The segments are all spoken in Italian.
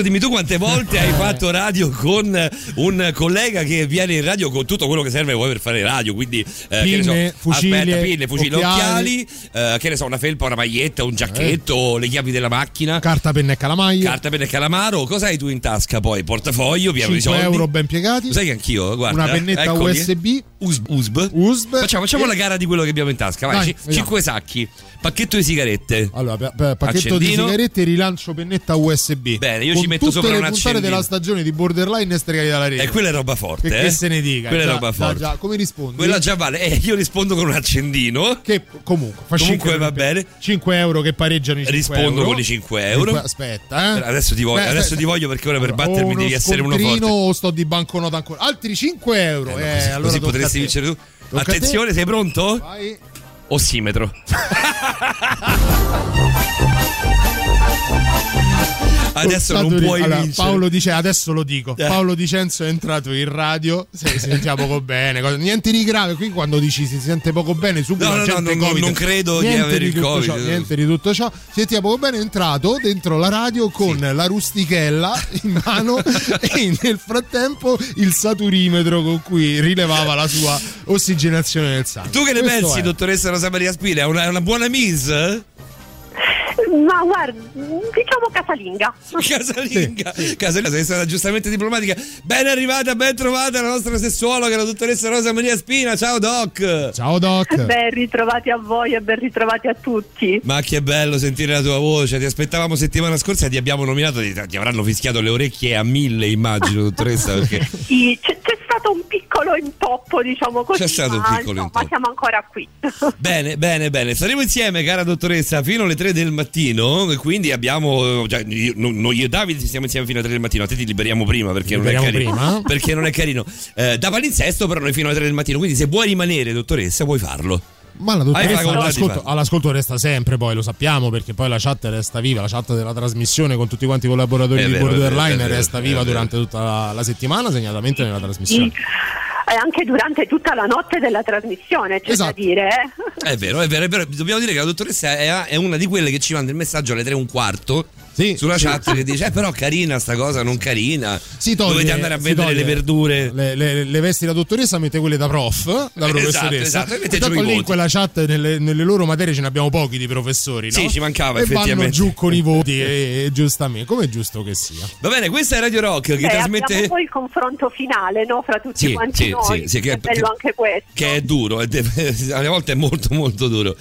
Adesso dimmi tu quante volte hai fatto radio con un collega che viene in radio con tutto quello che serve poi per fare radio, quindi eh, che ne so, Pinne, fucili, aspetta, pinne, fucili, occhiali, occhiali. eh, che ne so, una felpa, una maglietta, un giacchetto, le chiavi della macchina, Carta, penna e calamaglia. carta, penna e calamaro. Cosa hai tu in tasca poi? Portafoglio, pieno di 5 soldi. euro ben piegati. Lo sai che anch'io, guarda. Una pennetta eccoli. USB. USB. USB. USB. Facciamo, facciamo la gara di quello che abbiamo in tasca. Vai, Dai, ci- vediamo. cinque sacchi. Pacchetto di sigarette. Allora, pa- pa- pacchetto di Accendino. sigarette, rilancio pennetta USB. Bene, io ci metto tutte sopra le un accendino. della stagione di Borderline e stregati dalla rete. E quella è roba forte. che, eh? che se ne dica. Quella Già- è roba forte. già. Come rispondi? Quella già vale. Eh, io rispondo con un accendino. Che comunque, fa Comunque 5 va bene. 5 euro che pareggiano i 5 Rispondo euro. con i 5 euro. Aspetta, eh. Adesso ti voglio, Beh, adesso ti voglio perché ora per Allora, battermi o devi essere uno forte. o sto di banconota ancora. Altri 5 euro. Eh, Eh, così allora così potresti vincere tu. Tocca. Attenzione, sei pronto? Vai. Ossimetro. Adesso non puoi allora, vincere. Paolo dice adesso lo dico. Eh. Paolo Dicenzo è entrato in radio. Si sentiamo poco bene. cosa- Niente di grave. Qui quando dici si sente poco bene, subito No, no, no, gente non- non credo di niente avere il Covid. ciò, niente di tutto ciò. Si sentiva poco bene. È entrato dentro la radio con la rustichella in mano e nel frattempo il saturimetro con cui rilevava la sua ossigenazione del sangue. Tu che ne Questo pensi, è. dottoressa Rosa Maria Spina? È una, è una buona miss? Ma guarda, diciamo casalinga. Casalinga, Casalinga, sei stata giustamente diplomatica. Ben arrivata, ben trovata la nostra sessuologa, la dottoressa Rosa Maria Spina. Ciao Doc. Ciao Doc. Ben ritrovati a voi e ben ritrovati a tutti. Ma che bello sentire la tua voce. Ti aspettavamo settimana scorsa e ti abbiamo nominato. Ti, ti avranno fischiato le orecchie a mille, immagino, dottoressa. Perché Sì, un piccolo intoppo, diciamo così. C'è stato un ma, piccolo insomma, intoppo. siamo ancora qui. Bene, bene, bene. Staremo insieme, cara dottoressa, fino alle 3 del mattino. e Quindi abbiamo. Cioè, io- no- noi io e Davide stiamo insieme fino alle 3 del mattino. A te ti liberiamo prima perché non è Liberiamo carino. prima? Perché non è carino. Eh, da palinsesto, però, noi fino alle 3 del mattino. Quindi, se vuoi rimanere, dottoressa, puoi farlo. Ma la dottoressa all'ascolto, all'ascolto resta sempre, poi lo sappiamo perché poi la chat resta viva, la chat della trasmissione con tutti quanti i collaboratori È di vero, Borderline vero, resta viva durante tutta la, la settimana, segnatamente nella trasmissione. Anche durante tutta la notte della trasmissione, c'è Esatto. da dire. eh. È vero, è vero, è vero. Dobbiamo dire che la dottoressa è, è una di quelle che ci manda il messaggio alle 3 e un quarto. Sì, sulla sì. chat che dice: Eh, però carina sta cosa, non carina. Si toglie, Dovete andare a toglie le verdure. Le, le- le vesti da dottoressa mette quelle da prof, da Esatto, professoressa. esatto, e mette Tanto lì in quella chat, nelle, nelle loro materie ce ne abbiamo pochi di professori, no? Sì, ci mancava, e vanno effettivamente. giù con i voti, e, e giustamente, come è giusto che sia. Va bene, questa è Radio Rock che Eh, trasmette. Poi il confronto finale no, fra tutti Sì, quanti sì, noi. sì, sì, che- è bello che- anche questo. Che è duro, è de- alle volte è molto molto duro.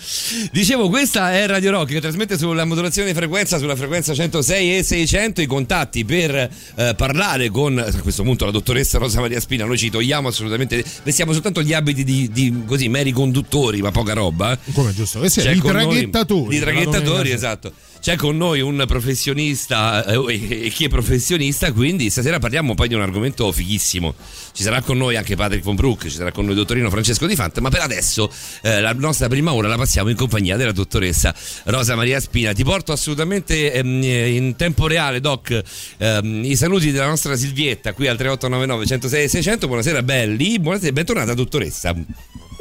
Dicevo, questa è Radio Rock che trasmette sulla modulazione di frequenza, sulla frequenza 106 e 600 i contatti per eh, parlare con a questo punto la dottoressa Rosa Maria Spina. Noi ci togliamo assolutamente, vestiamo soltanto gli abiti di, di così meri conduttori, ma poca roba. Come è giusto che sia, C'è di traghettatori. Di traghettatori, esatto. C'è con noi un professionista eh, e chi è professionista, quindi stasera parliamo poi di un argomento fighissimo. Ci sarà con noi anche Patrick von Broek, ci sarà con noi il dottorino Francesco Di Fanta, ma per adesso eh, la nostra prima ora la passiamo in compagnia della dottoressa Rosa Maria Spina. Ti porto assolutamente ehm, in tempo reale, Doc, ehm, i saluti della nostra Silvietta qui al 3899 106 600. Buonasera belli, buonasera, bentornata dottoressa.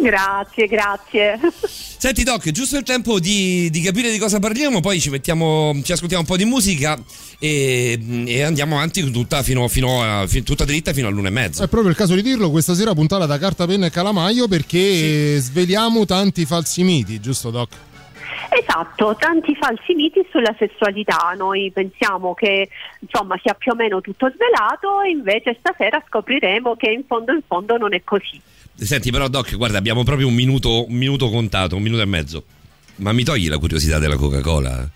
Grazie, grazie. Senti Doc, giusto il tempo di, di capire di cosa parliamo, poi ci mettiamo, ci ascoltiamo un po' di musica e, e andiamo avanti tutta, fino, fino a, fi- tutta dritta fino all'una e mezza. È proprio il caso di dirlo, questa sera puntata da carta, penna e calamaio perché sveliamo tanti falsi miti, giusto Doc? Esatto, tanti falsi miti sulla sessualità. Noi pensiamo che insomma sia più o meno tutto svelato e invece stasera scopriremo che in fondo in fondo non è così. Senti però Doc, guarda, abbiamo proprio un minuto, un minuto contato, un minuto e mezzo. Ma mi togli la curiosità della Coca-Cola?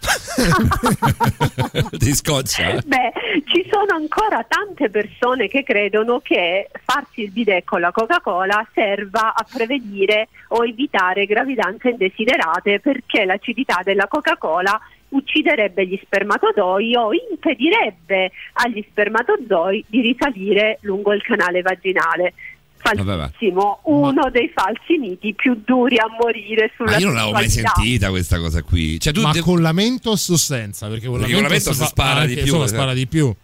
Ti scoccia? Beh, ci sono ancora tante persone che credono che farsi il bidet con la Coca-Cola serva a prevenire o evitare gravidanze indesiderate perché l'acidità della Coca-Cola ucciderebbe gli spermatozoi o impedirebbe agli spermatozoi di risalire lungo il canale vaginale. Falsissimo, uno dei falsi miti più duri a morire sulla Ma io non l'avevo mai sentita questa cosa qui. Cioè, tu Ma de- con la Mentos o senza? Perché con la Perché con la Mentos, Mentos fa- spara di più, insomma, eh. spara di più.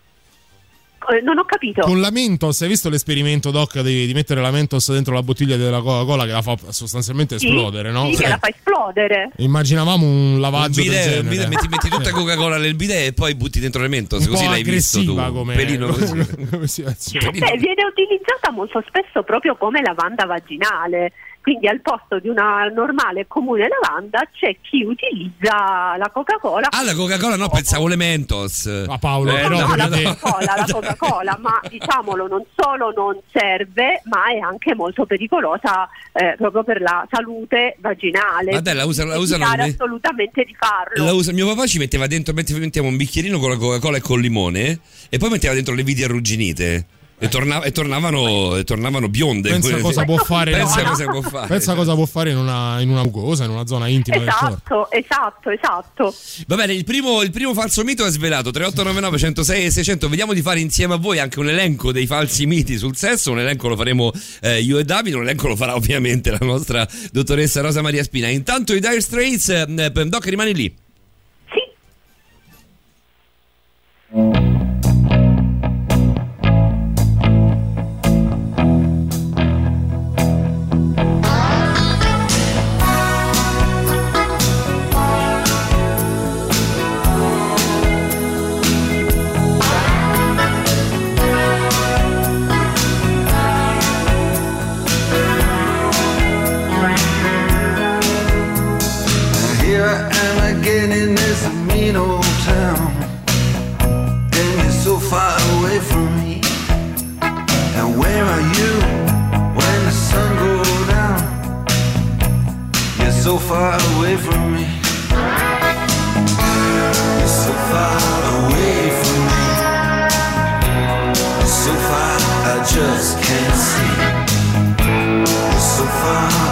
Eh, non ho capito. Con la Mentos, hai visto l'esperimento doc di, di mettere la Mentos dentro la bottiglia della Coca-Cola che la fa sostanzialmente Sì, esplodere, no? Sì, che Eh, la fa esplodere. Immaginavamo un un lavaggio del bidet, un genere. bidet, metti, metti tutta Coca-Cola nel bidet e poi butti dentro le mentos, un così l'hai visto tu. Un come, pelino così. Beh, viene utilizzata molto spesso proprio come lavanda vaginale. Quindi al posto di una normale e comune lavanda c'è chi utilizza la Coca-Cola. Ah, la Coca-Cola no, pensavo le mentos. Ma Paolo, Eh, però no, la perché- Coca-Cola, la Coca-Cola, ma diciamolo non solo non serve, ma è anche molto pericolosa eh, proprio per la salute vaginale. Vabbè, la usa- la usano assolutamente di farlo. La usa- mio papà ci metteva dentro, metteva- mettiamo un bicchierino con la Coca-Cola e col limone e poi metteva dentro le viti arrugginite. E, torna- e tornavano, e tornavano bionde. Pensa cosa può fare Pensa no? cosa può fare. Pensa cosa può fare in una, in una mucosa, in una zona intima. Esatto, esatto, esatto. Va bene, il primo, il primo falso mito è svelato 3899 106 e 600. Vediamo di fare insieme a voi anche un elenco dei falsi miti sul sesso. Un elenco lo faremo eh, io e Davide, un elenco lo farà ovviamente la nostra dottoressa Rosa Maria Spina. Intanto i Dire Straits, eh, Doc rimani lì. Sì. So far away from me. So far away from me. So far I just can't see. So far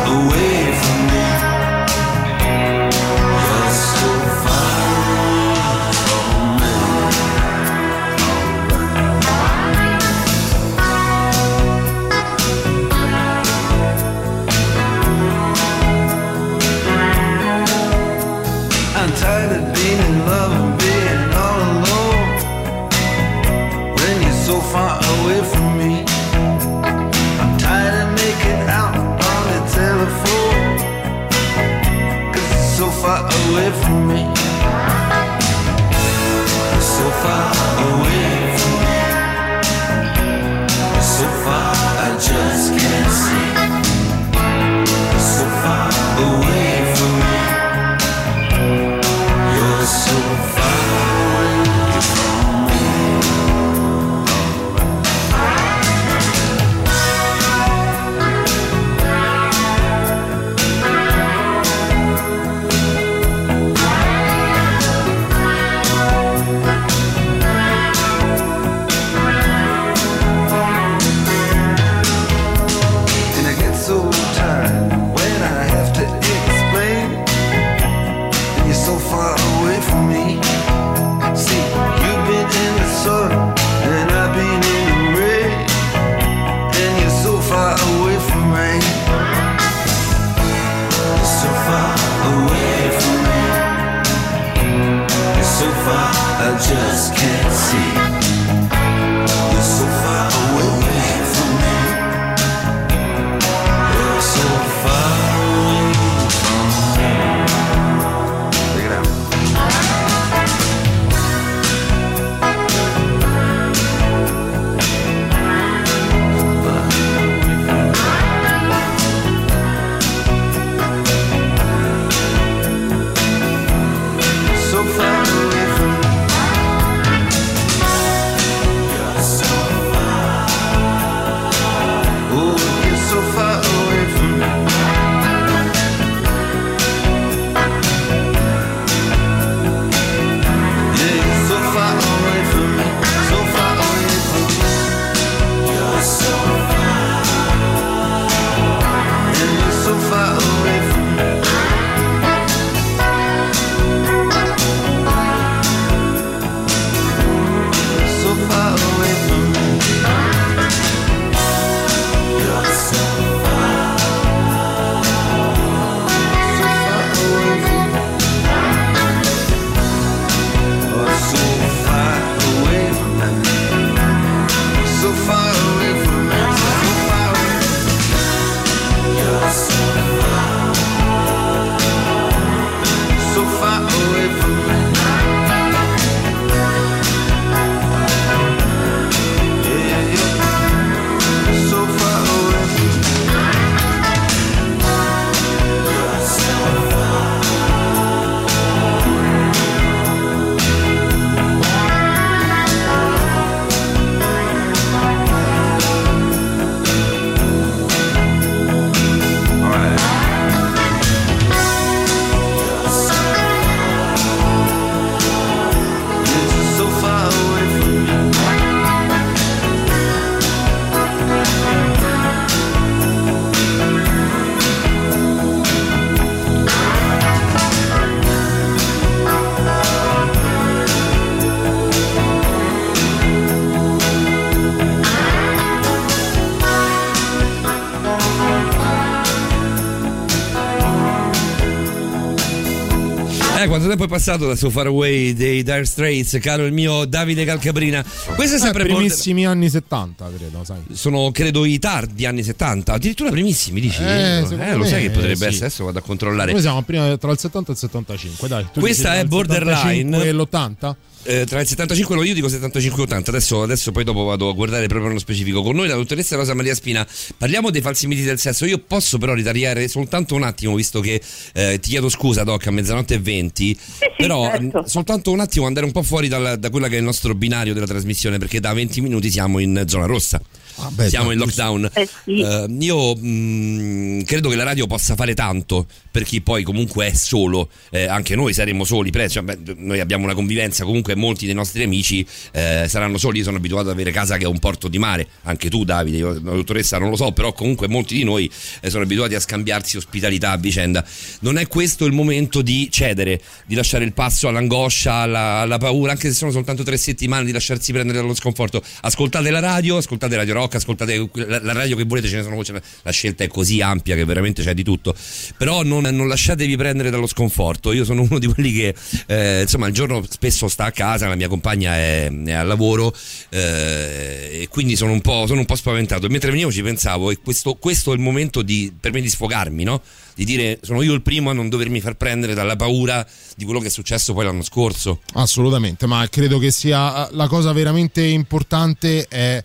passato da So Far Away dei Dire Straits, caro il mio Davide Calcabrina? Questo è Eh, sempre border- primissimi anni 70, credo, sai. Sono credo i tardi anni 70, addirittura primissimi, dici? Eh, Eh, lo sai che potrebbe sì. essere, adesso vado a controllare. Noi siamo prima tra il 70 e il 75, dai. Questa è borderline. 75 e l'80? Eh, tra il 75 e lo io dico 75-80 adesso, adesso poi dopo vado a guardare proprio nello specifico con noi la dottoressa Rosa Maria Spina parliamo dei falsi miti del sesso io posso però ritagliare soltanto un attimo visto che eh, ti chiedo scusa Doc a mezzanotte e 20 però certo. mh, soltanto un attimo andare un po' fuori dal- da quella che è il nostro binario della trasmissione perché da 20 minuti siamo in zona rossa Ah, beh, siamo in lockdown. Eh sì. Eh, io mh, credo che la radio possa fare tanto per chi poi comunque è solo. Eh, anche noi saremo soli presto cioè, beh, noi abbiamo una convivenza. Comunque molti dei nostri amici eh, saranno soli. Io sono abituato ad avere casa che è un porto di mare. Anche tu Davide io, la dottoressa non lo so però comunque molti di noi eh, sono abituati a scambiarsi ospitalità a vicenda. Non è questo il momento di cedere di lasciare il passo all'angoscia alla, alla paura anche se sono soltanto tre settimane di lasciarsi prendere dallo sconforto. Ascoltate la radio ascoltate Radio Rock ascoltate la, la radio che volete ce ne sono ce ne- la scelta è così ampia che veramente c'è di tutto. Però non, non lasciatevi prendere dallo sconforto. Io sono uno di quelli che eh, insomma il giorno spesso sta a casa la mia compagna è, è al lavoro eh, e quindi sono un, po', sono un po' spaventato. Mentre venivo ci pensavo e questo, questo è il momento di- per me di sfogarmi no? di dire sono io il primo a non dovermi far prendere dalla paura di quello che è successo poi l'anno scorso. Assolutamente, ma credo che sia la cosa veramente importante è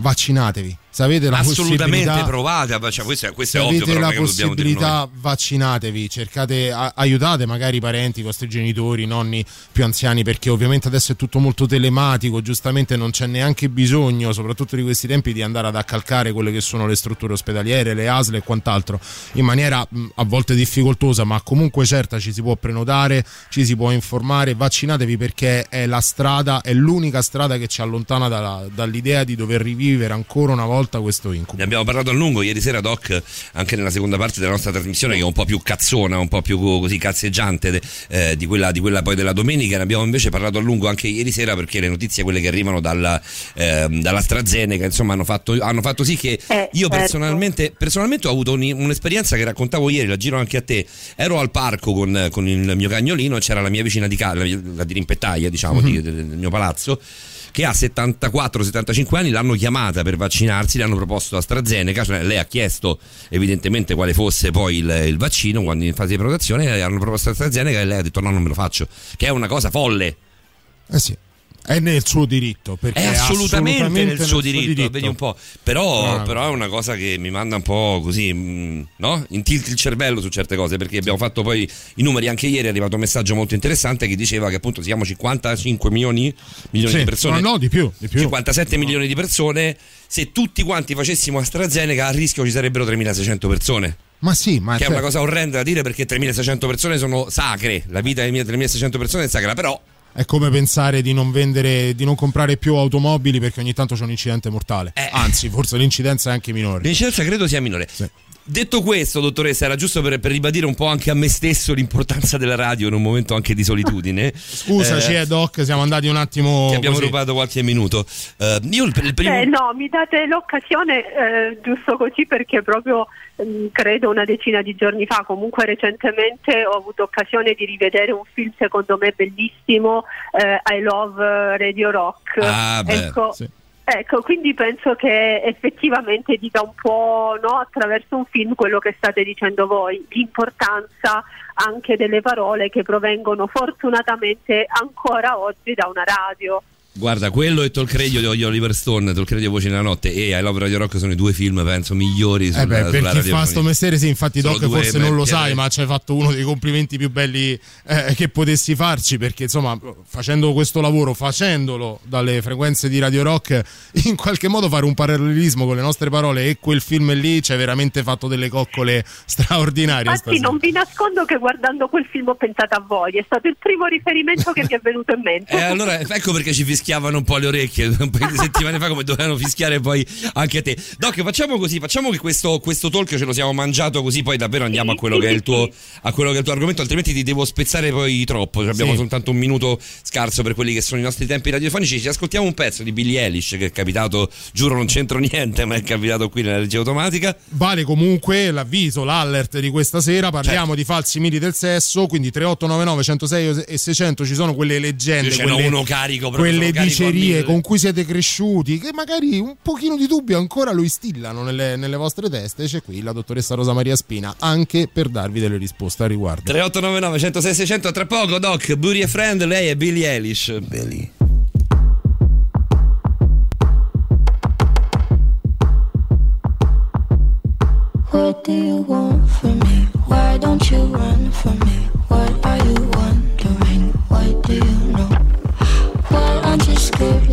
vaccinatevi. Se avete la assolutamente provate cioè, questo, è, questo è ovvio avete la possibilità vaccinatevi cercate a- aiutate magari i parenti i vostri genitori i nonni più anziani perché ovviamente adesso è tutto molto telematico giustamente non c'è neanche bisogno soprattutto di questi tempi di andare ad accalcare quelle che sono le strutture ospedaliere le ASL e quant'altro in maniera a volte difficoltosa ma comunque certa ci si può prenotare ci si può informare vaccinatevi perché è la strada è l'unica strada che ci allontana dalla- dall'idea di dover rivivere ancora una volta questo incubo Ne abbiamo parlato a lungo ieri sera, Doc, anche nella seconda parte della nostra trasmissione, che è un po' più cazzona, un po' più così cazzeggiante de- eh, di, quella, di quella poi della domenica. Ne abbiamo invece parlato a lungo anche ieri sera perché le notizie, quelle che arrivano dalla, ehm, dall'AstraZeneca, insomma, hanno fatto, hanno fatto sì che Eh, io certo. personalmente, personalmente ho avuto un- un'esperienza che raccontavo ieri, la giro anche a te. Ero al parco con, con il mio cagnolino c'era la mia vicina di casa, la, la dirimpettaia, diciamo, di- del, del mio palazzo che ha 74-75 anni, l'hanno chiamata per vaccinarsi, le hanno proposto AstraZeneca, cioè lei ha chiesto evidentemente quale fosse poi il, il vaccino quando in fase di prenotazione, le hanno proposto AstraZeneca e lei ha detto no non me lo faccio, che è una cosa folle. Eh sì, è nel suo diritto. Perché È assolutamente, nel suo diritto, vedi un po'. Però, No, però è una cosa che mi manda un po' così, mh, no? In tilt il cervello su certe cose, perché abbiamo fatto poi i numeri anche ieri, è arrivato un messaggio molto interessante che diceva che appunto siamo 55 milioni, milioni Sì, di persone. no, no, di più, di più. 57 milioni di persone. Se tutti quanti facessimo AstraZeneca, a rischio ci sarebbero 3600 persone. Ma sì, ma Che è cioè- una cosa orrenda da dire perché 3600 persone sono sacre. La vita delle 3600 persone è sacra, però È come pensare di non vendere, di non comprare più automobili perché ogni tanto c'è un incidente mortale. Eh. Anzi, forse l'incidenza è anche minore. L'incidenza credo sia minore. Sì. Detto questo, dottoressa, era giusto per, per ribadire un po' anche a me stesso l'importanza della radio in un momento anche di solitudine. Scusaci, Eh, Doc, siamo andati un attimo. Ti abbiamo così. rubato qualche minuto. Eh, io il, il primo. Eh, no, mi date l'occasione eh, giusto così perché proprio mm, credo una decina di giorni fa, comunque recentemente ho avuto occasione di rivedere un film secondo me bellissimo, eh, I Love Radio Rock. Ah, beh, ecco, sì. Ecco, quindi penso che effettivamente dica un po' no, attraverso un film quello che state dicendo voi, l'importanza anche delle parole che provengono fortunatamente ancora oggi da una radio. Guarda, quello e Talk Radio di Oliver Stone, Talk Radio Voce nella notte e I Love Radio Rock sono i due film, penso, migliori sulla, Eh beh, per sulla chi fa radiofonia. sto mestiere, sì, infatti, Sono Doc, due forse non lo sai, ma ci hai fatto uno dei complimenti più belli eh, che potessi farci. Perché, insomma, facendo questo lavoro, facendolo dalle frequenze di Radio Rock, in qualche modo fare un parallelismo con le nostre parole e quel film lì ci hai veramente fatto delle coccole straordinarie. Infatti stasera. non vi nascondo che guardando quel film ho pensato a voi, è stato il primo riferimento che mi è venuto in mente. E allora ecco perché ci fischiamo fischiavano un po' le orecchie un paio di settimane fa come dovevano fischiare poi anche a te. Doc, facciamo così, facciamo che questo, questo talk ce lo siamo mangiato così poi davvero andiamo a quello che è il tuo, a quello che è il tuo argomento, altrimenti ti devo spezzare poi troppo. Cioè, abbiamo Sì. soltanto un minuto scarso per quelli che sono i nostri tempi radiofonici. Ci ascoltiamo un pezzo di Billie Eilish che è capitato, giuro non c'entro niente, ma è capitato qui nella regia automatica. Vale comunque l'avviso, l'allert di questa sera. Parliamo Certo. di falsi miti del sesso. Quindi 3899 106 e 600 ci sono quelle leggende, Ce n'ho quelle, uno carico proprio, quelle dicerie con cui siete cresciuti, che magari un pochino di dubbio ancora lo instillano nelle, nelle vostre teste. C'è qui la dottoressa Rosa Maria Spina anche per darvi delle risposte a riguardo. 3899 106 600 tra poco Doc, Booty e Friend, lei è Billie Eilish. Billy. What do you want from me? Why don't you run from me? What are you wondering?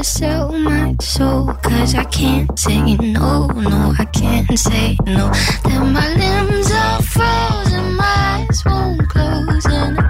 Gotta sell my soul. Cause I can't say no, no, I can't say no. Then my limbs are frozen, my eyes won't close. And I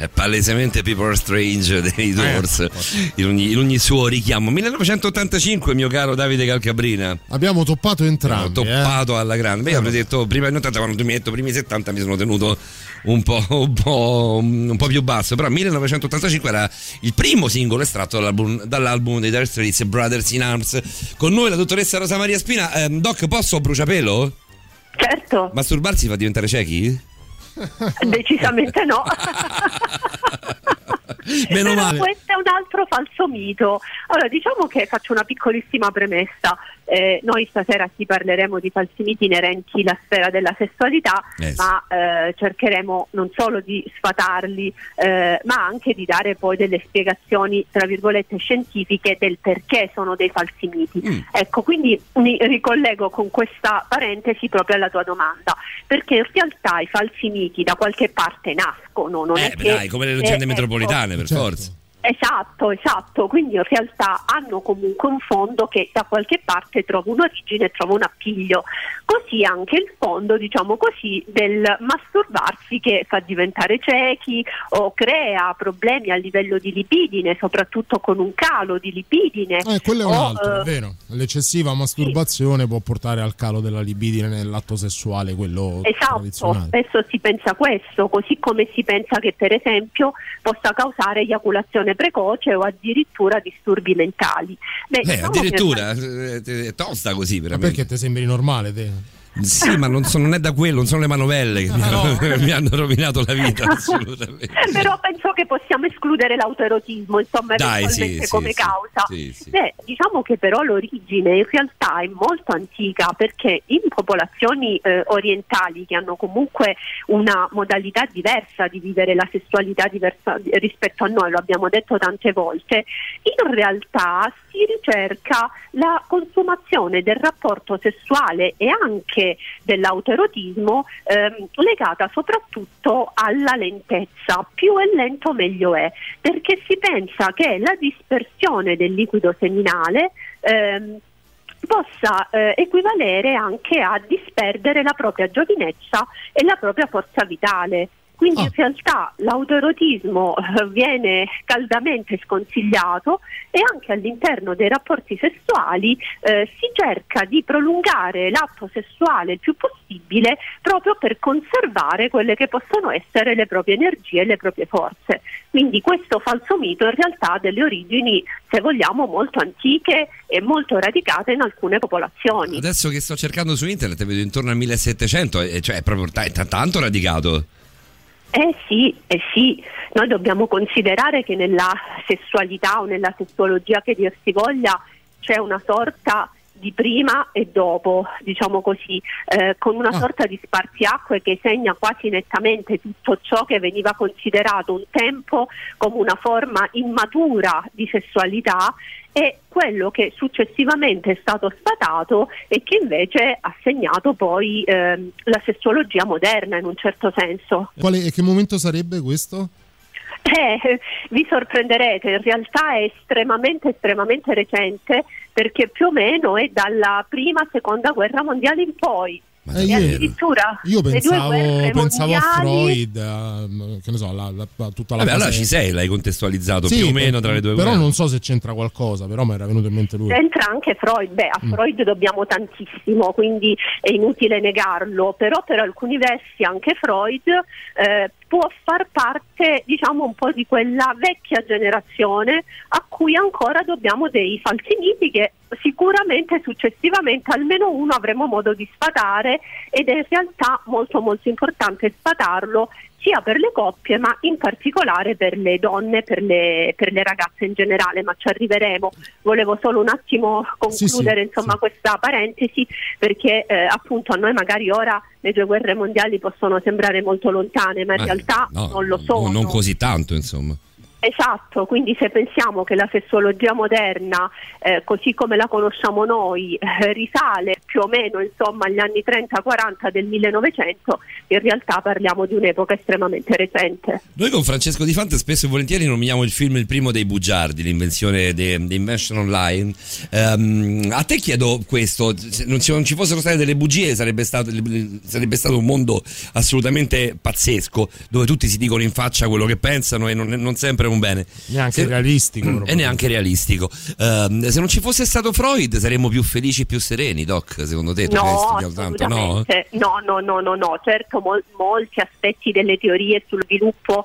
È palesemente People Are Strange dei Doors in, ogni, in ogni suo richiamo. 1985, mio caro Davide Calcabrina. Abbiamo toppato entrambi. eh. toppato alla grande. Beh, io avrei detto prima anni 80, quando tu mi hai detto primi 70 mi sono tenuto un po', un po', un po' più basso. Però 1985 era il primo singolo estratto dall'album, dall'album dei Dire Straits Brothers in Arms. Con noi la dottoressa Rosa Maria Spina. Ehm, Doc, posso bruciapelo? Certo, Masturbarsi fa diventare ciechi? Decisamente no. Meno male. questo è un altro falso mito. Allora, diciamo che faccio una piccolissima premessa. Eh, noi stasera ci parleremo di falsi miti inerenti alla sfera della sessualità, Eh sì. ma eh, cercheremo non solo di sfatarli, eh, ma anche di dare poi delle spiegazioni, tra virgolette, scientifiche del perché sono dei falsi miti. Mm. Ecco, quindi mi ricollego con questa parentesi proprio alla tua domanda, perché in realtà i falsi miti da qualche parte nascono, non Eh, è beh, che dai, come le leggende eh, metropolitane, per Certo. forza. Esatto, esatto, quindi in realtà hanno comunque un fondo che da qualche parte trova un'origine e trova un appiglio. Così anche il fondo, diciamo così, del masturbarsi che fa diventare ciechi o crea problemi a livello di lipidine, soprattutto con un calo di lipidine. Eh, quello è un o, altro, eh, è vero. L'eccessiva masturbazione può portare al calo della libidine nell'atto sessuale, quello Esatto, tradizionale. spesso si pensa questo, così come si pensa che per esempio possa causare eiaculazione precoce o addirittura disturbi mentali. Beh, Eh, diciamo che- addirittura eh, è tosta così, Ma veramente. perché ti sembri normale te? Sì, ma non, sono- non è da quello, non sono le manovelle che mi, hanno, mi hanno rovinato la vita, assolutamente. Però penso che possiamo escludere l'autoerotismo, insomma, Dai, sì, come sì. causa. Sì. Beh, diciamo che però l'origine in realtà è molto antica perché in popolazioni eh, orientali che hanno comunque una modalità diversa di vivere la sessualità diversa rispetto a noi, lo abbiamo detto tante volte, in realtà si ricerca la consumazione del rapporto sessuale e anche dell'autoerotismo ehm, legata soprattutto alla lentezza. Più è lento meglio è, perché si pensa che la dispersione del liquido seminale ehm, possa eh, equivalere anche a disperdere la propria giovinezza e la propria forza vitale. Quindi Ah. in realtà l'autoerotismo eh, viene caldamente sconsigliato e anche all'interno dei rapporti sessuali eh, si cerca di prolungare l'atto sessuale il più possibile proprio per conservare quelle che possono essere le proprie energie e le proprie forze. Quindi questo falso mito in realtà ha delle origini, se vogliamo, molto antiche e molto radicate in alcune popolazioni. Adesso che sto cercando su internet vedo intorno al 1700, e cioè è proprio ta- tanto radicato. Eh sì, eh sì, noi dobbiamo considerare che nella sessualità o nella sessuologia che dir si voglia c'è una sorta di prima e dopo, diciamo così, eh, con una Ah. sorta di spartiacque che segna quasi nettamente tutto ciò che veniva considerato un tempo come una forma immatura di sessualità e quello che successivamente è stato sfatato e che invece ha segnato poi ehm, la sessuologia moderna in un certo senso. Quale, e che momento sarebbe questo? Eh, vi sorprenderete, in realtà è estremamente, estremamente recente perché più o meno è dalla prima, seconda guerra mondiale in poi. Ma Eh, E io- addirittura Io pensavo, pensavo a Freud, a, che ne so, la, la- tutta la Vabbè, allora ci sei, l'hai contestualizzato Sì, più o meno tra le due Però guerre. non so se c'entra qualcosa, però mi era venuto in mente lui. C'entra anche Freud, beh a Mm. Freud dobbiamo tantissimo, quindi è inutile negarlo, però per alcuni versi anche Freud eh, può far parte diciamo un po' di quella vecchia generazione a cui ancora dobbiamo dei falsi miti che sicuramente successivamente almeno uno avremo modo di sfatare ed è in realtà molto molto importante sfatarlo sia per le coppie ma in particolare per le donne, per le, per le ragazze in generale, ma ci arriveremo. Volevo solo un attimo concludere sì, insomma sì. questa parentesi perché eh, appunto a noi magari ora le due guerre mondiali possono sembrare molto lontane, ma in Eh, realtà no, non lo no, sono. non così tanto, insomma. Esatto, quindi se pensiamo che la sessuologia moderna, eh, così come la conosciamo noi, risale più o meno insomma agli anni 30-40 del 1900, in realtà parliamo di un'epoca estremamente recente. Noi con Francesco Di Fante spesso e volentieri nominiamo il film Il primo dei bugiardi, l'invenzione di Invention Online. Ehm, a te chiedo questo, se non ci, non ci fossero state delle bugie sarebbe stato, sarebbe stato un mondo assolutamente pazzesco, dove tutti si dicono in faccia quello che pensano e non, non sempre un bene. Neanche Se- realistico. E neanche realistico. Ehm, se non ci fosse stato Freud saremmo più felici e più sereni, Doc, secondo te? No, tanto, no? assolutamente. no, no, no, no, no. Certo, mol- molti aspetti delle teorie sul sviluppo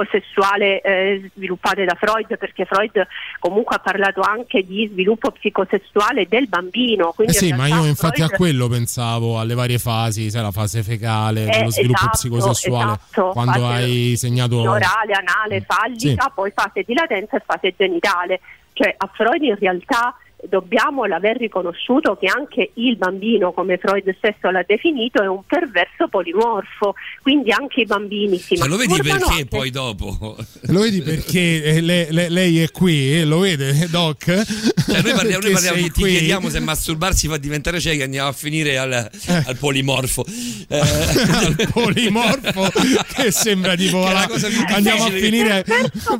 psicosessuale eh, sviluppate da Freud, perché Freud comunque ha parlato anche di sviluppo psicosessuale del bambino. Eh sì, in ma io infatti a Freud- quello pensavo, alle varie fasi, sai, la fase fecale, Eh, dello sviluppo esatto, psicosessuale, esatto. quando hai segnato... orale, anale, fallica, Sì. Poi fase di latenza e fase genitale. Cioè a Freud in realtà dobbiamo l'aver riconosciuto che anche il bambino, come Freud stesso l'ha definito, è un perverso polimorfo, quindi anche i bambini si Cioè, lo vedi perché anche- poi dopo? Lo vedi perché eh, le- le- lei è qui, eh, lo vede, Doc? Cioè, noi parliamo, noi parliamo ti qui. chiediamo se masturbarsi fa diventare ciechi, andiamo a finire al, al polimorfo. Eh, al polimorfo che sembra tipo Che la- più andiamo a finire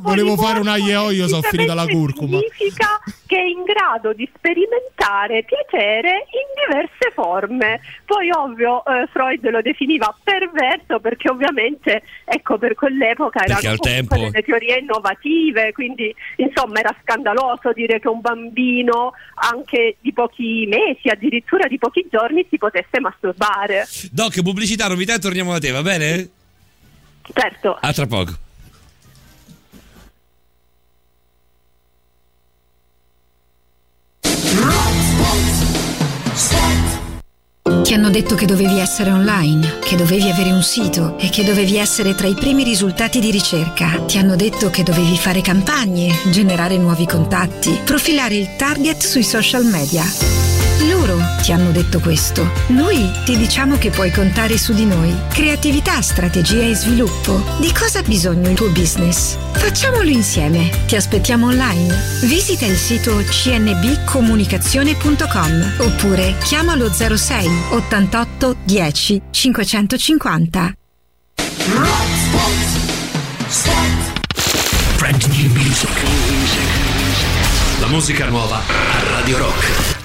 volevo fare un aglio e olio so finita la curcuma significa che è in grado di sperimentare piacere in diverse forme. Poi ovvio eh, Freud lo definiva perverso perché ovviamente ecco per quell'epoca Perché erano tempo- delle teorie innovative, quindi insomma era scandaloso dire che un bambino anche di pochi mesi, addirittura di pochi giorni si potesse masturbare. Doc, pubblicità, novità e torniamo da te, va bene? Certo. A tra poco. Ti hanno detto che dovevi essere online, che dovevi avere un sito e che dovevi essere tra i primi risultati di ricerca. Ti hanno detto che dovevi fare campagne, generare nuovi contatti, profilare il target sui social media. Loro ti hanno detto questo. Noi ti diciamo che puoi contare su di noi. Creatività, strategia e sviluppo. Di cosa ha bisogno il tuo business? Facciamolo insieme. Ti aspettiamo online. Visita il sito cnbcomunicazione.com oppure chiamalo 06 88 10 550. Brand new music. La musica nuova a Radio Rock.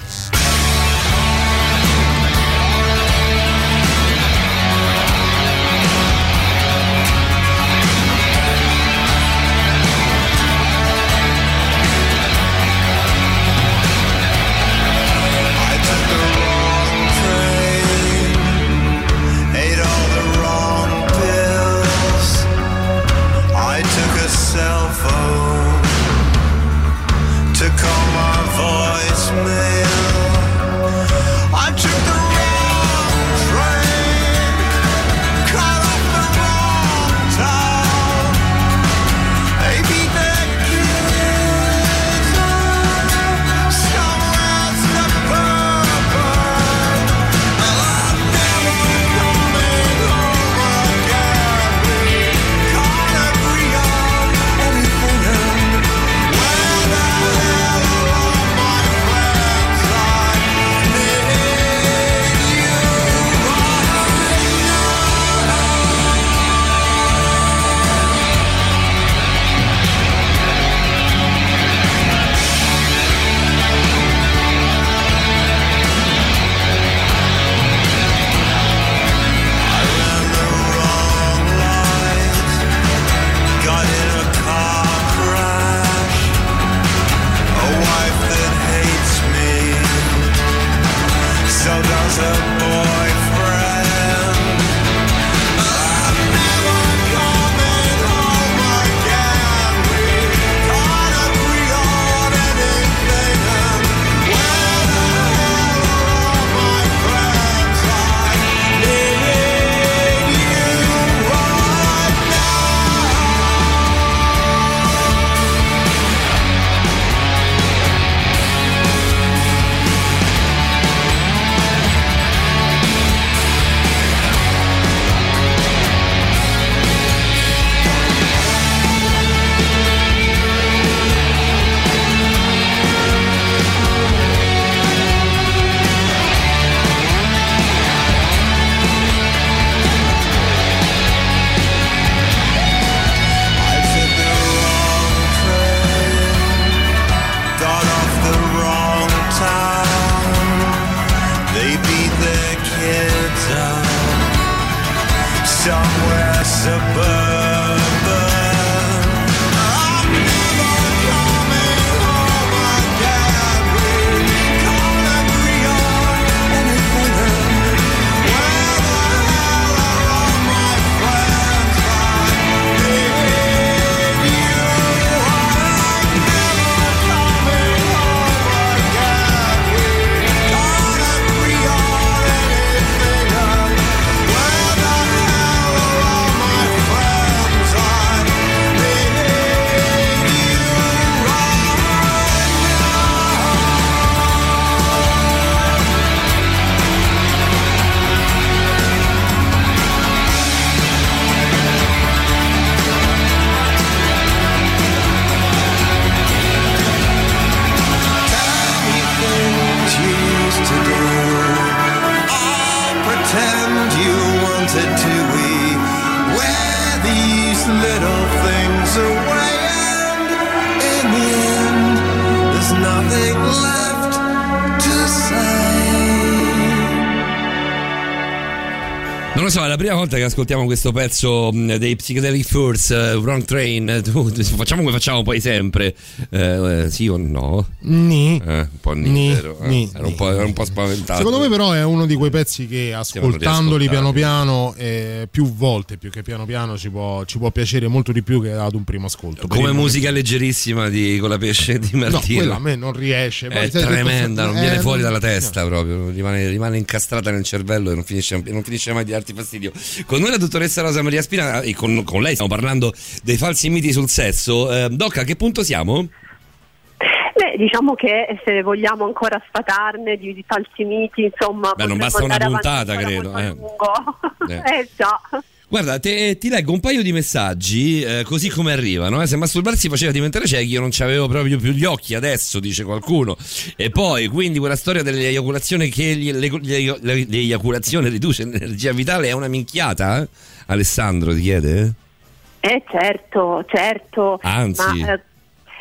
Volta che ascoltiamo questo pezzo mh, dei Psychedelic Furs, uh, Wrong Train. eh, tu- tu- facciamo come facciamo poi sempre. Eh, eh, sì o no? Ni. Eh, un po' ni, Ni, vero? Eh, ni, ero, un po', ero un po' spaventato. Secondo me, però, è uno di quei pezzi che ascoltandoli piano piano, eh, più volte più che piano piano, ci può, ci può piacere molto di più che ad un primo ascolto. Come musica leggerissima di con la pesce di momento- No, Martino. quella a me non riesce. È tremenda, non eh, viene fuori non- dalla testa proprio, rimane, rimane incastrata nel cervello e non finisce, non finisce mai di darti fastidio. Con noi la dottoressa Rosa Maria Spina e con, con lei stiamo parlando dei falsi miti sul sesso. Eh, Doc, a che punto siamo? Beh, diciamo che se vogliamo ancora sfatarne di, di falsi miti, insomma, Beh, non basta una puntata, credo, eh. lungo. Eh. Eh. già. Guarda, te- ti leggo un paio di messaggi eh, così come arrivano. eh. Se masturbarsi faceva diventare ciechi, io non c'avevo proprio più gli occhi adesso, dice qualcuno. E poi, quindi, quella storia dell'eiaculazione che gli- le- le- le- l'eiaculazione riduce l'energia vitale è una minchiata? eh? Alessandro ti chiede? Eh certo, certo. Anzi. Ma,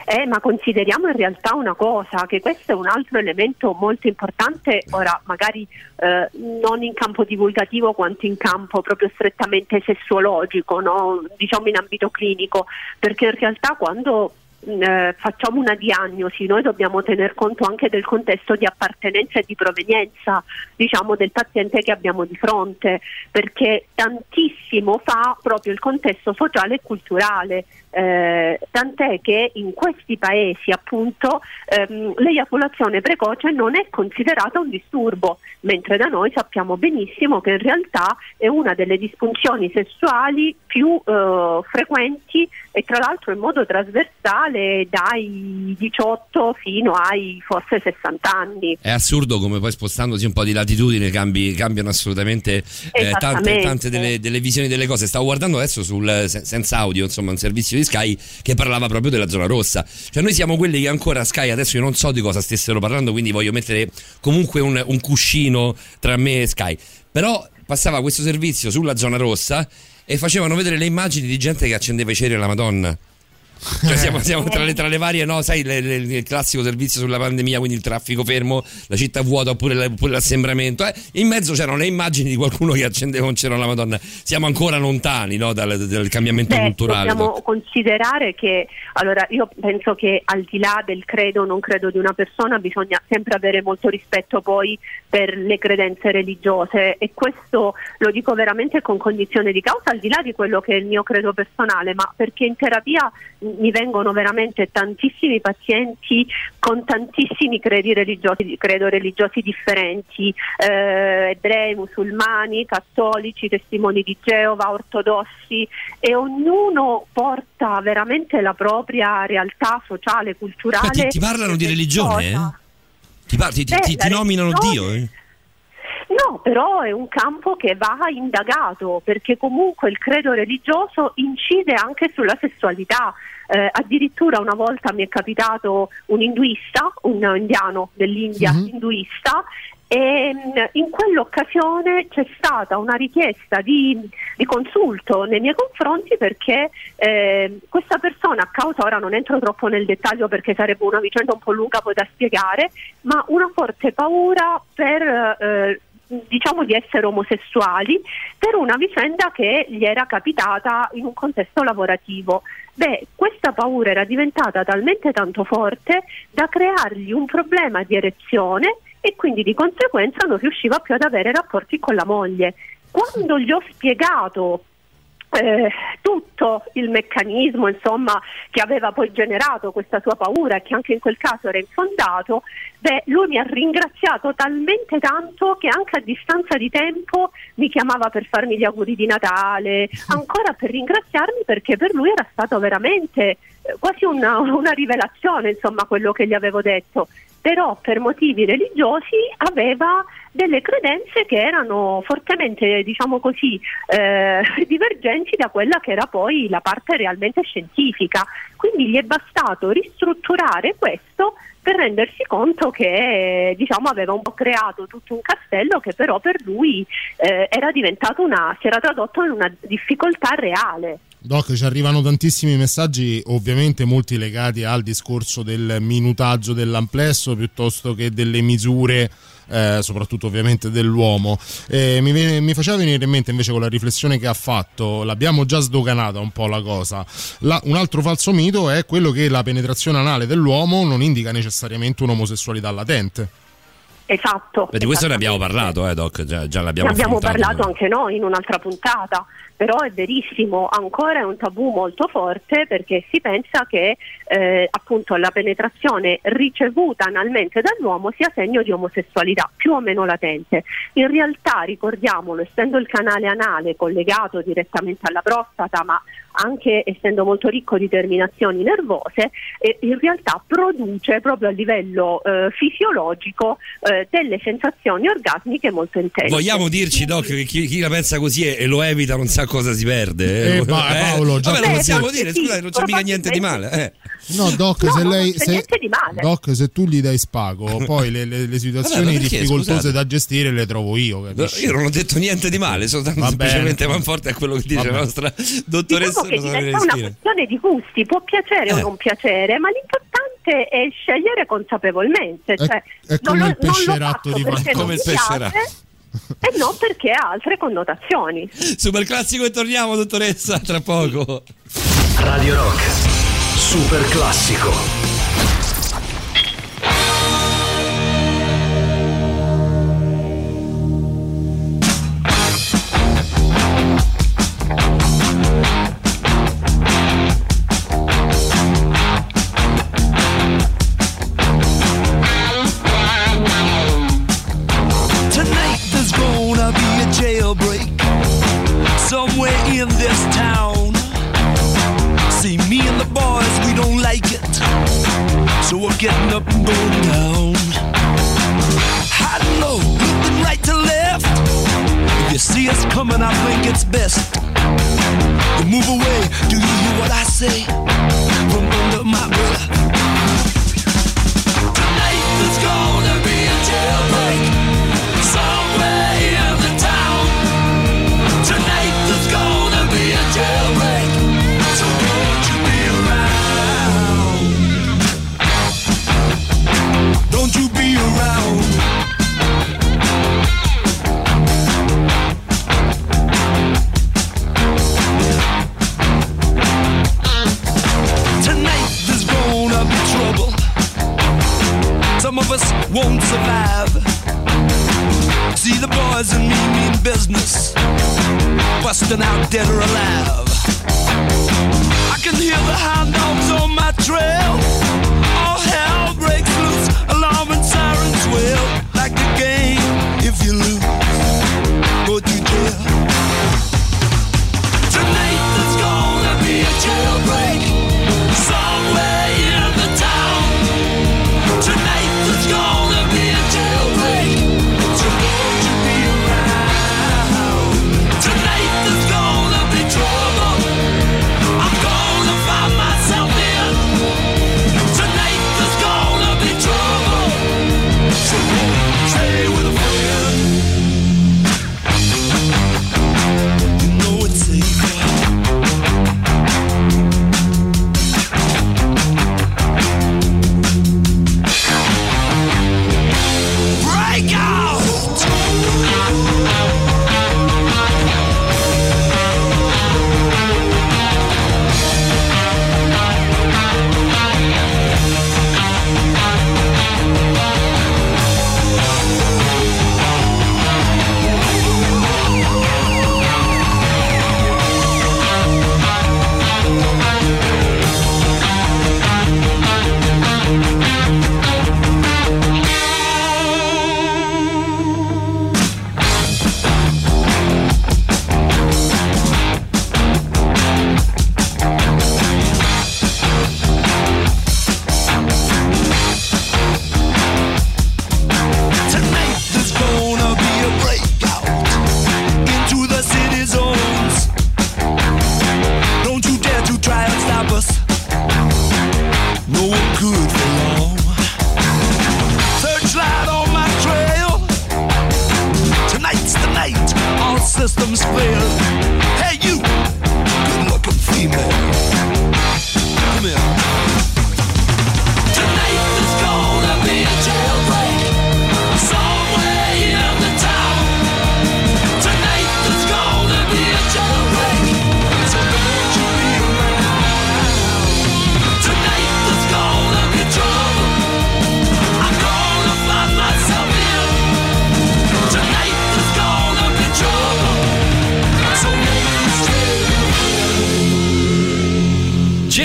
eh, ma consideriamo in realtà una cosa, che questo è un altro elemento molto importante, ora magari eh, non in campo divulgativo quanto in campo proprio strettamente sessuologico, no? diciamo in ambito clinico, perché in realtà quando mh, eh, facciamo una diagnosi noi dobbiamo tener conto anche del contesto di appartenenza e di provenienza diciamo, del paziente che abbiamo di fronte, perché tantissimo fa proprio il contesto sociale e culturale. Eh, tant'è che in questi paesi appunto ehm, l'eiaculazione precoce non è considerata un disturbo, mentre da noi sappiamo benissimo che in realtà è una delle disfunzioni sessuali più eh, frequenti e tra l'altro in modo trasversale dai 18 fino ai forse 60 anni. È assurdo come poi spostandosi un po' di latitudine cambi- cambiano assolutamente eh, tante, tante delle, delle visioni delle cose. Stavo guardando adesso sul se- senza audio, insomma, un servizio di Sky che parlava proprio della zona rossa. Cioè noi siamo quelli che ancora Sky, adesso io non so di cosa stessero parlando, quindi voglio mettere comunque un, un cuscino tra me e Sky. Però passava questo servizio sulla zona rossa e facevano vedere le immagini di gente che accendeva i ceri alla Madonna. Cioè siamo, siamo tra, le, tra le varie, no, sai, le- le- il classico servizio sulla pandemia, quindi il traffico fermo, la città vuota oppure, la- oppure l'assembramento. eh. In mezzo c'erano le immagini di qualcuno che accendeva un cero alla Madonna. Siamo ancora lontani no, dal, dal cambiamento Beh, culturale. dobbiamo considerare che allora io penso che al di là del credo o non credo di una persona bisogna sempre avere molto rispetto poi per le credenze religiose e questo lo dico veramente con cognizione di causa al di là di quello che è il mio credo personale ma perché in terapia mi vengono veramente tantissimi pazienti con tantissimi credi religiosi, credo religiosi differenti, eh, ebrei, musulmani, cattolici, testimoni di Geova, ortodossi e ognuno porta veramente la propria realtà sociale, culturale. Ma ti, ti parlano di religione? Eh? Ti, par- ti- ti- Eh, ti- nominano Dio? Eh? No, però è un campo che va indagato perché comunque il credo religioso incide anche sulla sessualità. Eh, addirittura una volta mi è capitato un induista, un indiano dell'India Mhm. induista e mh, in quell'occasione c'è stata una richiesta di, di consulto nei miei confronti perché eh, questa persona a causa, ora non entro troppo nel dettaglio perché sarebbe una vicenda un po' lunga poi da spiegare, ma una forte paura per eh, diciamo di essere omosessuali per una vicenda che gli era capitata in un contesto lavorativo. Beh, questa paura era diventata talmente tanto forte da creargli un problema di erezione e quindi di conseguenza non riusciva più ad avere rapporti con la moglie. Quando gli ho spiegato eh, tutto il meccanismo insomma, che aveva poi generato questa sua paura e che anche in quel caso era infondato, beh, lui mi ha ringraziato talmente tanto che anche a distanza di tempo mi chiamava per farmi gli auguri di Natale, ancora per ringraziarmi perché per lui era stato veramente eh, quasi una, una rivelazione insomma quello che gli avevo detto. Però per motivi religiosi aveva delle credenze che erano fortemente, diciamo così, eh, divergenti da quella che era poi la parte realmente scientifica. Quindi gli è bastato ristrutturare questo per rendersi conto che diciamo, aveva un po' creato tutto un castello che però per lui eh, era diventato una, si era tradotto in una difficoltà reale. Doc, ci arrivano tantissimi messaggi, ovviamente molti legati al discorso del minutaggio dell'amplesso piuttosto che delle misure. Eh, soprattutto ovviamente dell'uomo. Eh, mi, mi, faceva venire in mente invece con la riflessione che ha fatto l'abbiamo già sdoganata un po' la cosa. La, un altro falso mito è quello che la penetrazione anale dell'uomo non indica necessariamente un'omosessualità latente. Esatto. Beh, di questo ne abbiamo parlato, eh, Doc, già, già l'abbiamo Ne abbiamo parlato anche noi in un'altra puntata, però è verissimo, ancora è un tabù molto forte perché si pensa che eh, appunto la penetrazione ricevuta analmente dall'uomo sia segno di omosessualità, più o meno latente. In realtà, ricordiamolo, essendo il canale anale collegato direttamente alla prostata, ma anche essendo molto ricco di terminazioni nervose, eh, in realtà produce proprio a livello eh, fisiologico eh, delle sensazioni orgasmiche molto intense. Vogliamo dirci, Doc, che chi, chi la pensa così e lo evita non sa cosa si perde. Eh, ma- Paolo, già- Vabbè, lo possiamo dire, sì, scusate, non c'è mica niente di male. eh. No, Doc, No, se lei. Se, niente di male. Doc, se tu gli dai spago, poi le, le- le situazioni Vabbè, perché, difficoltose scusate? da gestire le trovo io. No, Capisci? Io non ho detto niente di male, soltanto Va semplicemente bene. man forte a quello che dice Vabbè. la nostra dottoressa Diciamo che diventa una questione di gusti, può piacere o Eh. non piacere, ma l'importante è scegliere consapevolmente. Cioè, è non come lo- il pesceratto di Come il pesceratto. E non perché ha altre connotazioni. Super classico e torniamo, dottoressa, tra poco. Radio Rock, super classico. Say? Busting out dead or alive.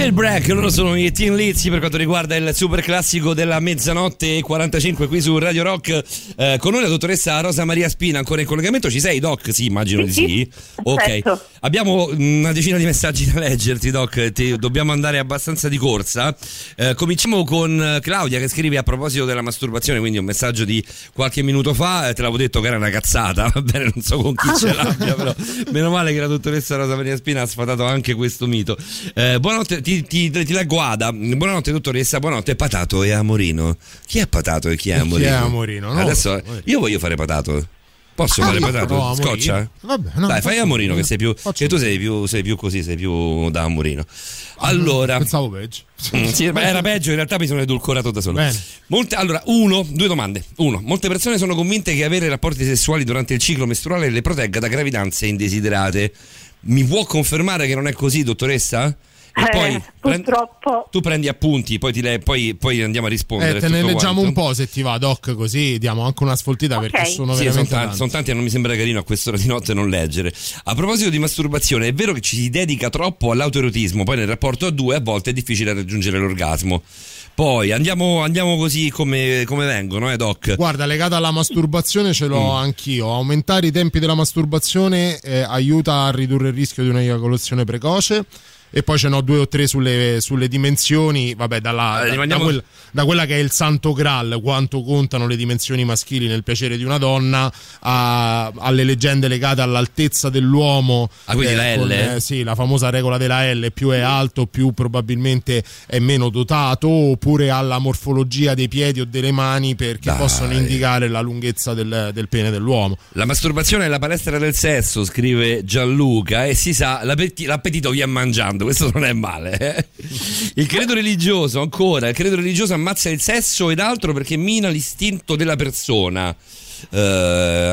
Jailbreak, loro sono i Team Lizzy per quanto riguarda il super classico della mezzanotte e 45 qui su Radio Rock. Eh, con noi la dottoressa Rosa Maria Spina ancora in collegamento. Ci sei, Doc? Sì, immagino di sì. Ok. Perfetto. Abbiamo una decina di messaggi da leggerti, Doc. Ti- dobbiamo andare abbastanza di corsa. Eh, cominciamo con eh, Claudia che scrive a proposito della masturbazione, quindi un messaggio di qualche minuto fa. Eh, te l'avevo detto che era una cazzata, va bene, non so con chi ce l'abbia, però meno male che la dottoressa Rosa Maria Spina ha sfatato anche questo mito. Eh, buonanotte, ti, ti, ti leggo Ada. Buonanotte, dottoressa. Buonanotte, Patato e Amorino. Chi è Patato e chi è Chi Amorino? è Amorino? No, Adesso io voglio fare Patato. Posso Ah, fare patato? no. Scoccia? Vabbè, no, Dai, fai Amorino che sei più. Che tu sei più, sei più così, sei più da Amorino. Allora. Pensavo peggio. Mm, sì, ma era peggio, in realtà mi sono edulcorato da solo. Molte- allora, uno, due domande. Uno, molte persone sono convinte che avere rapporti sessuali durante il ciclo mestruale le protegga da gravidanze indesiderate. Mi può confermare che non è così, dottoressa? E Eh, poi prend- purtroppo tu prendi appunti, poi, ti le- poi, poi andiamo a rispondere. Eh, te ne leggiamo quanto. un po' se ti va, Doc, così diamo anche una sfoltita Ok. perché sono Sì, sono veramente tanti, tanti. sono tanti e non mi sembra carino a quest'ora di notte non leggere. A proposito di masturbazione, è vero che ci si dedica troppo all'autoerotismo, poi nel rapporto a due a volte è difficile raggiungere l'orgasmo. Poi andiamo, andiamo così come, come vengono, eh, Doc? Guarda, legata alla masturbazione ce l'ho Mm. anch'io. Aumentare i tempi della masturbazione eh, aiuta a ridurre il rischio di un'eiaculazione precoce. E poi ce n'ho due o tre sulle, sulle dimensioni, vabbè, dalla- Eh, da, da quel- da quella che è il santo graal, quanto contano le dimensioni maschili nel piacere di una donna, a- alle leggende legate all'altezza dell'uomo. Ah, quindi la con, L? eh, sì, la famosa regola della L, più è alto, più probabilmente è meno dotato, oppure alla morfologia dei piedi o delle mani perché Dai. possono indicare la lunghezza del, del pene dell'uomo. La masturbazione è la palestra del sesso, scrive Gianluca, e si sa, l'appeti- l'appetito viene mangiando, questo non è male. eh. Il credo religioso, ancora, il credo religioso ammazza il sesso ed altro perché mina l'istinto della persona. Eh,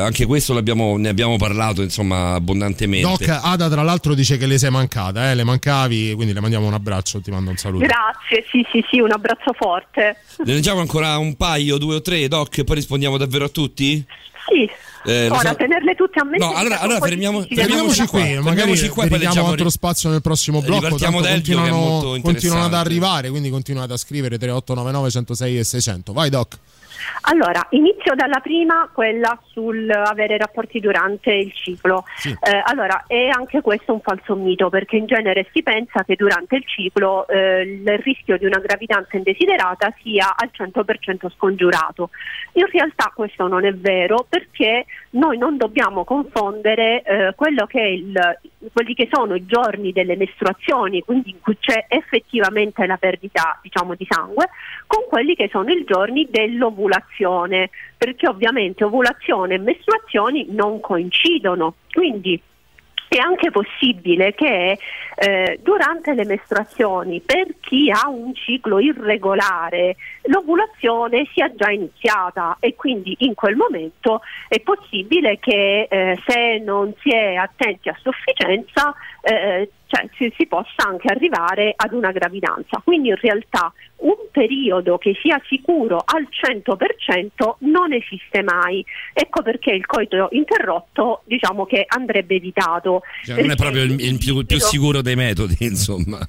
anche questo l'abbiamo- ne abbiamo parlato, insomma, abbondantemente. Doc Ada, tra l'altro, dice che le sei mancata, eh? le mancavi, quindi le mandiamo un abbraccio, ti mando un saluto. grazie, sì, sì, sì, un abbraccio forte. Ne leggiamo ancora un paio, due o tre, Doc, e poi rispondiamo davvero a tutti? Sì. Eh, Ora so- tenerle tutte a mente. No, allora- allora fermiamo- fermiamoci Fermiamoci qui, qua, magari fermiamoci qua e poi dedichiamo leggiamo- altro spazio nel prossimo blocco. Tanto da Elvio, che è continuano, molto continuano ad arrivare, quindi continuate a scrivere 3899 106 e 600. Vai Doc. Allora, inizio dalla prima, quella sul avere rapporti durante il ciclo. Sì. Eh, allora, è anche questo un falso mito, perché in genere si pensa che durante il ciclo eh, il rischio di una gravidanza indesiderata sia al 100% scongiurato. In realtà questo non è vero perché noi non dobbiamo confondere eh, che il- quelli che sono i giorni delle mestruazioni, quindi in cui c'è effettivamente la perdita diciamo, di sangue, con quelli che sono i giorni dell'ovulazione, perché ovviamente ovulazione e mestruazioni non coincidono. Quindi è anche possibile che eh, durante le mestruazioni, per chi ha un ciclo irregolare, l'ovulazione sia già iniziata e quindi in quel momento è possibile che eh, se non si è attenti a sufficienza eh, cioè, si, si possa anche arrivare ad una gravidanza. Quindi in realtà un periodo che sia sicuro al 100% non esiste mai. Ecco perché il coito interrotto diciamo che andrebbe evitato. Cioè, non è proprio il, il più, più sicuro dei metodi, insomma.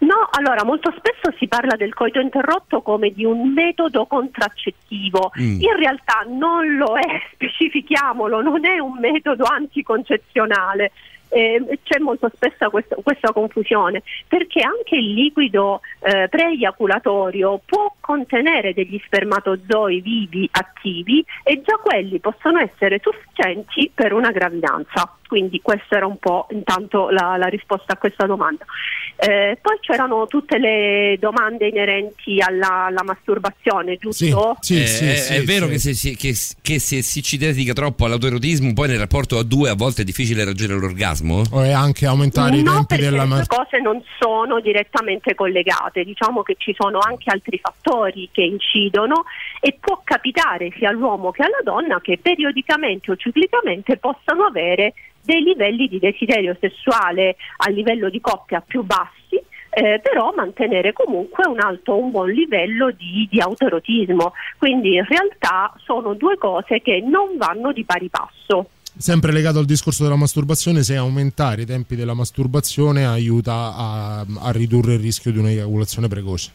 No, allora molto spesso si parla del coito interrotto come di un metodo contraccettivo. Mm. In realtà non lo è, specifichiamolo, non è un metodo anticoncezionale. Eh, c'è molto spesso questo- questa confusione perché anche il liquido eh, preeiaculatorio può contenere degli spermatozoi vivi attivi e già quelli possono essere sufficienti per una gravidanza. Quindi questa era un po' intanto la, la risposta a questa domanda. Eh, poi c'erano tutte le domande inerenti alla, alla masturbazione, giusto? Sì, Eh, sì, è, sì, è vero sì. Che, se, si- che- che se si ci dedica troppo all'autoerotismo, poi nel rapporto a due a volte è difficile raggiungere l'orgasmo? O è anche aumentare i no, tempi perché della due cose non sono direttamente collegate, diciamo che ci sono anche altri fattori che incidono e può capitare sia all'uomo che alla donna che periodicamente o ciclicamente possano avere dei livelli di desiderio sessuale a livello di coppia più bassi. eh, però mantenere comunque un alto, un buon livello di, di autoerotismo. Quindi in realtà sono due cose che non vanno di pari passo. Sempre legato al discorso della masturbazione, se aumentare i tempi della masturbazione aiuta a, a ridurre il rischio di un'eiaculazione precoce.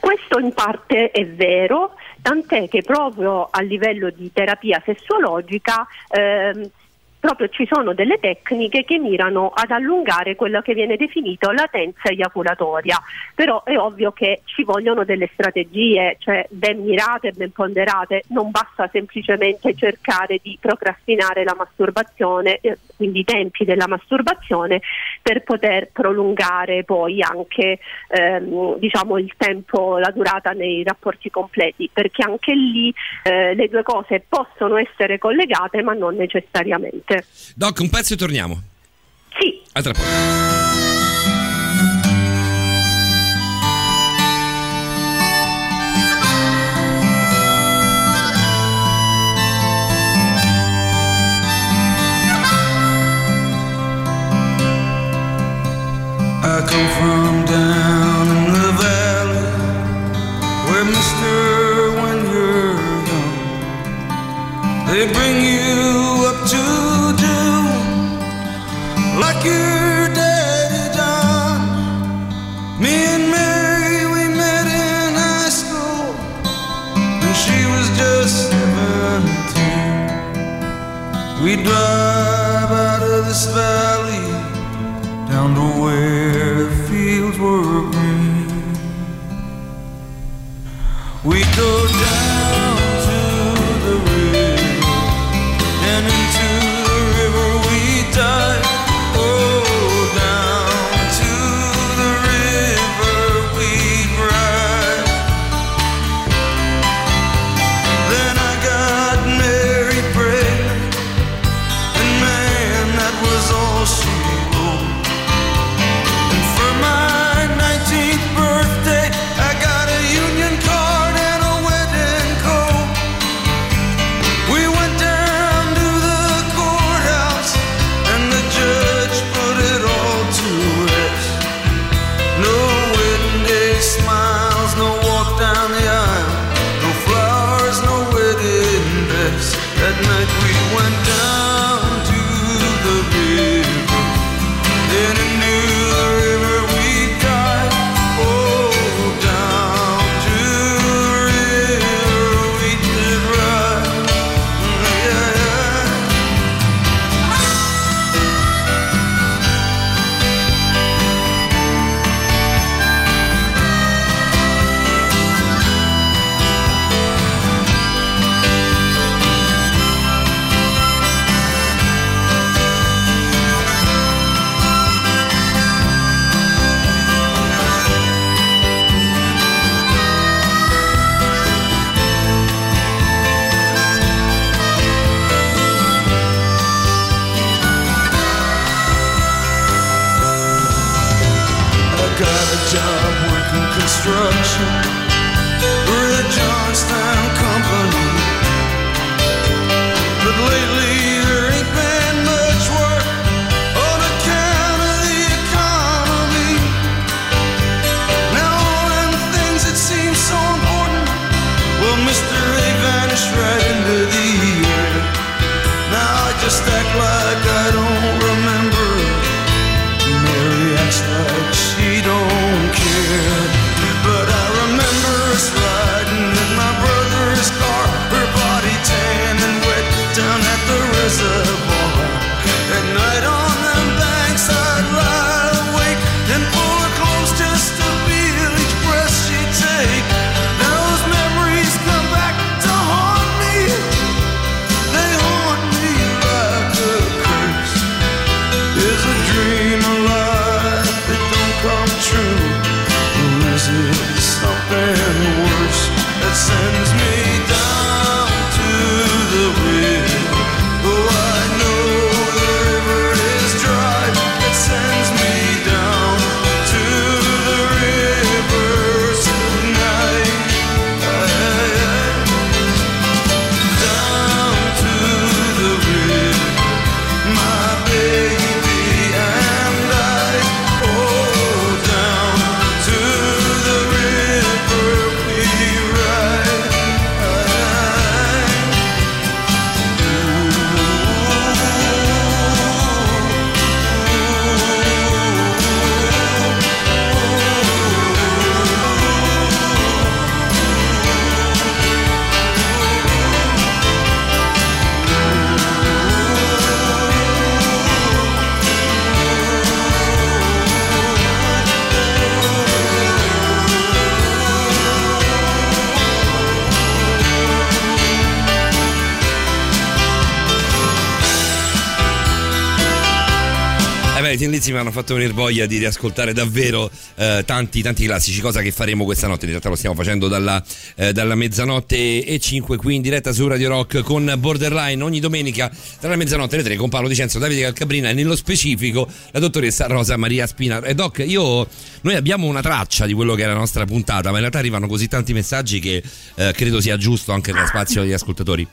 Questo in parte è vero, tant'è che proprio a livello di terapia sessuologica ehm, proprio ci sono delle tecniche che mirano ad allungare quello che viene definito latenza eiaculatoria, però è ovvio che ci vogliono delle strategie, cioè ben mirate, ben ponderate, non basta semplicemente cercare di procrastinare la masturbazione, eh, quindi i tempi della masturbazione per poter prolungare poi anche ehm, diciamo il tempo, la durata nei rapporti completi, perché anche lì eh, le due cose possono essere collegate ma non necessariamente. Doc, un pezzo e torniamo. Sì. A tra poco. I come from fatto venire voglia di riascoltare davvero eh, tanti, tanti classici, cosa che faremo questa notte. In realtà lo stiamo facendo dalla, eh, dalla mezzanotte e 5 qui in diretta su Radio Rock con Borderline ogni domenica tra la mezzanotte e le 3 con Paolo Dicenzo, Davide Calcabrina e nello specifico la dottoressa Rosa Maria Spina. E Doc, io, noi abbiamo una traccia di quello che è la nostra puntata, ma in realtà arrivano così tanti messaggi che eh, credo sia giusto anche nella spazio degli ascoltatori.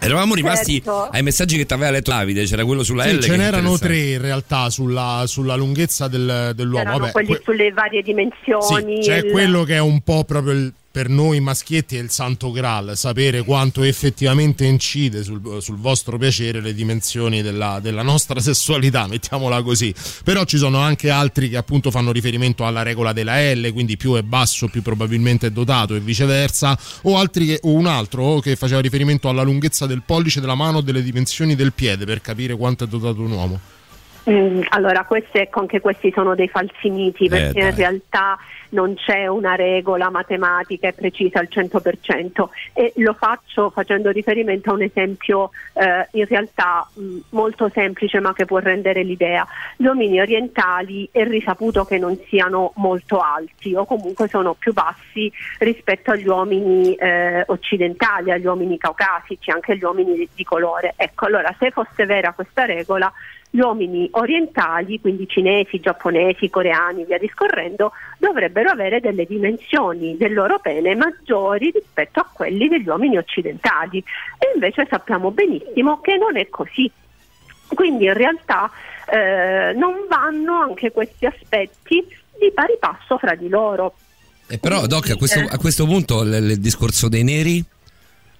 Eravamo rimasti Certo. ai messaggi che ti aveva letto Davide, c'era quello sulla Sì, L. ce n'erano tre in realtà sulla, sulla lunghezza del- dell'uomo. Vabbè, quelli que- sulle varie dimensioni. Sì, c'è il- quello che è un po' proprio il- per noi maschietti è il santo graal, sapere quanto effettivamente incide sul, sul vostro piacere le dimensioni della, della nostra sessualità, mettiamola così. Però ci sono anche altri che appunto fanno riferimento alla regola della L, quindi più è basso più probabilmente è dotato e viceversa, o, altri che, o un altro che faceva riferimento alla lunghezza del pollice della mano o delle dimensioni del piede per capire quanto è dotato un uomo. Mm, allora, questi, anche questi sono dei falsi miti perché Eh, dai. in realtà non c'è una regola matematica e precisa al 100% e lo faccio facendo riferimento a un esempio eh, in realtà mh, molto semplice ma che può rendere l'idea. Gli uomini orientali è risaputo che non siano molto alti o comunque sono più bassi rispetto agli uomini eh, occidentali, agli uomini caucasici, anche agli uomini di, di colore. Ecco, allora se fosse vera questa regola gli uomini orientali, quindi cinesi, giapponesi, coreani, via discorrendo, dovrebbero avere delle dimensioni del loro pene maggiori rispetto a quelli degli uomini occidentali. E invece sappiamo benissimo che non è così. Quindi in realtà eh, non vanno anche questi aspetti di pari passo fra di loro. Eh, però, Doc, a questo, a questo punto il, il discorso dei neri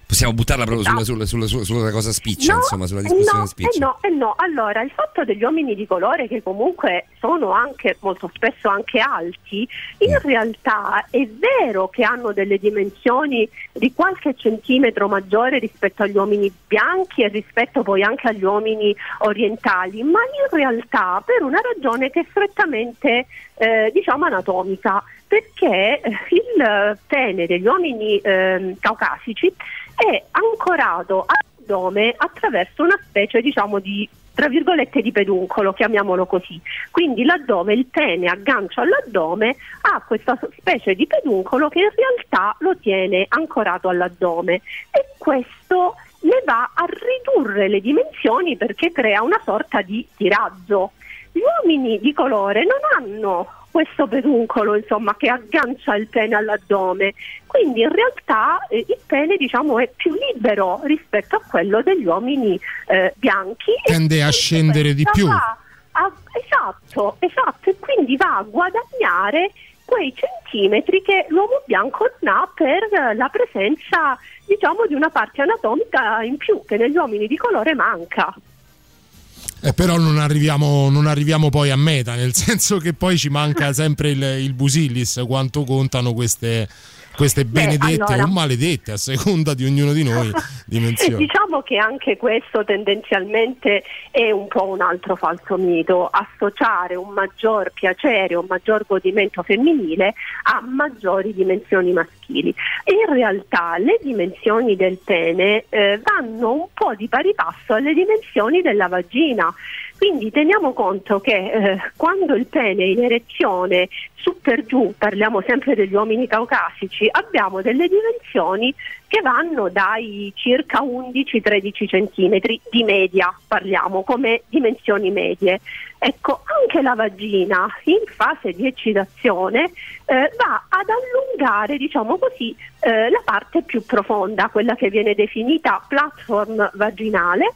possiamo buttarla proprio sulla, sulla, sulla, sulla- sulla cosa spiccia, insomma, sulla discussione no, spiccia. eh no, eh no. Allora, il fatto degli uomini di colore che comunque sono anche molto spesso anche alti, in Mm. realtà è vero che hanno delle dimensioni di qualche centimetro maggiore rispetto agli uomini bianchi e rispetto poi anche agli uomini orientali, ma in realtà per una ragione che è strettamente eh, diciamo anatomica, perché eh, il pene degli uomini ehm, caucasici è ancorato all'addome attraverso una specie diciamo di tra virgolette di peduncolo, chiamiamolo così. Quindi l'addome, il pene aggancia all'addome, ha questa specie di peduncolo che in realtà lo tiene ancorato all'addome e questo ne va a ridurre le dimensioni perché crea una sorta di tiraggio. Gli uomini di colore non hanno questo peduncolo insomma, che aggancia il pene all'addome, quindi in realtà eh, il pene diciamo, è più libero rispetto a quello degli uomini eh, bianchi. Tende a scendere di più. va a- esatto, esatto, e quindi va a guadagnare quei centimetri che l'uomo bianco non ha per la presenza diciamo di una parte anatomica in più che negli uomini di colore manca. Eh, però non arriviamo, non arriviamo poi a meta, nel senso che poi ci manca sempre il, il Busillis, quanto contano queste, queste benedette allora- o maledette, a seconda di ognuno di noi, dimensioni. diciamo che anche questo tendenzialmente è un po' un altro falso mito, associare un maggior piacere, un maggior godimento femminile a maggiori dimensioni maschili. In realtà le dimensioni del pene eh, vanno un po' di pari passo alle dimensioni della vagina. Quindi teniamo conto che eh, quando il pene è in erezione su per giù, parliamo sempre degli uomini caucasici, abbiamo delle dimensioni che vanno dai circa 11-13 centimetri di media, parliamo come dimensioni medie. Ecco, anche la vagina in fase di eccitazione eh, va ad allungare, diciamo così, eh, la parte più profonda, quella che viene definita platform vaginale,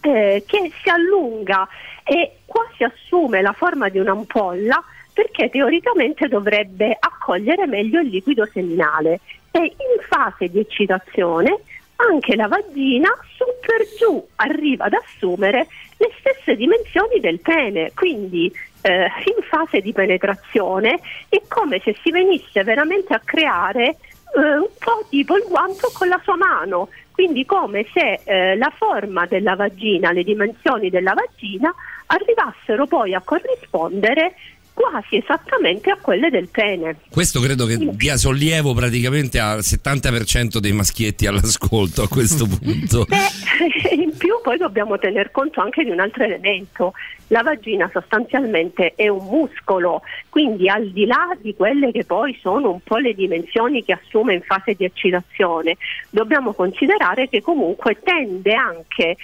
eh, che si allunga e quasi assume la forma di un'ampolla perché teoricamente dovrebbe accogliere meglio il liquido seminale. E in fase di eccitazione anche la vagina su per giù arriva ad assumere le stesse dimensioni del pene, quindi eh, in fase di penetrazione è come se si venisse veramente a creare eh, un po' tipo il guanto con la sua mano, quindi come se eh, la forma della vagina, le dimensioni della vagina arrivassero poi a corrispondere quasi esattamente a quelle del pene. Questo credo che dia sollievo praticamente al 70% dei maschietti all'ascolto a questo punto. Beh, in più poi dobbiamo tener conto anche di un altro elemento, la vagina sostanzialmente è un muscolo, quindi al di là di quelle che poi sono un po' le dimensioni che assume in fase di eccitazione, dobbiamo considerare che comunque tende anche eh,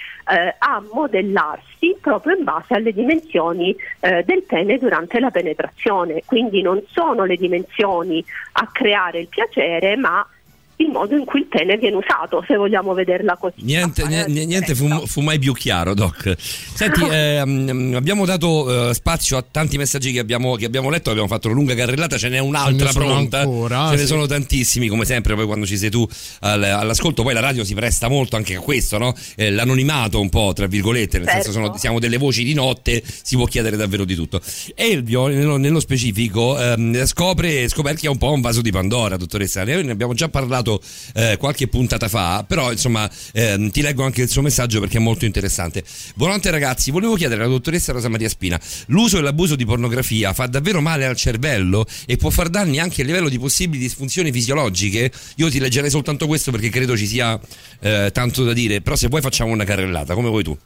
a modellarsi proprio in base alle dimensioni eh, del pene durante la penetrazione, quindi non sono le dimensioni a creare il piacere, ma il modo in cui il pene viene usato, se vogliamo vederla così. Niente, niente, niente fu, fu, mai più chiaro, Doc. Senti, ehm, abbiamo dato eh, spazio a tanti messaggi che abbiamo, che abbiamo, letto, abbiamo fatto una lunga carrellata, ce n'è un'altra ce pronta. Ancora, ce sì. ne sono tantissimi, come sempre, poi quando ci sei tu al, all'ascolto, poi la radio si presta molto anche a questo, no? eh, l'anonimato un po', tra virgolette, nel Certo. senso sono, siamo delle voci di notte, si può chiedere davvero di tutto. Elvio, nello, nello specifico, ehm, scopre, scoperchia un po' un vaso di Pandora, dottoressa. Noi ne abbiamo già parlato eh, qualche puntata fa, però insomma ehm, ti leggo anche il suo messaggio perché è molto interessante. Buonanotte ragazzi, volevo chiedere alla dottoressa Rosa Maria Spina, l'uso e l'abuso di pornografia fa davvero male al cervello e può far danni anche a livello di possibili disfunzioni fisiologiche? Io ti leggerei soltanto questo perché credo ci sia eh, tanto da dire, però se vuoi facciamo una carrellata, come vuoi tu.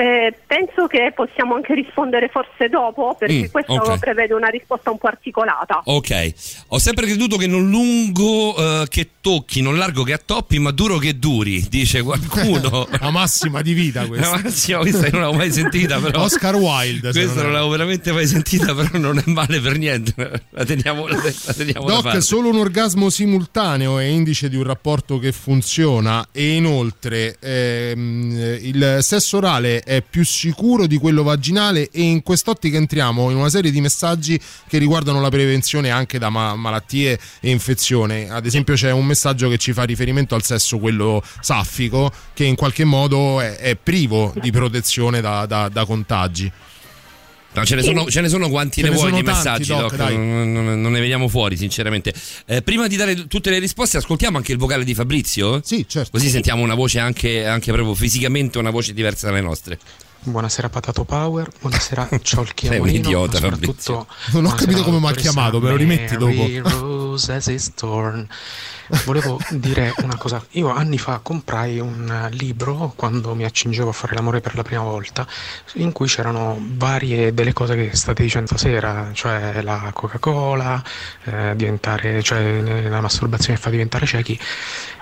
Eh, penso che possiamo anche rispondere forse dopo, perché Mm, questo ok. prevede una risposta un po' articolata. Ok, ho sempre creduto che non lungo eh, che tocchi, non largo che attoppi, ma duro che duri, dice qualcuno. La massima di vita La questa. massima, questa non l'avevo mai sentita, però. Oscar Wilde. Questa non l'avevo veramente mai sentita, però non è male per niente. La teniamo, la teniamo da Doc, parte. solo un orgasmo simultaneo è indice di un rapporto che funziona e inoltre ehm, il sesso orale è più sicuro di quello vaginale e in quest'ottica entriamo in una serie di messaggi che riguardano la prevenzione anche da ma- malattie e infezioni. Ad esempio c'è un messaggio che ci fa riferimento al sesso, quello saffico, che in qualche modo è, è privo di protezione da- da- da contagi. No, ce, ne sono, ce ne sono quanti Ce ne ne vuoi di tanti, messaggi, Doc, Doc, non, non- non ne vediamo fuori, sinceramente. Eh, prima di dare tutte le risposte, ascoltiamo anche il vocale di Fabrizio? Sì, certo. Così sentiamo una voce anche, anche proprio fisicamente, una voce diversa dalle nostre. Buonasera Patato Power, buonasera Ciolchi Sei un idiota, soprattutto Non ho capito come mi ha chiamato, me lo rimetti dopo. Rose as is torn. Volevo dire una cosa, io anni fa comprai un libro quando mi accingevo a fare l'amore per la prima volta, in cui c'erano varie delle cose che state dicendo stasera, cioè la Coca-Cola, eh, cioè la masturbazione che fa diventare ciechi,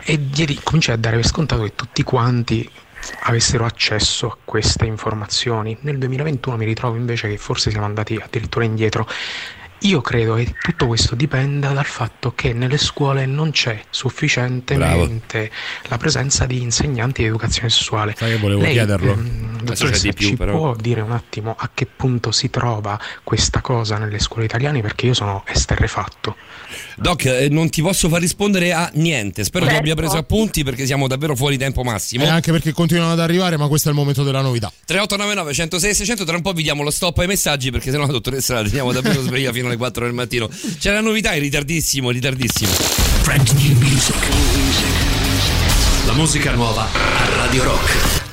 e diedi, cominciai a dare per scontato che tutti quanti avessero accesso a queste informazioni. Nel 2021 mi ritrovo invece che forse siamo andati addirittura indietro. Io credo che tutto questo dipenda dal fatto che nelle scuole non c'è sufficientemente la presenza di insegnanti di educazione sessuale. Sai che volevo Lei, chiederlo? Adesso c'è dottoressa, più, ci però. può dire un attimo a che punto si trova questa cosa nelle scuole italiane? Perché io sono esterrefatto. Doc, eh, non ti posso far rispondere a niente. Spero Certo. abbia preso appunti perché siamo davvero fuori tempo massimo. E anche perché continuano ad arrivare, ma questo è il momento della novità. 3899 106 600 tra un po' vi diamo lo stop ai messaggi perché sennò la dottoressa la teniamo davvero sveglia fino alle 4 del mattino c'è la novità in ritardissimo ritardissimo Brand new music. La musica nuova a Radio Rock.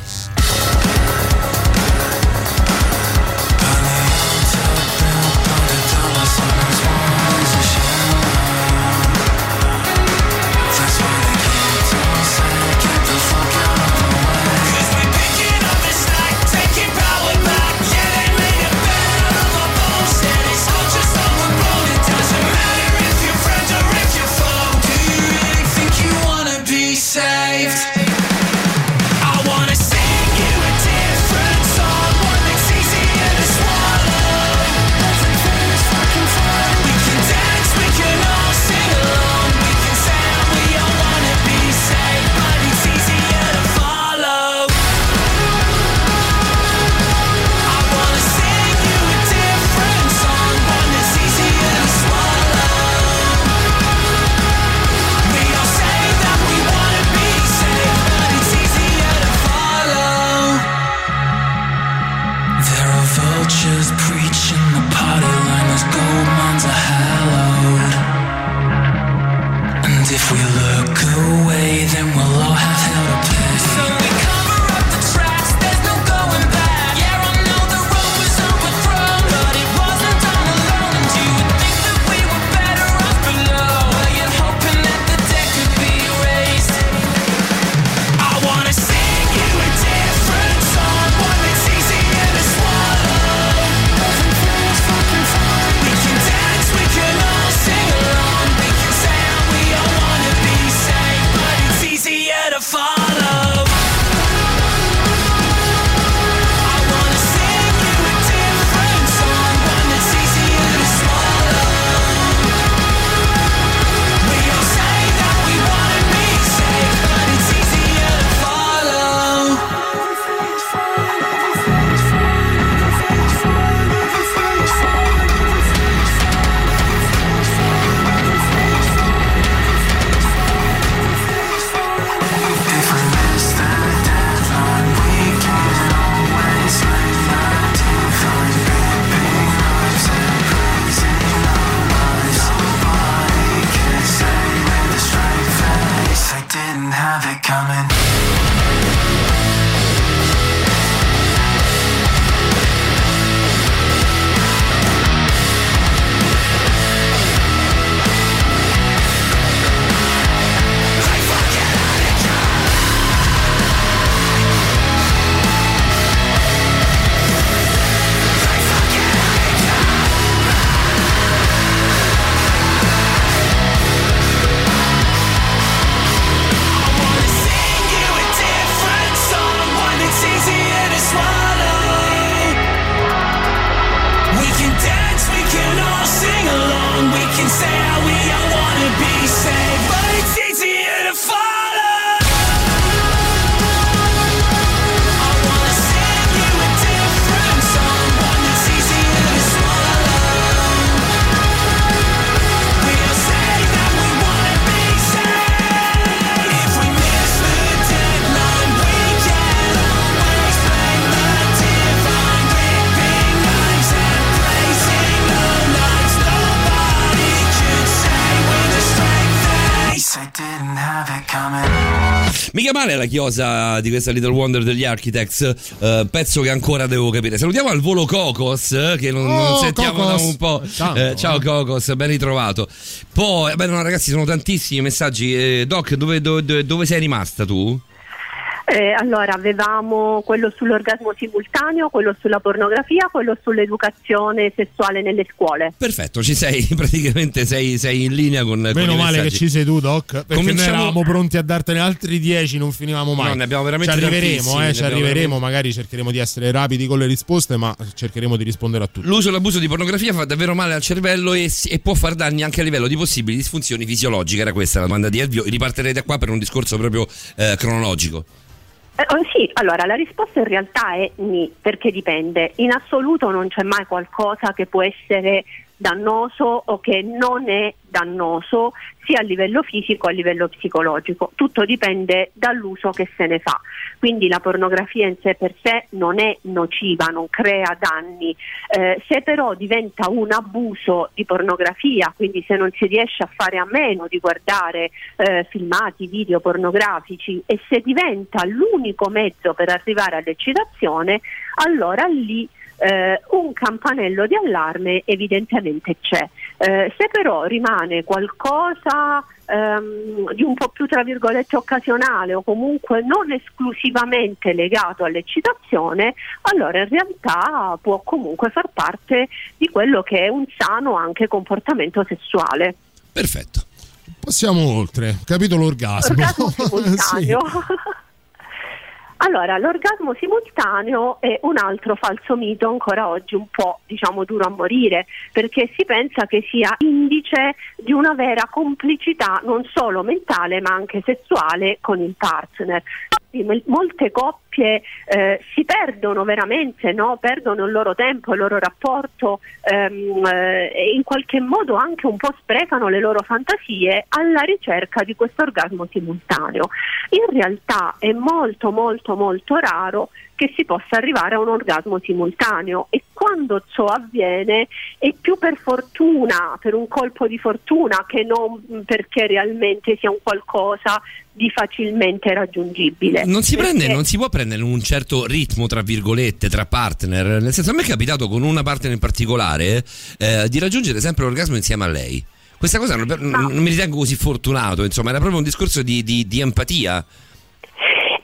La chiosa di questa Little Wonder degli Architects, eh, pezzo che ancora devo capire. Salutiamo al volo Cocos, eh, che non, Oh, non sentiamo Cocos. da un po'. Tanto, Eh, ciao eh. Cocos, ben ritrovato. Poi, beh, no, ragazzi, sono tantissimi messaggi. Eh, Doc, dove, dove- dove sei rimasta tu? Eh, allora, avevamo quello sull'orgasmo simultaneo, quello sulla pornografia, quello sull'educazione sessuale nelle scuole. Perfetto, ci sei, praticamente sei, sei in linea con con Meno i male che ci sei tu, Doc. Perché Cominciamo- noi eravamo pronti a dartene altri 10, non finivamo mai. No, ne abbiamo veramente Ci arriveremo, eh, ne ci abbiamo arriveremo. veramente- Magari cercheremo di essere rapidi con le risposte, ma cercheremo di rispondere a tutti. L'uso e l'abuso di pornografia fa davvero male al cervello e, e può far danni anche a livello di possibili disfunzioni fisiologiche. Era questa la domanda di Elvio. Ripartirei da qua per un discorso proprio eh, cronologico. Eh, oh, sì, allora la risposta in realtà è ni, perché dipende. In assoluto non c'è mai qualcosa che può essere dannoso o che non è dannoso sia a livello fisico che a livello psicologico. Tutto dipende dall'uso che se ne fa. Quindi la pornografia in sé per sé non è nociva, non crea danni. Eh, se però diventa un abuso di pornografia, quindi se non si riesce a fare a meno di guardare eh, filmati, video pornografici e se diventa l'unico mezzo per arrivare all'eccitazione, allora lì eh, un campanello di allarme evidentemente c'è. Eh, se però rimane qualcosa ehm, di un po' più tra virgolette occasionale o comunque non esclusivamente legato all'eccitazione, allora in realtà può comunque far parte di quello che è un sano anche comportamento sessuale. Perfetto. Passiamo oltre. Capitolo orgasmo. Orgasmo simultaneo. Sì. Allora, l'orgasmo simultaneo è un altro falso mito ancora oggi un po' diciamo duro a morire, perché si pensa che sia indice di una vera complicità non solo mentale ma anche sessuale con il partner. Mol- Molte coppie eh, si perdono veramente, no? perdono il loro tempo, il loro rapporto ehm, eh, e in qualche modo anche un po' sprecano le loro fantasie alla ricerca di questo orgasmo simultaneo. In realtà è molto molto molto raro che si possa arrivare a un orgasmo simultaneo e quando ciò avviene è più per fortuna, per un colpo di fortuna che non perché realmente sia un qualcosa di facilmente raggiungibile. Non si, prende, non si può prendere un certo ritmo, tra virgolette, tra partner. Nel senso, a me è capitato con una partner in particolare eh, di raggiungere sempre l'orgasmo insieme a lei. Questa cosa non, non mi ritengo così fortunato, insomma, era proprio un discorso di, di- di empatia.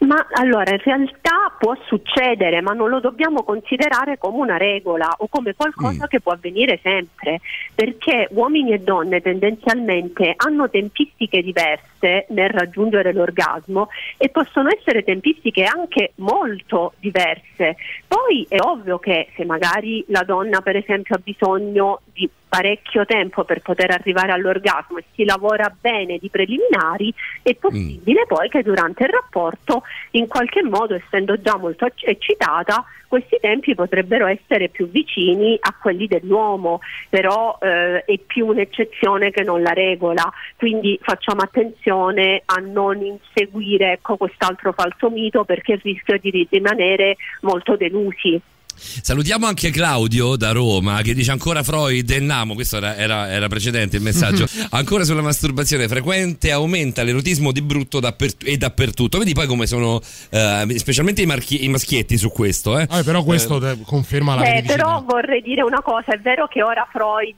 Ma allora in realtà può succedere, ma non lo dobbiamo considerare come una regola o come qualcosa Mm. che può avvenire sempre, perché uomini e donne tendenzialmente hanno tempistiche diverse nel raggiungere l'orgasmo e possono essere tempistiche anche molto diverse. Poi è ovvio che se magari la donna per esempio ha bisogno di parecchio tempo per poter arrivare all'orgasmo e si lavora bene di preliminari, è possibile poi che durante il rapporto, in qualche modo, essendo già molto ecc- eccitata, questi tempi potrebbero essere più vicini a quelli dell'uomo, però eh, è più un'eccezione che non la regola, quindi facciamo attenzione a non inseguire ecco, quest'altro falso mito perché il rischio di rimanere molto delusi. Salutiamo anche Claudio da Roma che dice ancora Freud e Namo, questo era, era- era precedente il messaggio, ancora sulla masturbazione frequente aumenta l'erotismo di brutto dappert- e dappertutto. Vedi poi come sono eh, specialmente i, marchi- i maschietti su questo. Eh. Ah, però questo te- conferma la Eh, però vorrei dire una cosa, è vero che ora Freud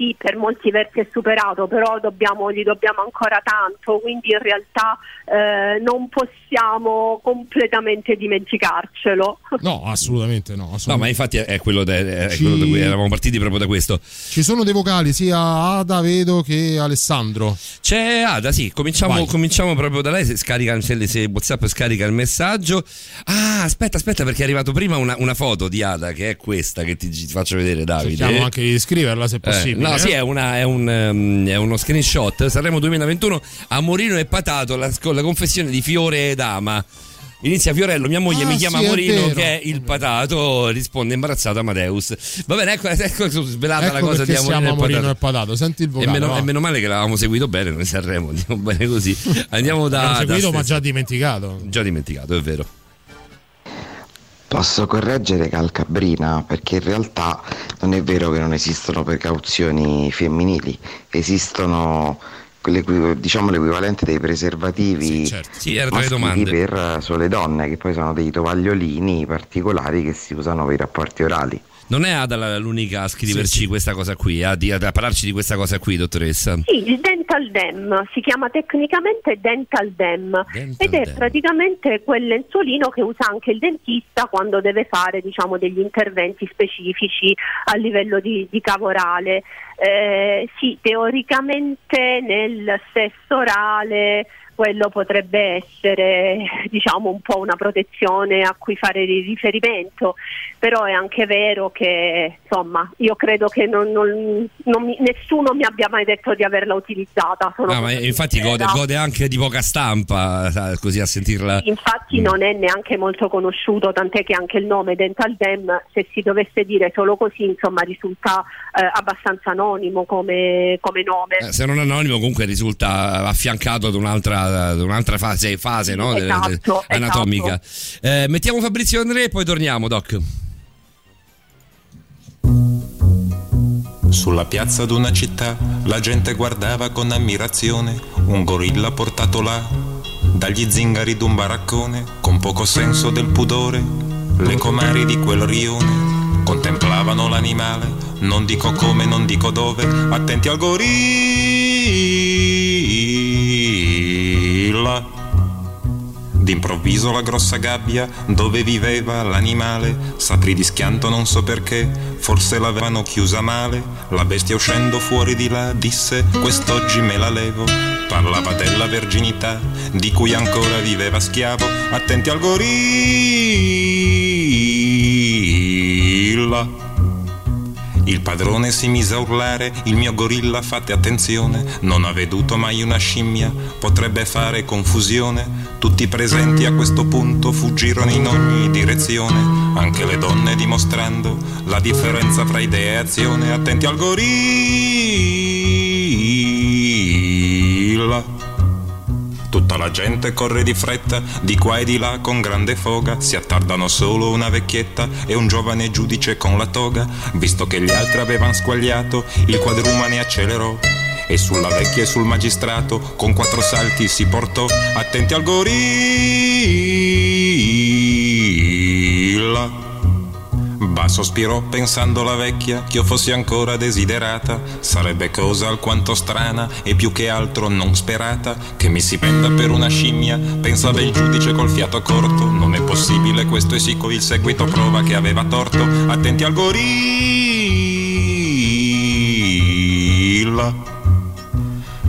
sì, per molti versi è superato, però dobbiamo, gli dobbiamo ancora tanto, quindi in realtà eh, non possiamo completamente dimenticarcelo. No, assolutamente no. No, assolutamente. ma infatti è quello, da, è Ci- quello da cui eravamo partiti proprio da questo. Ci sono dei vocali sia Ada, vedo, che Alessandro. C'è Ada, sì, cominciamo, cominciamo proprio da lei. Se, scarica, se, se WhatsApp scarica il messaggio. Ah, aspetta, aspetta, perché è arrivato prima una, una foto di Ada, che è questa che ti, ti faccio vedere, Davide. Cerchiamo anche di scriverla se Eh, possibile. No, eh. sì, è, una- è un, ehm, è uno screenshot. Sanremo 2021 a Morino e Patato, la, la confessione di Fiore ed Ama. Inizia Fiorello, mia moglie Ah, mi chiama sì, è Morino vero. che è il patato, risponde imbarazzato Amadeus. Va bene, ecco, ecco svelata Ecco la cosa di Amorino siamo a e Morino Patato. e Patato. Senti il E vocale. meno, va. e meno male che l'avevamo seguito bene noi Sanremo, dico bene così. Andiamo da... L'abbiamo seguito, da ma già dimenticato. Già dimenticato, è vero. Posso correggere Calcabrina perché in realtà non è vero che non esistono precauzioni femminili, esistono diciamo l'equivalente dei preservativi Sì, maschili domande. per sole donne, che poi sono dei tovagliolini particolari che si usano per i rapporti orali. Non è Ada l'unica a scriverci questa cosa qui, a, di- a parlarci di questa cosa qui, dottoressa. Sì, il Dental Dam si chiama tecnicamente Dental Dam ed è praticamente quel lenzuolino che usa anche il dentista quando deve fare diciamo, degli interventi specifici a livello di, di cavo orale. Eh, sì, teoricamente nel sesso orale quello potrebbe essere diciamo un po' una protezione a cui fare ri- riferimento, però è anche vero che insomma io credo che non- non- non mi- nessuno mi abbia mai detto di averla utilizzata. sono No, ma così infatti gode, gode anche di poca stampa, sa, così a sentirla. Infatti non è neanche molto conosciuto, tant'è che anche il nome Dental Dam, se si dovesse dire solo così, insomma, risulta eh, abbastanza anonimo come, come nome. Eh, Se non anonimo, comunque risulta affiancato ad un'altra, ad un'altra fase, fase no? De- de- Esatto, anatomica. Eh, mettiamo Fabrizio Andrea e poi torniamo, Doc. Sulla piazza d'una città la gente guardava con ammirazione un gorilla portato là dagli zingari d'un baraccone con poco senso del pudore. Le comari di quel rione contemplavano l'animale, non dico come, non dico dove, attenti al gorilla. D'improvviso la grossa gabbia dove viveva l'animale s'aprì di schianto non so perché, forse l'avevano chiusa male. La bestia uscendo fuori di là disse quest'oggi me la levo. Parlava della verginità di cui ancora viveva schiavo. Attenti al gorilla. Il padrone si mise a urlare, il mio gorilla fate attenzione, non ha veduto mai una scimmia, potrebbe fare confusione. Tutti i presenti a questo punto fuggirono in ogni direzione, anche le donne dimostrando la differenza fra idea e azione. Attenti al gorilla. La gente corre di fretta, di qua e di là con grande foga, si attardano solo una vecchietta e un giovane giudice con la toga. Visto che gli altri avevano squagliato, il quadrumane accelerò. E sulla vecchia e sul magistrato con quattro salti si portò, attenti al gorilla. Bah sospirò pensando la vecchia che io fossi ancora desiderata. Sarebbe cosa alquanto strana e più che altro non sperata. Che mi si prenda per una scimmia, pensava il giudice col fiato corto. Non è possibile, questo è sicuro, il seguito prova che aveva torto. Attenti al gorilla.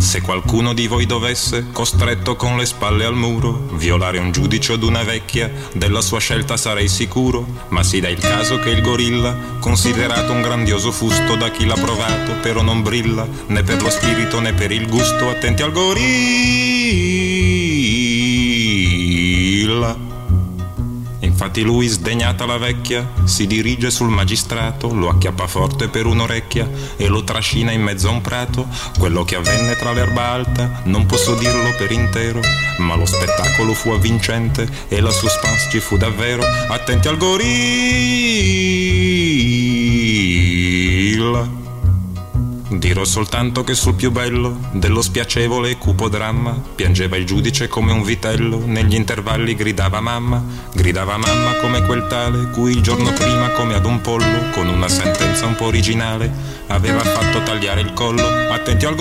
Se qualcuno di voi dovesse, costretto con le spalle al muro, violare un giudice od una vecchia, della sua scelta sarei sicuro, ma si dà il caso che il gorilla, considerato un grandioso fusto da chi l'ha provato, però non brilla, né per lo spirito né per il gusto, attenti al gorilla. Infatti lui, sdegnata la vecchia, si dirige sul magistrato, lo acchiappa forte per un'orecchia e lo trascina in mezzo a un prato. Quello che avvenne tra l'erba alta non posso dirlo per intero, ma lo spettacolo fu avvincente e la suspense ci fu davvero. Attenti al gorilla. Dirò soltanto che sul più bello dello spiacevole e cupo dramma piangeva il giudice come un vitello, negli intervalli gridava mamma, gridava mamma come quel tale cui il giorno prima come ad un pollo, con una sentenza un po' originale, aveva fatto tagliare il collo. Attenti al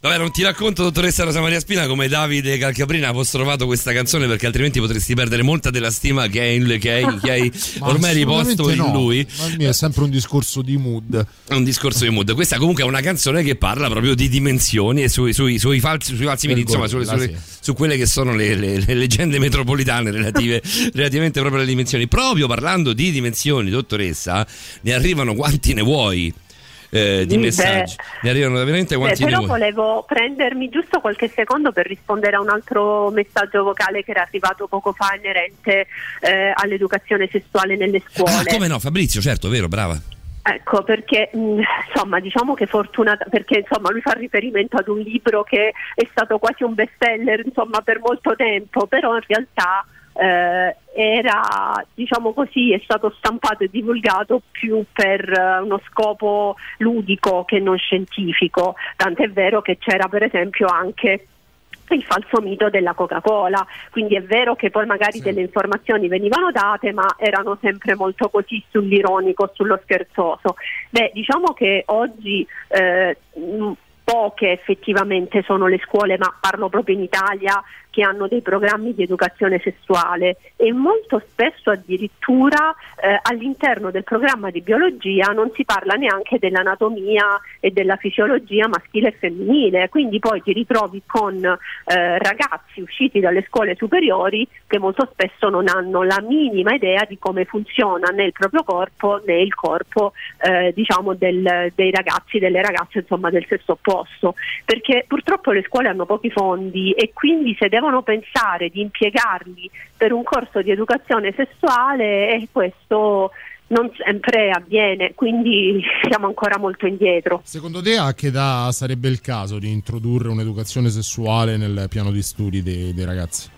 Vabbè, non ti racconto, dottoressa Rosa Maria Spina, come Davide Calcabrina ha trovato questa canzone perché altrimenti potresti perdere molta della stima che hai, che hai- che hai Ma ormai riposto assolutamente in no. lui. Ma il mio è sempre un discorso di mood. È un discorso di mood. Questa comunque è una canzone che parla proprio di dimensioni e sui, sui- sui falsi, sui falsi miti, insomma, sulle- sulle- su quelle che sono le, le- le leggende metropolitane relative, relativamente proprio alle dimensioni. Proprio parlando di dimensioni, dottoressa, ne arrivano quanti ne vuoi. Eh, di messaggi. Ne arrivano veramente Beh, quanti ne però vuoi volevo prendermi giusto qualche secondo per rispondere a un altro messaggio vocale che era arrivato poco fa inerente eh, all'educazione sessuale nelle scuole. ah come no Fabrizio certo vero brava. Ecco, perché mh, insomma, diciamo che fortunata perché insomma lui fa riferimento ad un libro che è stato quasi un bestseller insomma per molto tempo, però in realtà eh, era, diciamo così, è stato stampato e divulgato più per eh, uno scopo ludico che non scientifico, tant'è vero che c'era per esempio anche il falso mito della Coca-Cola, quindi è vero che poi magari delle informazioni venivano date, ma erano sempre molto così sull'ironico, sullo scherzoso. Beh, diciamo che oggi eh, poche effettivamente sono le scuole, ma parlo proprio in Italia, che hanno dei programmi di educazione sessuale e molto spesso addirittura eh, all'interno del programma di biologia non si parla neanche dell'anatomia e della fisiologia maschile e femminile, quindi poi ti ritrovi con eh, ragazzi usciti dalle scuole superiori che molto spesso non hanno la minima idea di come funziona né il proprio corpo né il corpo eh, diciamo del, dei ragazzi, delle ragazze insomma del sesso opposto, perché purtroppo le scuole hanno pochi fondi e quindi se devono devono pensare di impiegarli per un corso di educazione sessuale e questo non sempre avviene, quindi siamo ancora molto indietro. Secondo te a che età sarebbe il caso di introdurre un'educazione sessuale nel piano di studi dei, dei ragazzi?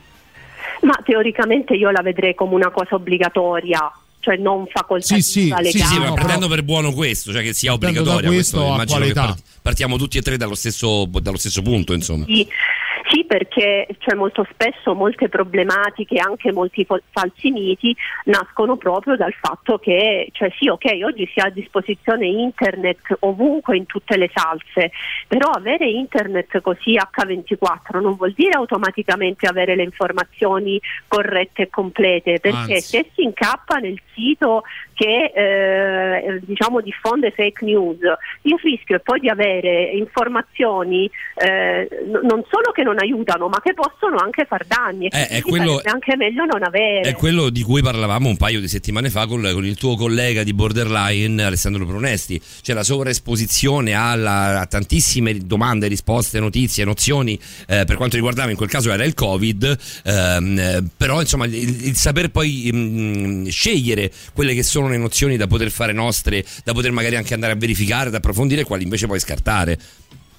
Ma teoricamente io la vedrei come una cosa obbligatoria, cioè non facoltativa sì, sì, legale. Sì, sì, ma prendendo per buono questo, cioè che sia obbligatoria. questo, questo a immagino che partiamo tutti e tre dallo stesso, dallo stesso punto, insomma. Sì, perché cioè, molto spesso molte problematiche, anche molti falsi miti, nascono proprio dal fatto che, cioè sì, ok, oggi si ha a disposizione internet ovunque in tutte le salse, però avere internet così H24 non vuol dire automaticamente avere le informazioni corrette e complete, perché Anzi. se si incappa nel sito che eh, diciamo diffonde fake news, il rischio è poi di avere informazioni eh, non solo che non aiutano, ma che possono anche far danni. E Eh, è quello- anche meglio non avere. È quello di cui parlavamo un paio di settimane fa con, con il tuo collega di Borderline, Alessandro Pronesti, cioè la sovraesposizione alla- a tantissime domande, risposte, notizie, nozioni, eh, per quanto riguardava in quel caso era il Covid, ehm, eh, però insomma il, il saper poi mm, scegliere quelle che sono le nozioni da poter fare nostre, da poter magari anche andare a verificare, da approfondire, quali invece poi scartare.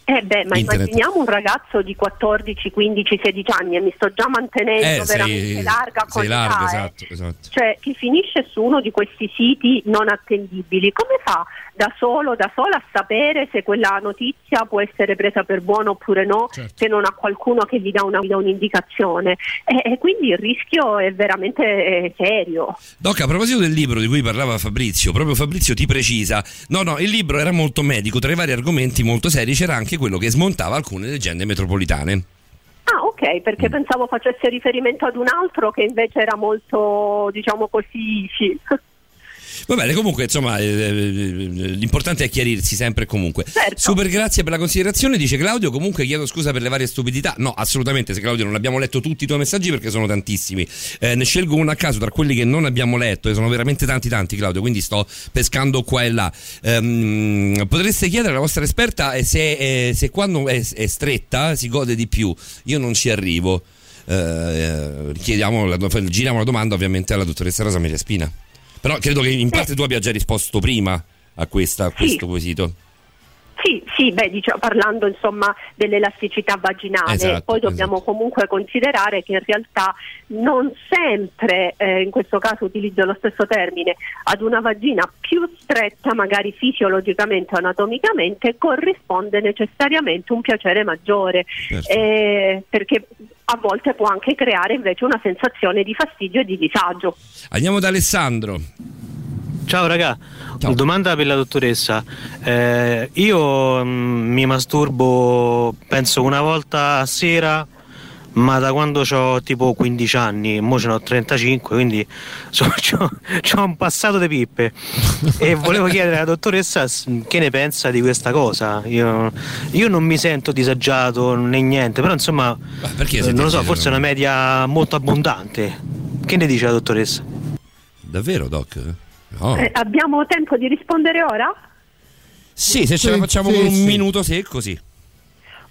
Eh beh, ma Internet. immaginiamo un ragazzo di 14, 15, 16 anni e mi sto già mantenendo Eh, veramente sei, larga con larga, eh. esatto, esatto. Cioè, chi finisce su uno di questi siti non attendibili, come fa da solo, da sola a sapere se quella notizia può essere presa per buona oppure no, Certo. se non ha qualcuno che gli dà, una, gli dà un'indicazione? E, e quindi il rischio è veramente eh, serio. Doc, a proposito del libro di cui parlava Fabrizio, proprio Fabrizio ti precisa, no, no, il libro era molto medico, tra i vari argomenti molto seri c'era anche quello che smontava alcune leggende metropolitane. Ah, ok, perché Mm. pensavo facesse riferimento ad un altro che invece era molto, diciamo così, sì. Va bene, comunque, insomma, eh, eh, l'importante è chiarirsi sempre e comunque. Certo. Super grazie per la considerazione, dice Claudio. Comunque chiedo scusa per le varie stupidità. No, assolutamente, se Claudio non abbiamo letto tutti i tuoi messaggi perché sono tantissimi. Eh, ne scelgo uno a caso tra quelli che non abbiamo letto, e sono veramente tanti tanti, Claudio, quindi sto pescando qua e là. Ehm, potreste chiedere alla vostra esperta eh, se, eh, se quando è, è stretta si gode di più. Io non ci arrivo. Eh, eh, chiediamo, giriamo la domanda ovviamente alla dottoressa Rosa Maria Spina. Però credo che in parte tu abbia già risposto prima a, questa, a questo quesito. Sì, sì, beh, diciamo, parlando insomma dell'elasticità vaginale, Esatto, poi dobbiamo comunque considerare che in realtà non sempre, eh, in questo caso utilizzo lo stesso termine, ad una vagina più stretta, magari fisiologicamente o anatomicamente, corrisponde necessariamente un piacere maggiore, Certo. eh, perché a volte può anche creare invece una sensazione di fastidio e di disagio. Andiamo da Alessandro. Ciao raga, domanda per la dottoressa. Eh, io mm, mi masturbo penso una volta a sera, ma da quando ho tipo 15 anni, mo ce ne ho 35, quindi ho un passato di pippe. e volevo chiedere alla dottoressa che ne pensa di questa cosa. Io, io non mi sento disagiato né niente, però insomma, eh, non lo so, forse è una media molto abbondante. Che ne dice la dottoressa? Davvero, Doc? No. Eh, abbiamo tempo di rispondere ora? Sì, se ce la facciamo sì, con un sì. minuto secco, sì.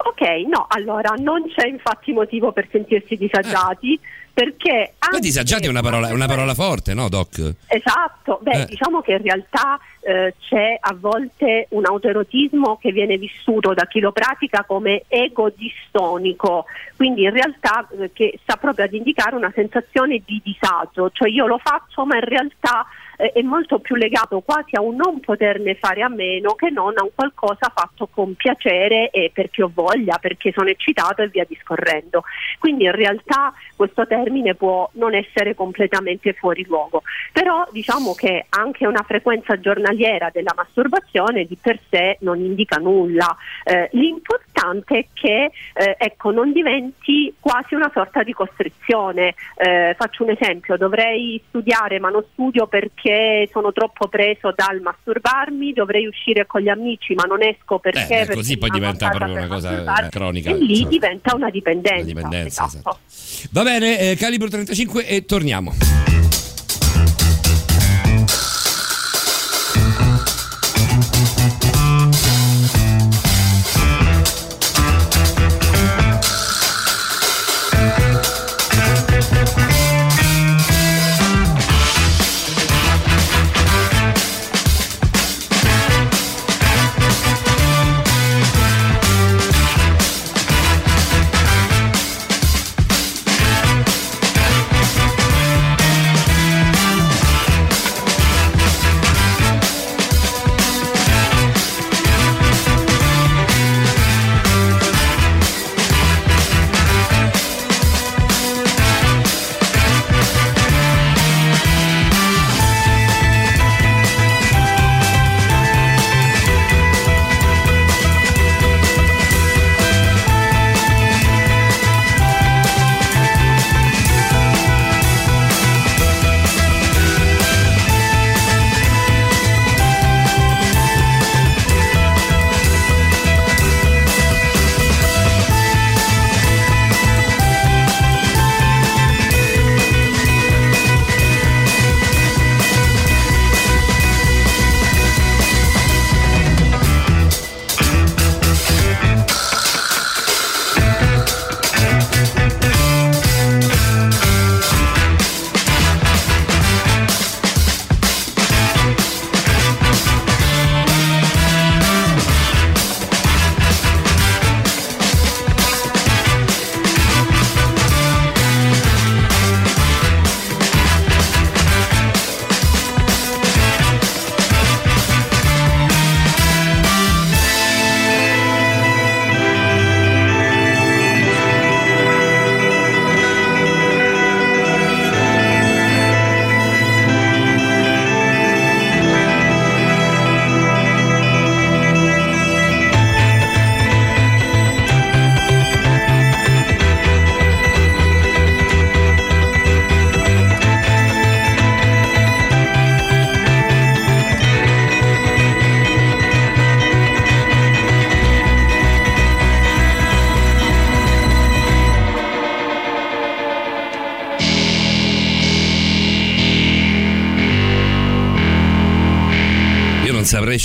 Ok, no, allora non c'è infatti motivo per sentirsi disagiati perché Ma anche- disagiati è una parola, è una parola forte, no, Doc? Esatto, beh, Eh. diciamo che in realtà eh, c'è a volte un autoerotismo che viene vissuto da chi lo pratica come ego distonico, quindi in realtà eh, che sta proprio ad indicare una sensazione di disagio, cioè io lo faccio ma in realtà eh, è molto più legato quasi a un non poterne fare a meno che non a un qualcosa fatto con piacere e perché ho voglia, perché sono eccitato e via discorrendo. Quindi in realtà questo termine può non essere completamente fuori luogo, però diciamo che anche una frequenza giornaliera della masturbazione di per sé non indica nulla. Eh, l'importante è che eh, ecco, non diventi quasi una sorta di costrizione. Eh, faccio un esempio, dovrei studiare ma non studio perché sono troppo preso dal masturbarmi, dovrei uscire con gli amici ma non esco perché... Eh, perché così poi diventa proprio una cosa eh, cronica. E lì Cioè, diventa una dipendenza. una dipendenza, esatto. Va bene, eh, calibro 35 e torniamo.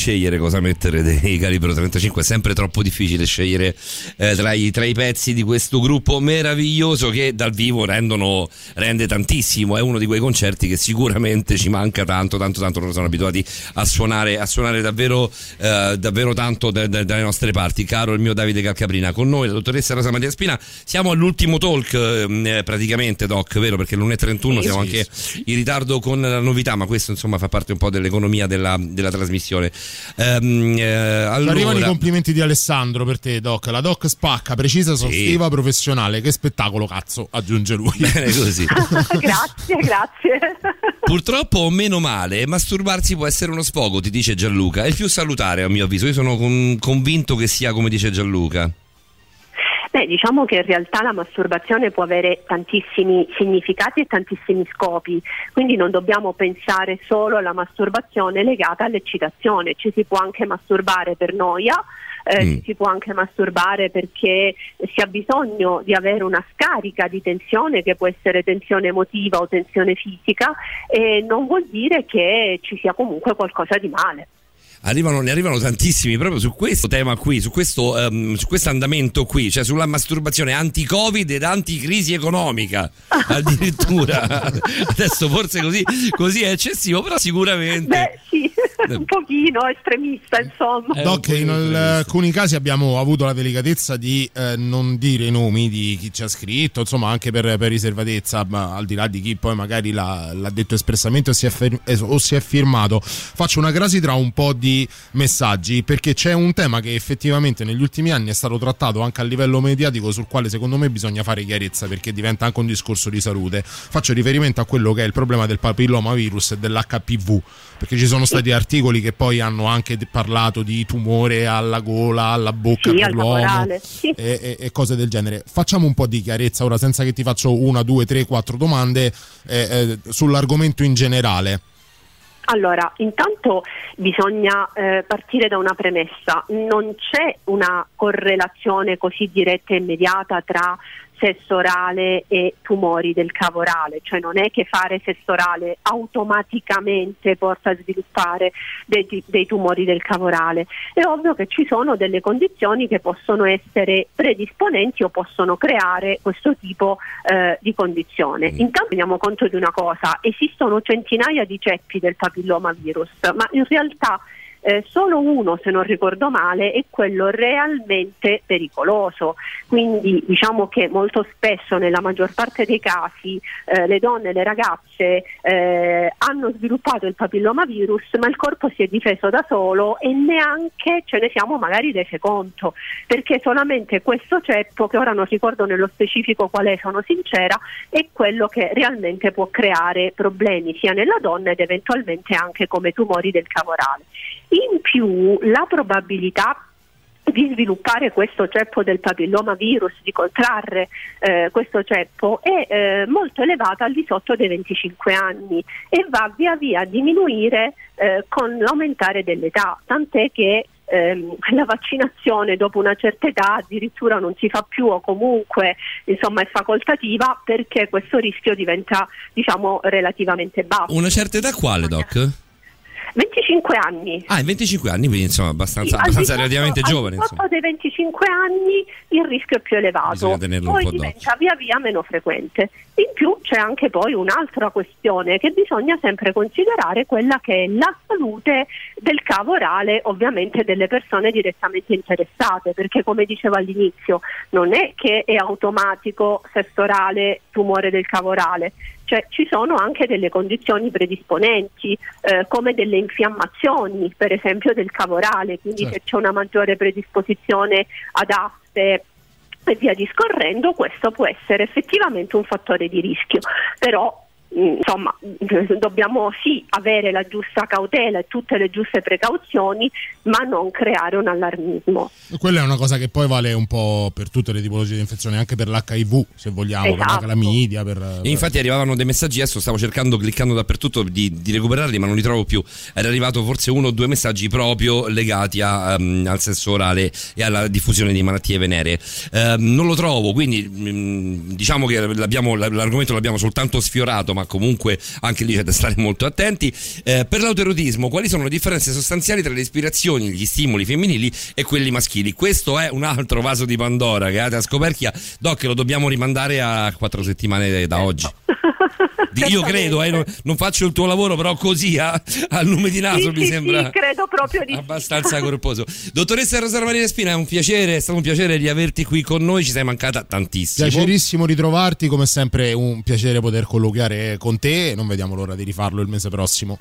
Scegliere cosa mettere dei calibro 35, è sempre troppo difficile scegliere eh, tra, i, tra i pezzi di questo gruppo meraviglioso che dal vivo rendono, rende tantissimo, è uno di quei concerti che sicuramente ci manca tanto, tanto, tanto, loro sono abituati a suonare, a suonare davvero, eh, davvero tanto da- da- dalle nostre parti. Caro il mio Davide Calcaprina, con noi la dottoressa Rosa Maria Spina, siamo all'ultimo talk ehm, eh, praticamente, Doc, vero? Perché l'1.31 Sì, siamo anche in ritardo con la novità, ma questo insomma fa parte un po' dell'economia della, della trasmissione. Ehm, eh, allora, Arrivano i complimenti di Alessandro per te, Doc. La Doc spacca, precisa, esaustiva, professionale. Che spettacolo, cazzo, aggiunge lui. Bene così. grazie, grazie. Purtroppo o meno male, masturbarsi può essere uno sfogo, ti dice Gianluca. È il più salutare a mio avviso. Io sono con- convinto che sia come dice Gianluca. Beh, diciamo che in realtà la masturbazione può avere tantissimi significati e tantissimi scopi, quindi non dobbiamo pensare solo alla masturbazione legata all'eccitazione, ci si può anche masturbare per noia, eh, Mm. ci si può anche masturbare perché si ha bisogno di avere una scarica di tensione che può essere tensione emotiva o tensione fisica e non vuol dire che ci sia comunque qualcosa di male. Arrivano, ne arrivano tantissimi proprio su questo tema qui, su questo, ehm, su questo andamento qui, cioè sulla masturbazione anti-Covid ed anti-crisi economica. Addirittura adesso forse così, così è eccessivo, però sicuramente. Beh, sì. un pochino estremista, insomma. Doc, in alcuni casi abbiamo avuto la delicatezza di eh, non dire i nomi di chi ci ha scritto, insomma, anche per, per riservatezza, ma al di là di chi poi magari l'ha, l'ha detto espressamente o si, è fer- eh, o si è firmato. Faccio una crasi tra un po' di messaggi perché c'è un tema che effettivamente negli ultimi anni è stato trattato anche a livello mediatico sul quale secondo me bisogna fare chiarezza perché diventa anche un discorso di salute. Faccio riferimento a quello che è il problema del papillomavirus e dell'HPV perché ci sono stati articoli che poi hanno anche parlato di tumore alla gola, alla bocca Sì, per al l'uomo caporale, sì. e, e- e cose del genere. Facciamo un po' di chiarezza ora senza che ti faccio una, due, tre, quattro domande eh, eh, sull'argomento in generale. Allora, intanto bisogna eh, partire da una premessa, non c'è una correlazione così diretta e immediata tra sesso orale e tumori del cavo orale, cioè non è che fare sesso orale automaticamente porta a sviluppare dei, dei tumori del cavo orale. È ovvio che ci sono delle condizioni che possono essere predisponenti o possono creare questo tipo eh, di condizione. Intanto teniamo conto di una cosa, esistono centinaia di ceppi del papillomavirus, ma in realtà eh, solo uno, se non ricordo male, è quello realmente pericoloso. Quindi diciamo che molto spesso, nella maggior parte dei casi, eh, le donne, le ragazze eh, hanno sviluppato il papillomavirus, ma il corpo si è difeso da solo e neanche ce ne siamo magari rese conto, perché solamente questo ceppo, che ora non ricordo nello specifico qual è, sono sincera, è quello che realmente può creare problemi sia nella donna ed eventualmente anche come tumori del cavo orale. In più la probabilità di sviluppare questo ceppo del papillomavirus, di contrarre eh, questo ceppo, è eh, molto elevata al di sotto dei 25 anni e va via via a diminuire eh, con l'aumentare dell'età, tant'è che ehm, la vaccinazione dopo una certa età addirittura non si fa più o comunque insomma è facoltativa perché questo rischio diventa diciamo relativamente basso. Una certa età quale, Doc? 25 anni. Ah, in 25 anni, quindi insomma abbastanza, Sì, abbastanza relativamente giovane. Sotto dei 25 anni il rischio è più elevato, poi po' diventa via via meno frequente. In più c'è anche poi un'altra questione che bisogna sempre considerare, quella che è la salute del cavo orale, ovviamente delle persone direttamente interessate, perché come dicevo all'inizio non è che è automatico sesso orale, tumore del cavo orale, cioè ci sono anche delle condizioni predisponenti eh, come delle infiammazioni per esempio del cavo orale, quindi Certo. se c'è una maggiore predisposizione ad aste e via discorrendo, questo può essere effettivamente un fattore di rischio, però insomma dobbiamo sì avere la giusta cautela e tutte le giuste precauzioni, ma non creare un allarmismo. Quella è una cosa che poi vale un po' per tutte le tipologie di infezione, anche per l'HIV, se vogliamo, per la Esatto. calamidia, per... E infatti arrivavano dei messaggi, adesso stavo cercando, cliccando dappertutto di, di recuperarli, ma non li trovo più. Era arrivato forse uno o due messaggi proprio legati a, ehm, al sesso orale e alla diffusione di malattie venere. Ehm, non lo trovo, quindi mm, diciamo che l'abbiamo- l'argomento l'abbiamo soltanto sfiorato, ma comunque anche lì c'è da stare molto attenti. Eh, per l'autoerotismo, quali sono le differenze sostanziali tra le ispirazioni, gli stimoli femminili e quelli maschili? Questo è un altro vaso di Pandora che avete a scoperchia. Doc, lo dobbiamo rimandare a quattro settimane da oggi. Io credo, eh, non, non faccio il tuo lavoro, però così a, al lume di naso Sì, mi sì, sembra sì, credo proprio di sì. abbastanza corposo. Dottoressa Rosa Maria Spina, è un piacere, è stato un piacere di averti qui con noi, ci sei mancata tantissimo. Piacerissimo ritrovarti, come sempre un piacere poter colloquiare con te, non vediamo l'ora di rifarlo il mese prossimo.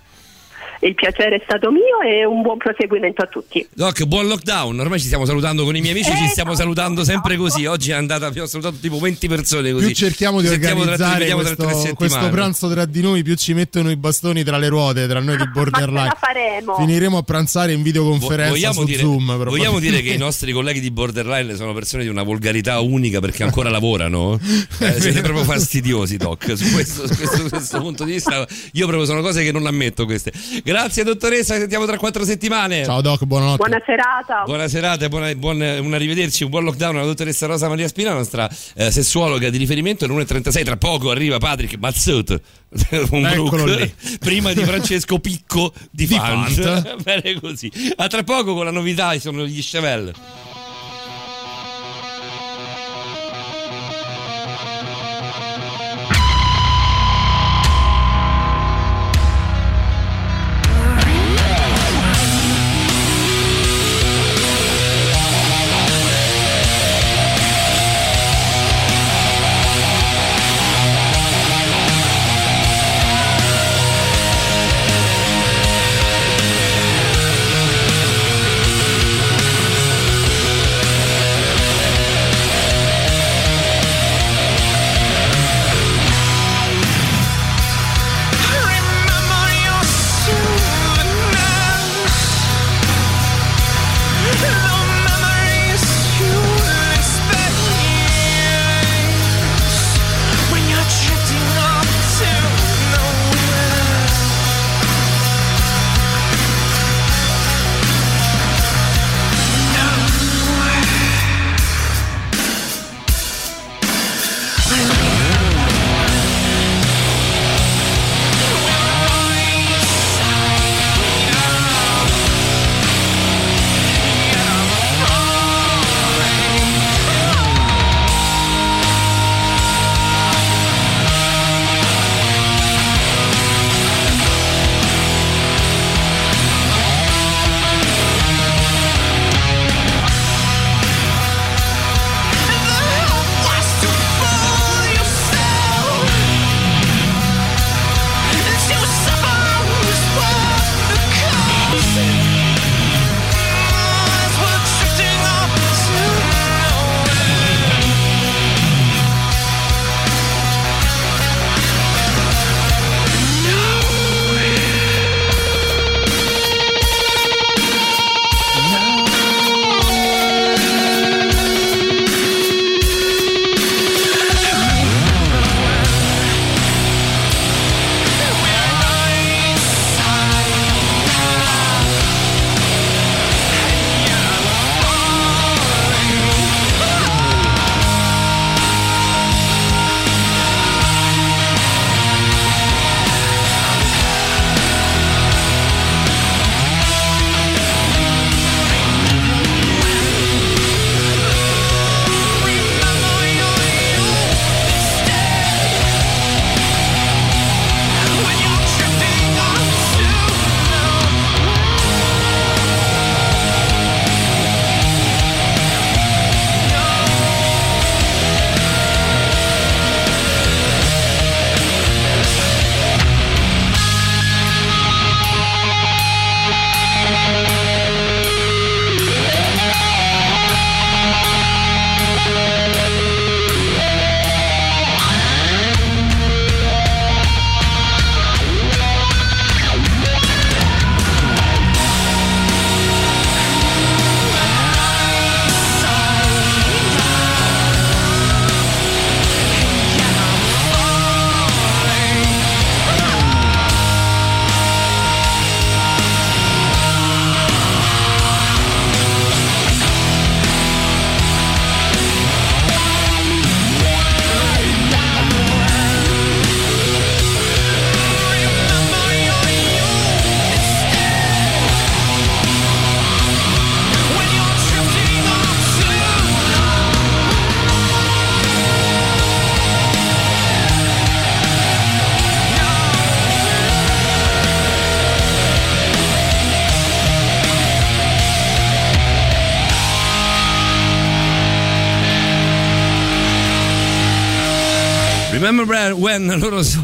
Il piacere è stato mio e un buon proseguimento a tutti. Doc, buon lockdown. Ormai ci stiamo salutando con i miei amici, ci stiamo salutando sempre così. Oggi è andata, abbiamo salutato tipo 20 persone così. Più cerchiamo di tra- ci organizzare tra tre questo, questo settimane. pranzo tra di noi, più ci mettono i bastoni tra le ruote, tra noi di borderline. La faremo. Finiremo a pranzare in videoconferenza Vogliamo su dire, Zoom. vogliamo dire che i nostri colleghi di Borderline sono persone di una volgarità unica perché ancora lavorano? Eh, siete proprio fastidiosi, Doc. Su questo, su questo- su questo punto di vista, io proprio sono cose che non ammetto queste. Grazie, dottoressa. Ci sentiamo tra quattro settimane. Ciao, Doc. Buonanotte. Buona serata. Buona serata, buona, buon, un arrivederci, un buon lockdown alla dottoressa Rosa Maria Spina, nostra eh, sessuologa di riferimento. Alle 1.36, tra poco arriva Patrick Mazzut, un Brook, prima di Francesco Picco di, Di Fant. Fant. Bene così. A tra poco con la novità, sono gli Chevelle.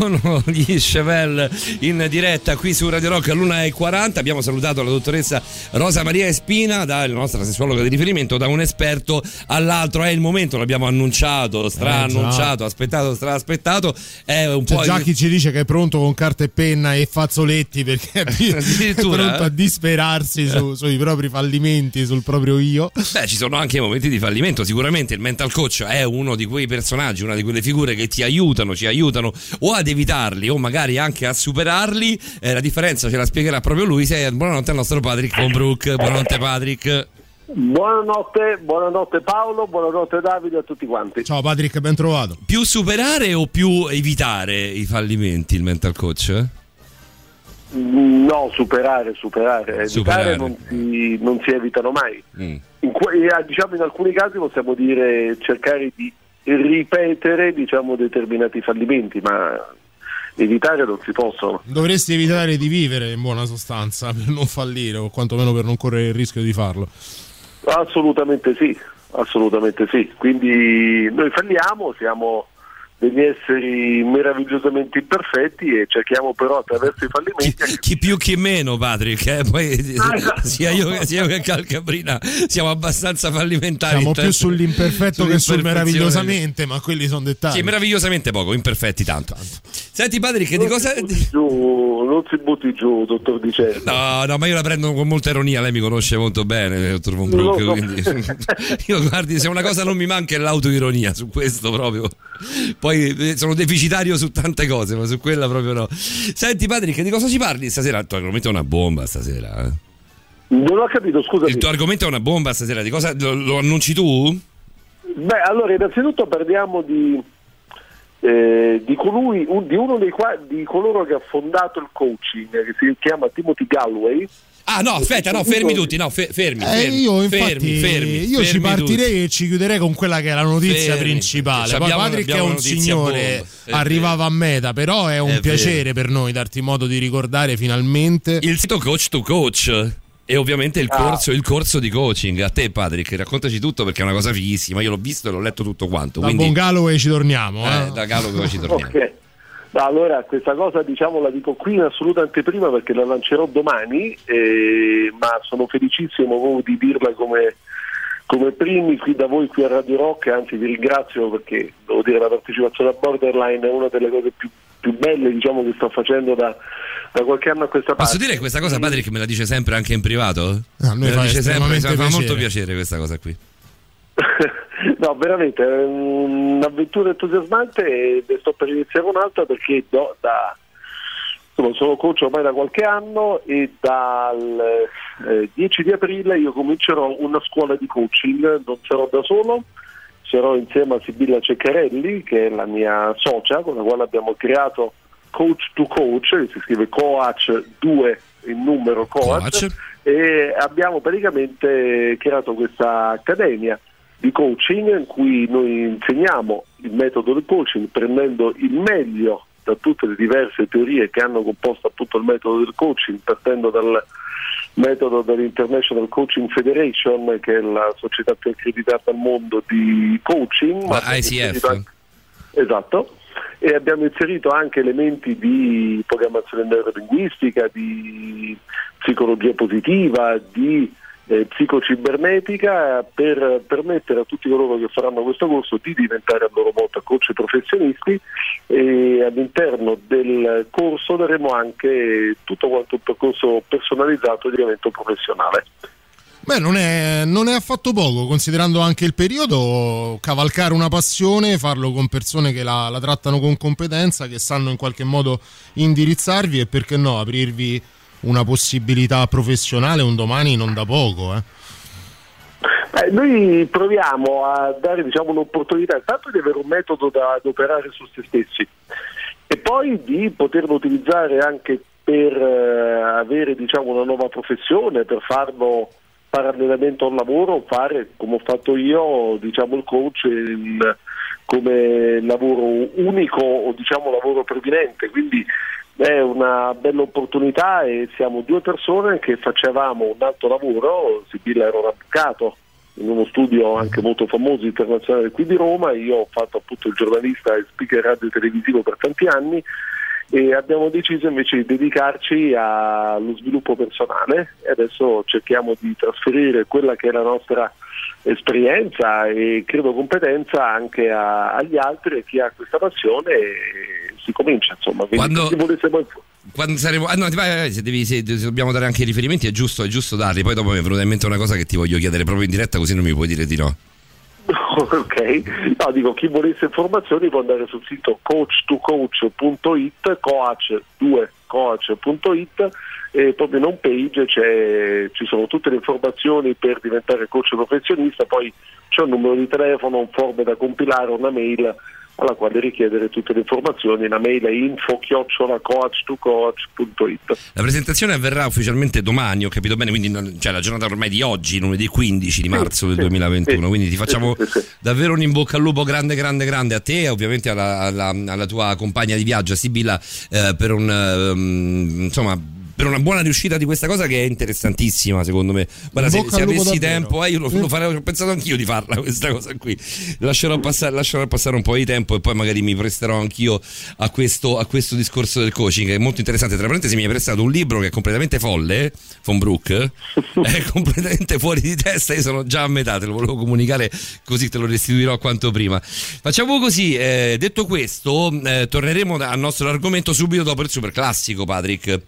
con sono gli Chevelle in diretta qui su Radio Rock all'1.40. Abbiamo salutato la dottoressa Rosa Maria Espina, da, la nostra sessuologa di riferimento, da un esperto all'altro. È il momento, l'abbiamo annunciato, stra-annunciato, aspettato, stra-aspettato. È un C'è po' già chi ci dice che è pronto con carta e penna e fazzoletti perché è, pronto eh? a disperarsi su- sui propri fallimenti, sul proprio io. Beh, ci sono anche momenti di fallimento. Sicuramente il mental coach è uno di quei personaggi, una di quelle figure che ti aiutano, ci aiutano o ad evitarli o magari anche a superarli. Eh, la differenza ce la spiegherà proprio lui. Se- Buonanotte al nostro Patrick von Brook. Buonanotte, Patrick. Buonanotte, buonanotte Paolo, buonanotte Davide a tutti quanti. Ciao Patrick, ben trovato. Più superare o più evitare i fallimenti il mental coach? No, superare, superare. Superare. Evitare non si, non si evitano mai. Mm. In, eh, diciamo in alcuni casi possiamo dire cercare di ripetere diciamo, determinati fallimenti, ma evitare non si possono. Dovresti evitare di vivere in buona sostanza per non fallire o quantomeno per non correre il rischio di farlo. Assolutamente sì, assolutamente sì. Quindi noi falliamo, siamo degli esseri meravigliosamente imperfetti e cerchiamo però attraverso i fallimenti Chi più chi meno, Patrick. eh? Poi Ah, esatto. sia, io, sia io che Calcabrina siamo abbastanza fallimentari. Siamo più sull'imperfetto che sul meravigliosamente, ma quelli sono dettagli. Sì, meravigliosamente poco, imperfetti tanto. Senti Patrick, di cosa... giù, non si butti giù, dottor Di Cerno. No, no, ma io la prendo con molta ironia, lei mi conosce molto bene, dottor Von Lo so. quindi io guardi, se una cosa non mi manca è l'autoironia su questo proprio. Poi eh, sono deficitario su tante cose, ma su quella proprio no. Senti Patrick, di cosa ci parli stasera? Il tuo argomento è una bomba stasera. eh? Non ho capito, scusami. Il tuo argomento è una bomba stasera, di cosa lo, lo annunci tu? Beh, allora innanzitutto parliamo di, eh, di colui, un- di uno dei di coloro che ha fondato il coaching, che si chiama Timothy Galloway. Ah no, aspetta, no, fermi tutti, no, fe- fermi, Eh, fermi, io infatti fermi, fermi, io ci partirei e ci chiuderei con quella che è la notizia Fermi. principale. Ci Poi Patrick è un signore, bomba. È arrivava a meta, però è un È piacere vero. per noi darti modo di ricordare finalmente Il sito Coach to Coach. E ovviamente il Ah. corso, il corso di coaching. A te, Patrick, raccontaci tutto perché è una cosa fighissima. Io l'ho visto e l'ho letto tutto quanto. da Quindi, Buon Galloway ci torniamo. eh, eh. da Galo dove ci torniamo. Ok. No, allora, questa cosa diciamo la dico qui in assoluta anteprima perché la lancerò domani, eh, ma sono felicissimo di dirla come, come primi qui da voi qui a Radio Rock, anzi vi ringrazio perché devo dire la partecipazione a Borderline è una delle cose più, più belle diciamo, che sto facendo da, da qualche anno a questa parte. Posso dire che questa cosa Patrick me la dice sempre anche in privato? A noi me la dice sempre, mi fa molto piacere questa cosa qui. No, veramente è un'avventura entusiasmante e ne sto per iniziare un'altra perché do- da, insomma, sono coach ormai da qualche anno e dal eh, 10 di aprile io comincerò una scuola di coaching, non sarò da solo, sarò insieme a Sibilla Ceccarelli che è la mia socia con la quale abbiamo creato Coach to Coach, che si scrive Coach 2 in numero Coach, Coach. e abbiamo praticamente creato questa accademia di coaching in cui noi insegniamo il metodo del coaching prendendo il meglio da tutte le diverse teorie che hanno composto appunto il metodo del coaching, partendo dal metodo dell'International Coaching Federation, che è la società più accreditata al mondo di coaching. La abbiamo ICF. anche- Esatto. E abbiamo inserito anche elementi di programmazione neurolinguistica, di psicologia positiva, di eh, psicocibernetica per permettere a tutti coloro che faranno questo corso di diventare a loro volta coach professionisti e all'interno del corso daremo anche tutto quanto un percorso personalizzato di divento professionale. Beh, non è, non è affatto poco, considerando anche il periodo, cavalcare una passione, farlo con persone che la, la trattano con competenza, che sanno in qualche modo indirizzarvi e perché no, aprirvi una possibilità professionale un domani non da poco. Eh. Eh, noi proviamo a dare diciamo, un'opportunità intanto di avere un metodo da, da operare su se stessi e poi di poterlo utilizzare anche per eh, avere diciamo, una nuova professione, per farlo parallelamente a un lavoro, fare come ho fatto io diciamo, il coach in- come lavoro unico o diciamo lavoro previdente. Quindi è una bella opportunità e siamo due persone che facevamo un altro lavoro, Sibilla era un avvocato in uno studio anche molto famoso internazionale qui di Roma, io ho fatto appunto il giornalista e speaker radio televisivo per tanti anni e abbiamo deciso invece di dedicarci allo sviluppo personale e adesso cerchiamo di trasferire quella che è la nostra esperienza e credo competenza anche a- agli altri e chi ha questa passione si comincia insomma. Quando- Quando saremo. Ah, no, vai, vai, se, devi, se dobbiamo dare anche i riferimenti, è giusto, è giusto darli. Poi dopo mi è venuta in mente una cosa che ti voglio chiedere proprio in diretta, così non mi puoi dire di no. ok, no, dico chi volesse informazioni può andare sul sito coach2coach.it, coach2coach.it e proprio in home page ci sono tutte le informazioni per diventare coach professionista, poi c'è un numero di telefono, un form da compilare, una mail alla quale richiedere tutte le informazioni, la mail è info-coach2coach.it. La presentazione avverrà ufficialmente domani, ho capito bene, quindi non- cioè la giornata ormai di oggi, lunedì 15 di marzo del sì, 2021. sì. quindi ti facciamo davvero un in bocca al lupo grande, grande, grande a te e ovviamente alla, alla- alla tua compagna di viaggio, Sibilla, eh, per un ehm, insomma. Per una buona riuscita di questa cosa che è interessantissima, secondo me. Guarda, se, se avessi tempo, eh, io lo, lo farei, ho pensato anch'io di farla questa cosa qui. Lascerò passare, lascerò passare un po' di tempo e poi magari mi presterò anch'io a questo, a questo discorso del coaching, che è molto interessante. Tra parentesi, mi hai prestato un libro che è completamente folle, von Brook, è completamente fuori di testa. Io sono già a metà, te lo volevo comunicare così te lo restituirò quanto prima. Facciamo così, eh, detto questo, eh, torneremo al nostro argomento subito dopo il super classico, Patrick.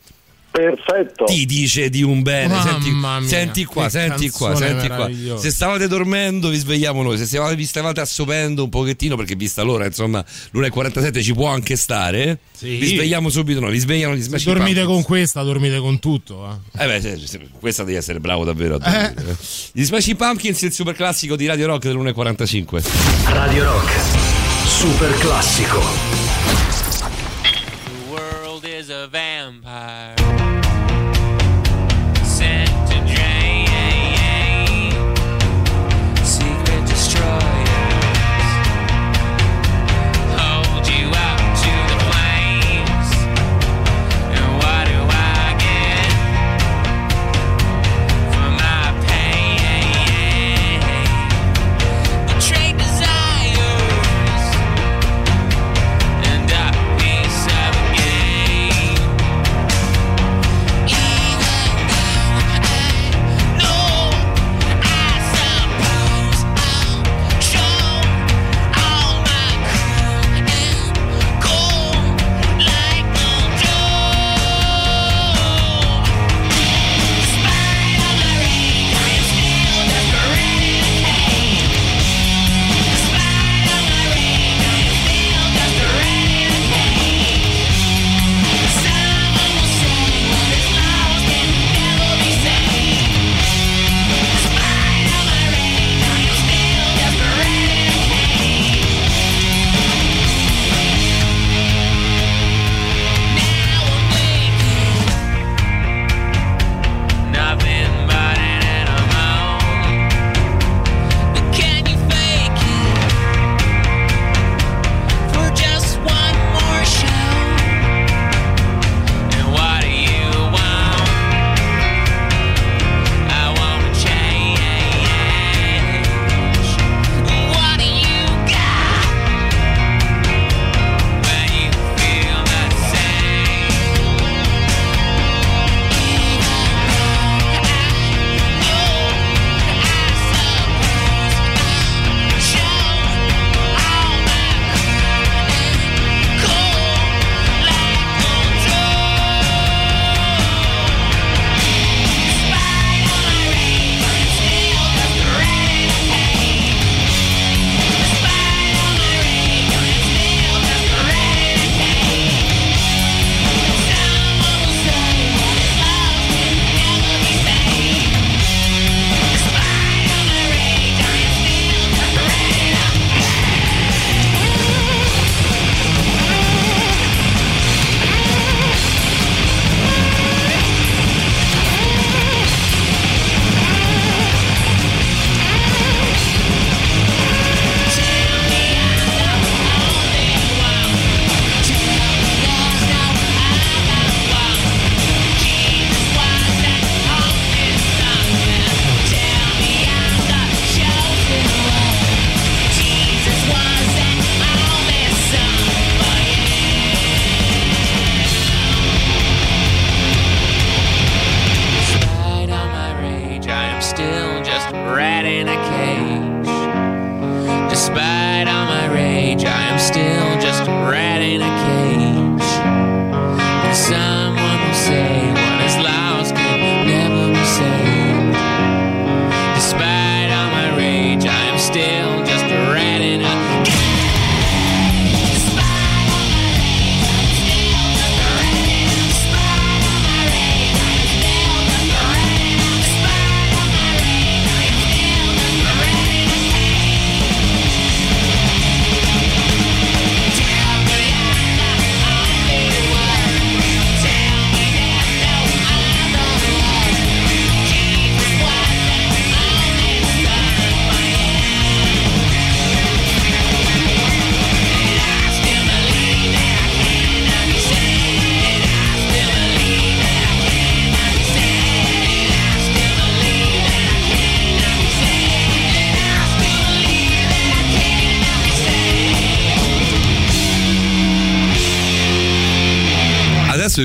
Perfetto. Ti dice di un bene. Senti, mia, senti qua, che senti qua, senti qua. Se stavate dormendo, vi svegliamo noi. Se stavate, vi stavate assopendo un pochettino, perché vista l'ora, insomma, l'1.47 ci può anche stare. Sì. Vi svegliamo subito noi. Vi svegliano gli Se Smash dormite Pumpkins. con questa, dormite con tutto. eh. Eh beh, se- se- questa devi essere bravo davvero. a dormire, eh. Gli Smashing Pumpkins, il super classico di Radio Rock dell'1.45. Radio Rock. Super classico. The world is a vampire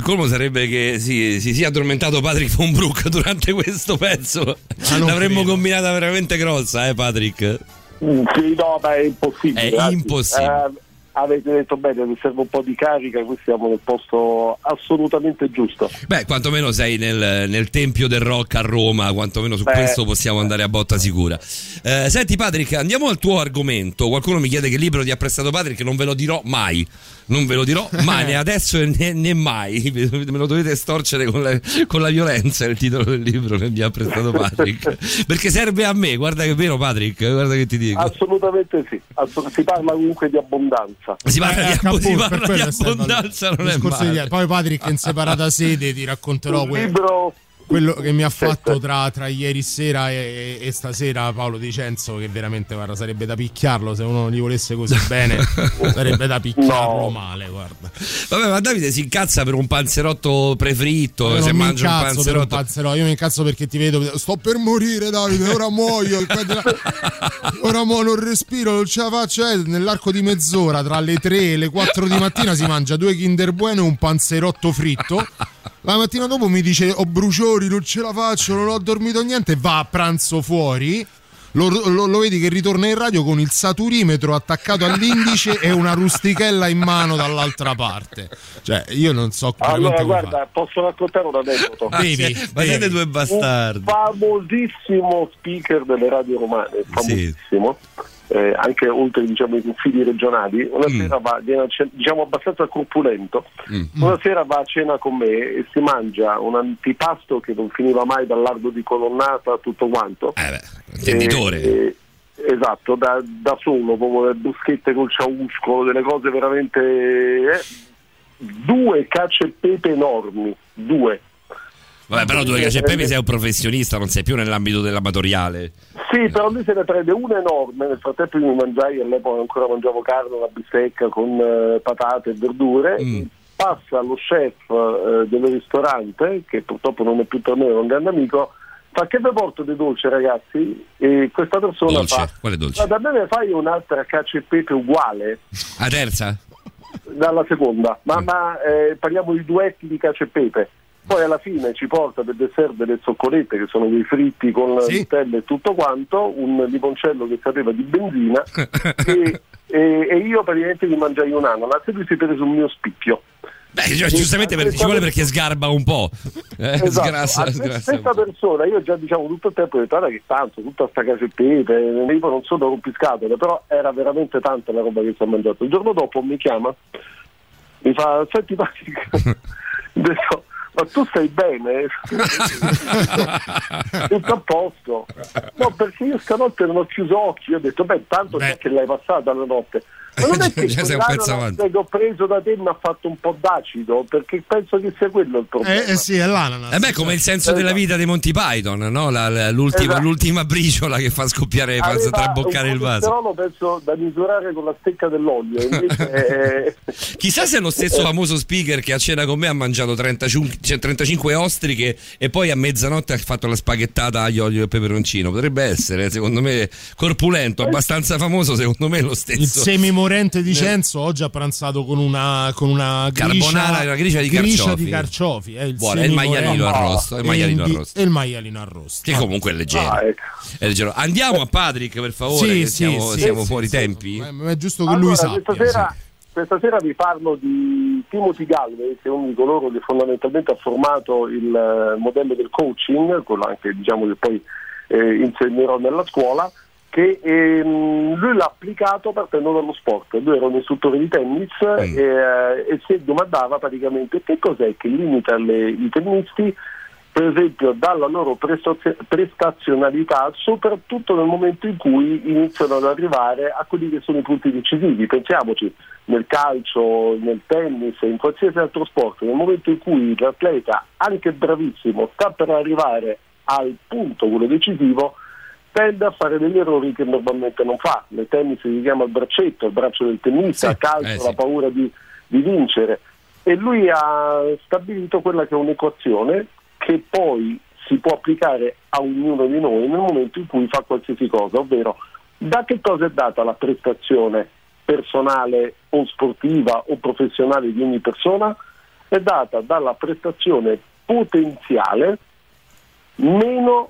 colmo sarebbe che si, si sia addormentato Patrick von Brook durante questo pezzo. non L'avremmo credo. combinata veramente grossa, eh, Patrick? Mm, Sì, no, ma è impossibile. È anzi, impossibile. Avete detto bene, mi serve un po' di carica, qui siamo nel posto assolutamente giusto. Beh, quantomeno sei nel, nel tempio del rock a Roma, quantomeno su Beh. questo possiamo andare a botta sicura. Eh, senti Patrick, andiamo al tuo argomento. Qualcuno mi chiede che libro ti ha prestato Patrick, non ve lo dirò mai. Non ve lo dirò mai, né adesso né, né mai. Me lo dovete storcere con la, con la violenza il titolo del libro che mi ha prestato Patrick. Perché serve a me, guarda che è vero Patrick, guarda che ti dico. Assolutamente sì, Ass- si parla comunque di abbondanza. Si parla Eh, di, appunto, si per parla di quello abbondanza, non è male. Poi Patrick in separata sede ti racconterò Un que- libro quello che mi ha fatto tra, tra ieri sera e, e stasera Paolo Dicenzo che veramente guarda sarebbe da picchiarlo se uno gli volesse così bene sarebbe da picchiarlo male guarda Vabbè, ma Davide si incazza per un panzerotto prefritto. Se mangia un per un panzerotto. panzerotto, io mi incazzo perché ti vedo sto per morire Davide ora muoio ora mo non respiro non ce la faccio eh, nell'arco di mezz'ora tra le 3 e le 4 di mattina si mangia due Kinder Bueno e un panzerotto fritto la mattina dopo mi dice ho bruciori non ce la faccio non ho dormito niente va a pranzo fuori lo, lo- lo vedi che ritorna in radio con il saturimetro attaccato all'indice e una rustichella in mano dall'altra parte. Cioè, io non so Allora, guarda, posso raccontare un aneddoto? Devi, Ma siete due bastardi. Un famosissimo speaker delle radio romane, famosissimo, eh, anche oltre diciamo, i confini regionali, una Mm. sera va, viene a cena- diciamo abbastanza corpulento, Mm. una sera va a cena con me e si mangia un antipasto che non finiva mai dal lardo di colonnata, tutto quanto. Eh Intenditore. Eh, eh, esatto, da, da solo, proprio le bruschette col ciauscolo, delle cose veramente... eh, due cacio e pepe enormi, due. Vabbè, però tu cacio e pepe sei un professionista, non sei più nell'ambito dell'amatoriale. Sì, però lui se ne prende una enorme, nel frattempo io mi mangiai, all'epoca ancora mangiavo carne, una bistecca con eh, patate e verdure, passa lo chef eh, del ristorante, che purtroppo non è più per me, è un grande amico, fa che vi porto di dolce ragazzi? E questa persona Dolce? fa, Quale dolce? "Ma da me ne fai un'altra cacio e pepe uguale? La terza? dalla seconda, ma, ma, eh, parliamo di duetti di cacio e pepe. Poi alla fine ci porta per dessert delle zoccolette che sono dei fritti con Nutella e tutto quanto, un limoncello che sapeva di benzina e, e- e io praticamente mi mangiai un anno. La lui si prese sul mio spicchio. Beh, cioè, giustamente per- ci vuole perché sgrarba un po'. Eh, Esatto, sgrassa, a sgrassa stessa persona io già diciamo tutto il tempo ho detto guarda che tanto tutta sta cacio e pepe io non sono rompiscatole però era veramente tanta la roba che si è mangiato il giorno dopo mi chiama mi fa senti Patrick ho detto ma tu stai bene? tutto a posto. No perché io stanotte non ho chiuso occhi ho detto beh tanto sai che l'hai passata la notte non è che Già sei che ho preso da te mi ha fatto un po' d'acido perché penso che sia quello il problema Eh, eh sì, è l'ananas. Eh beh, come il senso della vita dei Monty Python, no? La- la- l'ultima, Esatto. l'ultima briciola che fa scoppiare, fa traboccare il vaso. colesterolo penso da misurare con la stecca dell'olio invece è- Chissà se è lo stesso Eh. famoso speaker che a cena con me ha mangiato 35, cioè 35 ostriche e poi a mezzanotte ha fatto la spaghettata aglio, olio e peperoncino. Potrebbe essere, secondo me, corpulento, abbastanza famoso, secondo me è lo stesso. Il Morente di Censo oggi ha pranzato con una, con una gricia, Carbonara e una gricia di carciofi. di carciofi. È il Buono, è il maialino arrosto, è il maialino E il di- arrosto. E il maialino arrosto. Che comunque è leggero. Ah, ecco. È leggero. Andiamo a Patrick per favore, Sì, sì, siamo, sì, siamo sì, fuori sì. tempi. Ma è giusto che Allora, lui sappia. questa sera, questa sera vi parlo di Timothy Galway, che è uno di coloro che fondamentalmente ha formato il eh, modello del coaching, quello anche diciamo che poi eh, insegnerò nella scuola, che ehm, lui l'ha applicato partendo dallo sport. Lui era un istruttore di tennis e, eh, e si domandava praticamente che cos'è che limita le- i tennisti per esempio dalla loro prestazio- prestazionalità, soprattutto nel momento in cui iniziano ad arrivare a quelli che sono i punti decisivi. Pensiamoci, nel calcio, nel tennis, in qualsiasi altro sport, nel momento in cui l'atleta, anche bravissimo, sta per arrivare al punto, quello decisivo, tende a fare degli errori che normalmente non fa. Nel tennis si chiama il braccetto, il braccio del tennista, a calcio eh sì. la paura di, di vincere. E lui ha stabilito quella che è un'equazione che poi si può applicare a ognuno di noi nel momento in cui fa qualsiasi cosa, ovvero da che cosa è data la prestazione personale o sportiva o professionale di ogni persona? È data dalla prestazione potenziale meno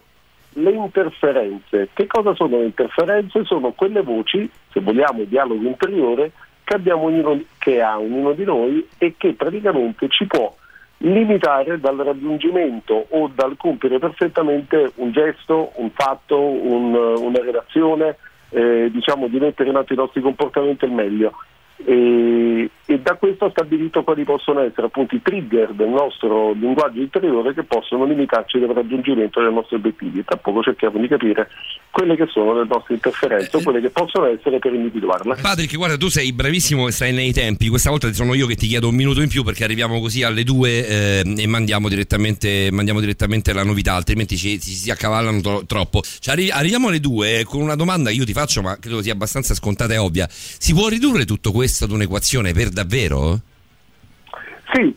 le interferenze. Che cosa sono le interferenze? Sono quelle voci, se vogliamo, il dialogo interiore che, abbiamo ognuno, che ha ognuno di noi e che praticamente ci può limitare dal raggiungimento o dal compiere perfettamente un gesto, un fatto, un- una relazione, eh, diciamo di mettere in atto i nostri comportamenti al meglio. E, e da questo ha stabilito quali possono essere appunto i trigger del nostro linguaggio interiore che possono limitarci dal raggiungimento dei nostri obiettivi. Tra poco cerchiamo di capire quelle che sono le nostre interferenze o quelle che possono essere per individuarle. Patrick, guarda, tu sei bravissimo e stai nei tempi. Questa volta sono io che ti chiedo un minuto in più perché arriviamo così alle due eh, e mandiamo direttamente, mandiamo direttamente la novità, altrimenti ci, ci si accavallano tro- troppo. Cioè, arri- arriviamo alle due con una domanda che io ti faccio, ma credo sia abbastanza scontata e ovvia. Si può ridurre tutto questo ad un'equazione per davvero? Sì,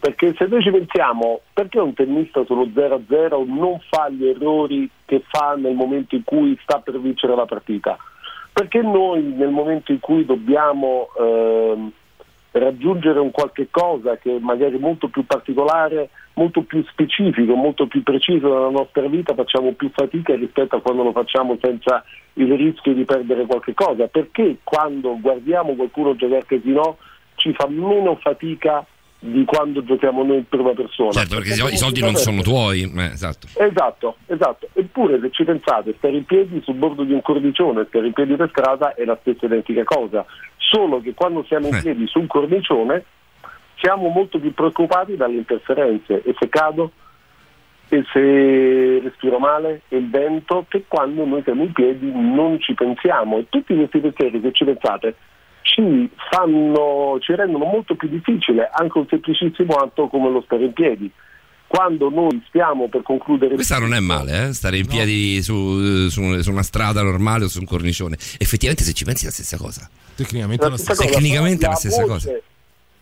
perché se noi ci pensiamo, perché un tennista sullo 0-0 non fa gli errori che fa nel momento in cui sta per vincere la partita? Perché noi nel momento in cui dobbiamo ehm, raggiungere un qualche cosa che magari è molto più particolare, molto più specifico, molto più preciso nella nostra vita, facciamo più fatica rispetto a quando lo facciamo senza il rischio di perdere qualche cosa? Perché quando guardiamo qualcuno giocare a casino ci fa meno fatica di quando giochiamo noi in prima persona? Certo, perché i soldi non sono tuoi. Eh, esatto. Esatto, esatto. Eppure se ci pensate, stare in piedi sul bordo di un cornicione e stare in piedi per strada è la stessa identica cosa, solo che quando siamo in Eh. piedi su un cornicione siamo molto più preoccupati dalle interferenze e se cado e se respiro male e il vento che quando noi siamo in piedi non ci pensiamo e tutti questi pensieri se ci pensate ci fanno ci rendono molto più difficile anche un semplicissimo atto come lo stare in piedi quando noi stiamo per concludere Questa non è male, eh? stare in piedi su, su- su una strada normale o su un cornicione. Effettivamente, se ci pensi, è la stessa cosa. Tecnicamente La stessa cosa, Tecnicamente è la stessa cosa.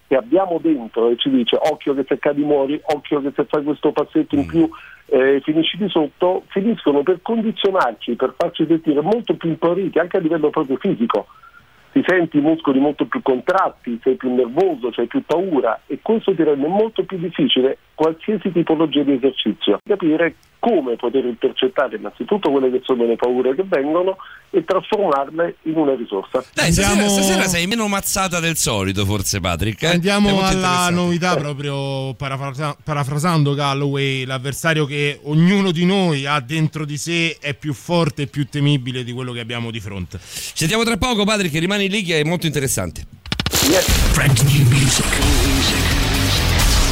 che abbiamo dentro e ci dice occhio che se cadi muori, occhio che se fai questo passetto Mm. in più eh, finisci di sotto, finiscono per condizionarci, per farci sentire molto più impauriti anche a livello proprio fisico. Ti senti i muscoli molto più contratti, sei più nervoso, hai più paura e questo ti rende molto più difficile qualsiasi tipologia di esercizio. Capire come poter intercettare innanzitutto quelle che sono le paure che vengono e trasformarle in una risorsa. Dai, stasera, stasera sei meno mazzata del solito, forse, Patrick. eh? Andiamo alla novità, proprio parafrasa- parafrasando Galloway, l'avversario che ognuno di noi ha dentro di sé è più forte e più temibile di quello che abbiamo di fronte. Ci sentiamo tra poco, Patrick, rimani lì che è molto interessante. Music.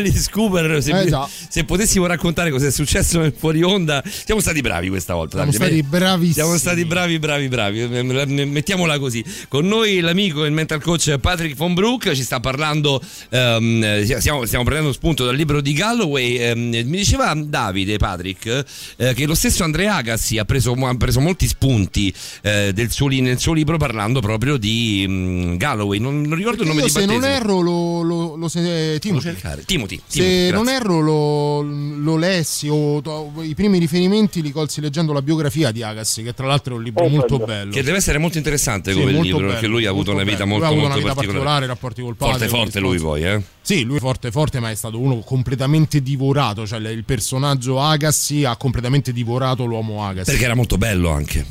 è Alice Cooper. Se, Eh, già. Se potessimo raccontare cosa è successo nel fuori onda, siamo stati bravi questa volta. Siamo Davide. stati bravissimi. Siamo stati bravi, bravi, bravi. Eh, Mettiamola così. Con noi l'amico e il mental coach Patrick Von Brook ci sta parlando. ehm, stiamo, stiamo prendendo spunto dal libro di Galloway. ehm, mi diceva Davide, Patrick, eh, che lo stesso Andrea Agassi ha preso, ha preso molti spunti eh, del suo nel suo libro parlando proprio di mm, Galloway. Non, non ricordo il nome di se battesimo. non erro lo, lo, lo se- Timothy. cercare. Timothy, Se Timothy, non erro lo, lo lessi o to- i primi riferimenti li colsi leggendo la biografia di Agassi, che tra l'altro è un libro Oh, molto bello. bello. Che deve essere molto interessante Sì, come molto libro, bello, perché lui ha avuto una vita molto, molto una vita particolare. particolare, rapporti col padre. Forte, forte lui poi, eh. Sì, lui forte forte, ma è stato uno completamente divorato, cioè il personaggio Agassi ha completamente divorato l'uomo Agassi. Perché era molto bello anche.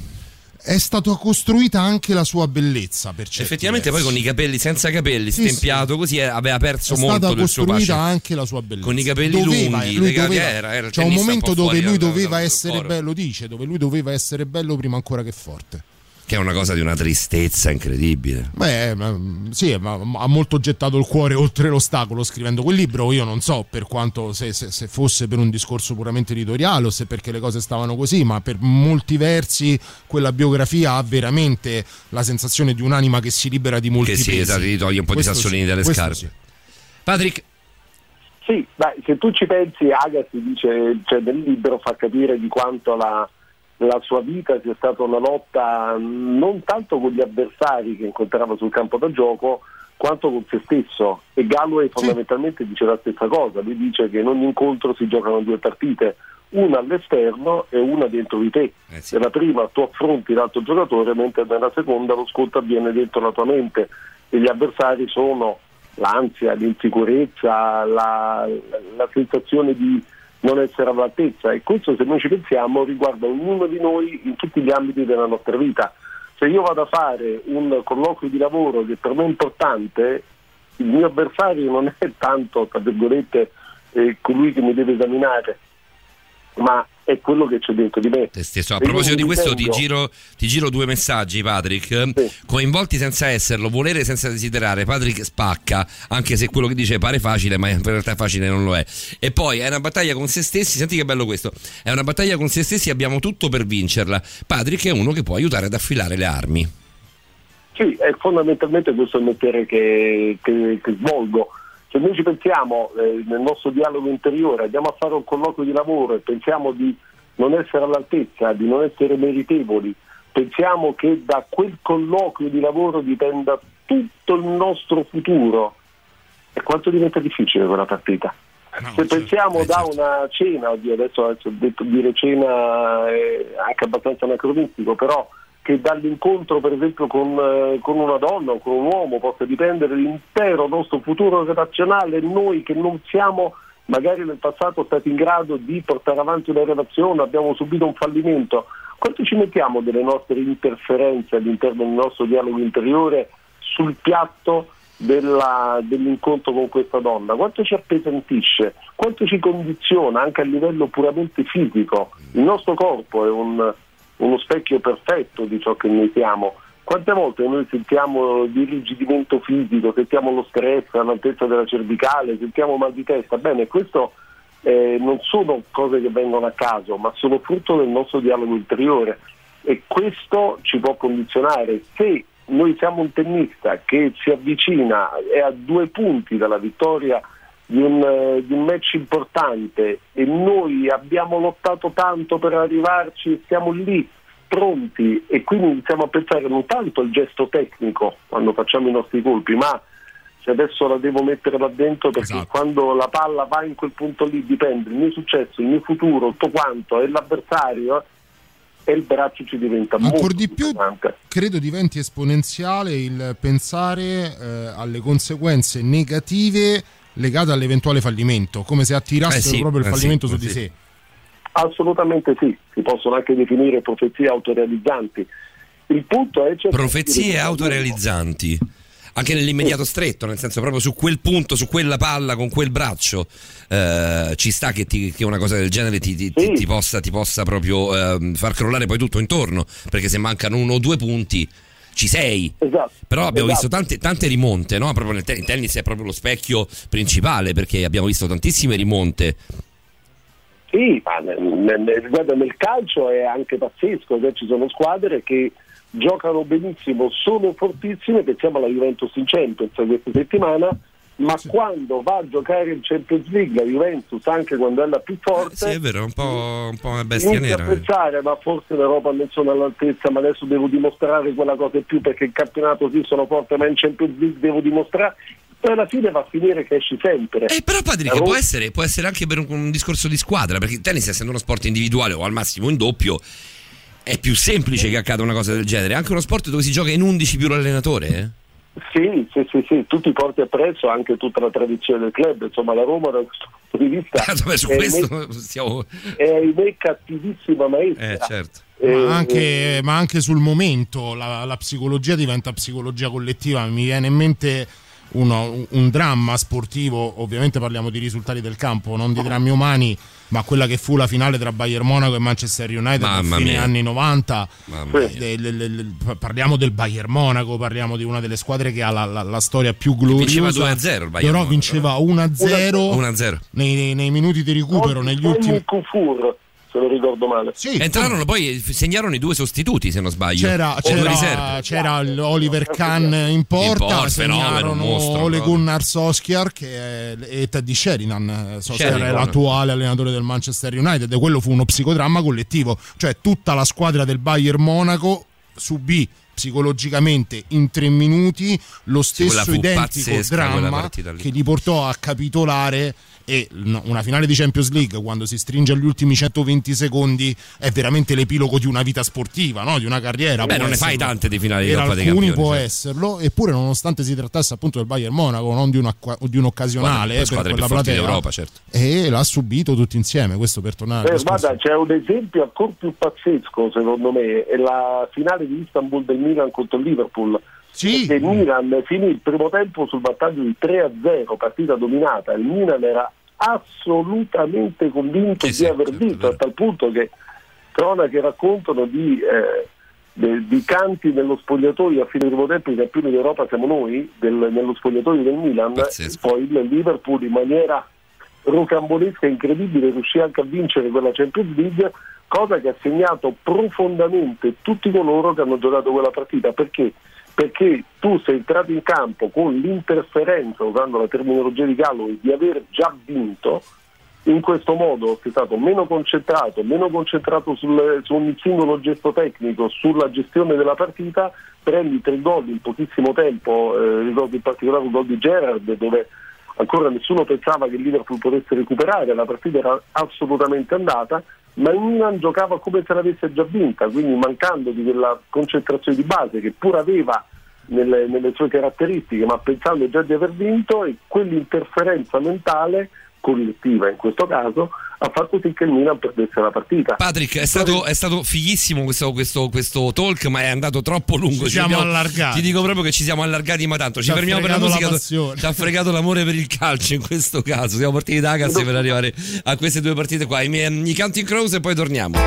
È stata costruita anche la sua bellezza Effettivamente poi versi. con i capelli senza capelli, Sì, stempiato così eh, aveva perso è molto stata del suo costruita pace. anche la sua bellezza. Con i capelli Doveva, lunghi, lui le ga- doveva- era- era c'è un momento un dove fuori lui doveva essere bello, dice, dove lui doveva essere bello prima ancora che forte. Che è una cosa di una tristezza incredibile. Beh, ma- sì, ma ma ha molto gettato il cuore oltre l'ostacolo scrivendo quel libro. Io non so per quanto se, se- se fosse per un discorso puramente editoriale o se perché le cose stavano così, ma per molti versi quella biografia ha veramente la sensazione di un'anima che si libera di molti Che sì, pesi. esatto, gli toglie un po' di Questo sassolini sì, dalle scarpe. sì. Patrick, Sì, beh, se tu ci pensi, Agassi dice, cioè, nel libro fa capire di quanto la, la sua vita sia stata una lotta non tanto con gli avversari che incontrava sul campo da gioco, quanto con se stesso. E Galloway fondamentalmente dice la stessa cosa, lui dice che in ogni incontro si giocano due partite, una all'esterno e una dentro di te. Nella prima tu affronti l'altro giocatore, mentre nella seconda lo scontro avviene dentro la tua mente e gli avversari sono l'ansia, l'insicurezza, la, la sensazione di non essere all'altezza e questo se noi ci pensiamo riguarda ognuno di noi in tutti gli ambiti della nostra vita. Se io vado a fare un colloquio di lavoro che per me è importante, il mio avversario non è tanto, tra virgolette, eh, colui che mi deve esaminare, ma è quello che c'è dentro di me. te stesso. A proposito di questo, ti giro, ti giro due messaggi, Patrick. Coinvolti senza esserlo, volere senza desiderare. Patrick spacca, anche se quello che dice pare facile, ma in realtà facile non lo è. E poi è una battaglia con se stessi. Senti che bello questo: è una battaglia con se stessi, abbiamo tutto per vincerla. Patrick è uno che può aiutare ad affilare le armi. Sì, è fondamentalmente questo il mestiere che, che- che svolgo. Se noi ci pensiamo eh, nel nostro dialogo interiore, andiamo a fare un colloquio di lavoro e pensiamo di non essere all'altezza, di non essere meritevoli, pensiamo che da quel colloquio di lavoro dipenda tutto il nostro futuro, e quanto diventa difficile quella partita. Se pensiamo da una cena, oddio, adesso, adesso ho detto dire cena è anche abbastanza anacronistico, però che dall'incontro per esempio con, eh, con una donna o con un uomo possa dipendere l'intero nostro futuro relazionale, noi che non siamo magari nel passato stati in grado di portare avanti una relazione, abbiamo subito un fallimento, quanto ci mettiamo delle nostre interferenze all'interno del nostro dialogo interiore sul piatto della- dell'incontro con questa donna, quanto ci appesantisce, quanto ci condiziona anche a livello puramente fisico. Il nostro corpo è un- uno specchio perfetto di ciò che noi siamo. Quante volte noi sentiamo di rigidimento fisico, sentiamo lo stress all'altezza della cervicale, sentiamo mal di testa? Bene, questo eh, non sono cose che vengono a caso, ma sono frutto del nostro dialogo interiore e questo ci può condizionare. Se noi siamo un tennista che si avvicina, è a due punti dalla vittoria di un, eh, di un match importante e noi abbiamo lottato tanto per arrivarci, siamo lì pronti e quindi iniziamo a pensare non tanto al gesto tecnico quando facciamo i nostri colpi, ma se adesso la devo mettere là dentro perché quando la palla va in quel punto lì dipende il mio successo, il mio futuro, tutto quanto, e l'avversario e il braccio ci diventa molto Ancora di più importante. credo diventi esponenziale il pensare eh, alle conseguenze negative legate all'eventuale fallimento, come se attirassero Eh sì, proprio il eh fallimento sì, su di sì. sé. Assolutamente sì, si possono anche definire profezie autorealizzanti. Il punto è di Profezie autorealizzanti. Anche nell'immediato stretto, nel senso proprio su quel punto, su quella palla, con quel braccio, eh, ci sta che, ti- che una cosa del genere ti, ti- ti- ti possa, ti possa proprio ehm, far crollare poi tutto intorno, perché se mancano uno o due punti ci sei. Esatto. Però abbiamo Esatto. visto tante, tante rimonte, no? Proprio nel ten- il tennis è proprio lo specchio principale perché abbiamo visto tantissime rimonte. Sì, ma nel, nel- nel calcio è anche pazzesco, cioè ci sono squadre che giocano benissimo, sono fortissime, pensiamo alla Juventus in Champions questa settimana, ma quando va a giocare in Champions League la Juventus, anche quando è la più forte, Sì, è vero, un po', un po' una bestia nera. eh. pensare, ma forse l'Europa non sono all'altezza, ma adesso devo dimostrare quella cosa in più perché il campionato sì sono forte, ma in Champions League devo dimostrare. Poi alla fine va a finire che esci sempre. Eh, però Patrick può essere, può essere anche per un, un discorso di squadra, perché il tennis essendo uno sport individuale o al massimo in doppio è più semplice che accada una cosa del genere. È anche uno sport dove si gioca in 11 più l'allenatore. eh. Sì, sì, sì, sì, tu ti porti appresso anche tutta la tradizione del club, insomma la Roma da questo punto di vista Vabbè, su è, questo ahimè- stiamo... è ahimè cattivissima maestra. Eh, certo. Eh, Ma anche, ma anche sul momento la, la psicologia diventa psicologia collettiva. Mi viene in mente uno- un, un dramma sportivo, ovviamente parliamo di risultati del campo, non di drammi umani, ma quella che fu la finale tra Bayern Monaco e Manchester United a Mamma fine mia. anni 90. Mamma mia. Eh, le- le- le- parliamo del Bayern Monaco, parliamo di una delle squadre che ha la, la- la storia più gloriosa. Vinceva 2-0 il Bayern Però Monaco, vinceva 1-0 1-0. nei, nei minuti di recupero, negli Ogni ultimi se non ricordo male. Entrarono poi, segnarono i due sostituti se non sbaglio. C'era, c'era, c'era Oliver Kahn in porta, In porta, fenomeno, segnarono mostro, Ole. Gunnar Solskjaer che è, e Teddy Sheringham. Eh, Solskjaer è l'attuale allenatore del Manchester United e quello fu uno psicodramma collettivo, cioè tutta la squadra del Bayern Monaco subì psicologicamente in tre minuti lo stesso identico dramma che gli portò a capitolare e una finale di Champions League quando si stringe agli ultimi 120 secondi è veramente l'epilogo di una vita sportiva, no? di una carriera. Beh, non ne fai esserlo. tante di finali di Coppa dei alcuni Campioni, può cioè. esserlo, eppure nonostante si trattasse appunto del Bayern Monaco, non di, una, di un occasionale Le eh, per quella platea, d'Europa, certo. e l'ha subito tutti insieme, questo per tornare Eh, guarda, c'è un esempio ancora più pazzesco secondo me, è la finale di Istanbul del Milan contro il Liverpool. Sì. Perché il Milan finì il primo tempo sul vantaggio di 3-0, partita dominata. Il Milan era assolutamente convinto di aver vinto, a tal punto che cronache raccontano di, eh, de- di canti nello spogliatoio a fine primo tempo, i campioni d'Europa siamo noi, del- nello spogliatoio del Milan, poi il Liverpool in maniera rocambolesca e incredibile riuscì anche a vincere quella Champions League, cosa che ha segnato profondamente tutti coloro che hanno giocato quella partita. Perché? Perché tu sei entrato in campo con l'interferenza, usando la terminologia di Gallo, di aver già vinto, in questo modo sei stato meno concentrato, meno concentrato sul- su ogni singolo gesto tecnico, sulla gestione della partita, prendi tre gol in pochissimo tempo, eh, ricordo in particolare il gol di Gerard dove ancora nessuno pensava che il Liverpool potesse recuperare, la partita era assolutamente andata, ma il Milan giocava come se l'avesse già vinta, quindi mancando di quella concentrazione di base che pur aveva nelle, nelle sue caratteristiche, ma pensando già di aver vinto e quell'interferenza mentale collettiva in questo caso ha fatto sì che il Milan perdesse la partita. Patrick, è stato, è stato fighissimo questo, questo- questo talk, ma è andato troppo lungo. Ci siamo abbiamo- allargati. Ti dico proprio che ci siamo allargati, ma tanto. Ci, Ci fermiamo per la la musica. passione. ci ha fregato l'amore per il calcio in questo caso. Siamo partiti da Agas per arrivare a queste due partite qua. I, miei- i Counting Crows e poi torniamo.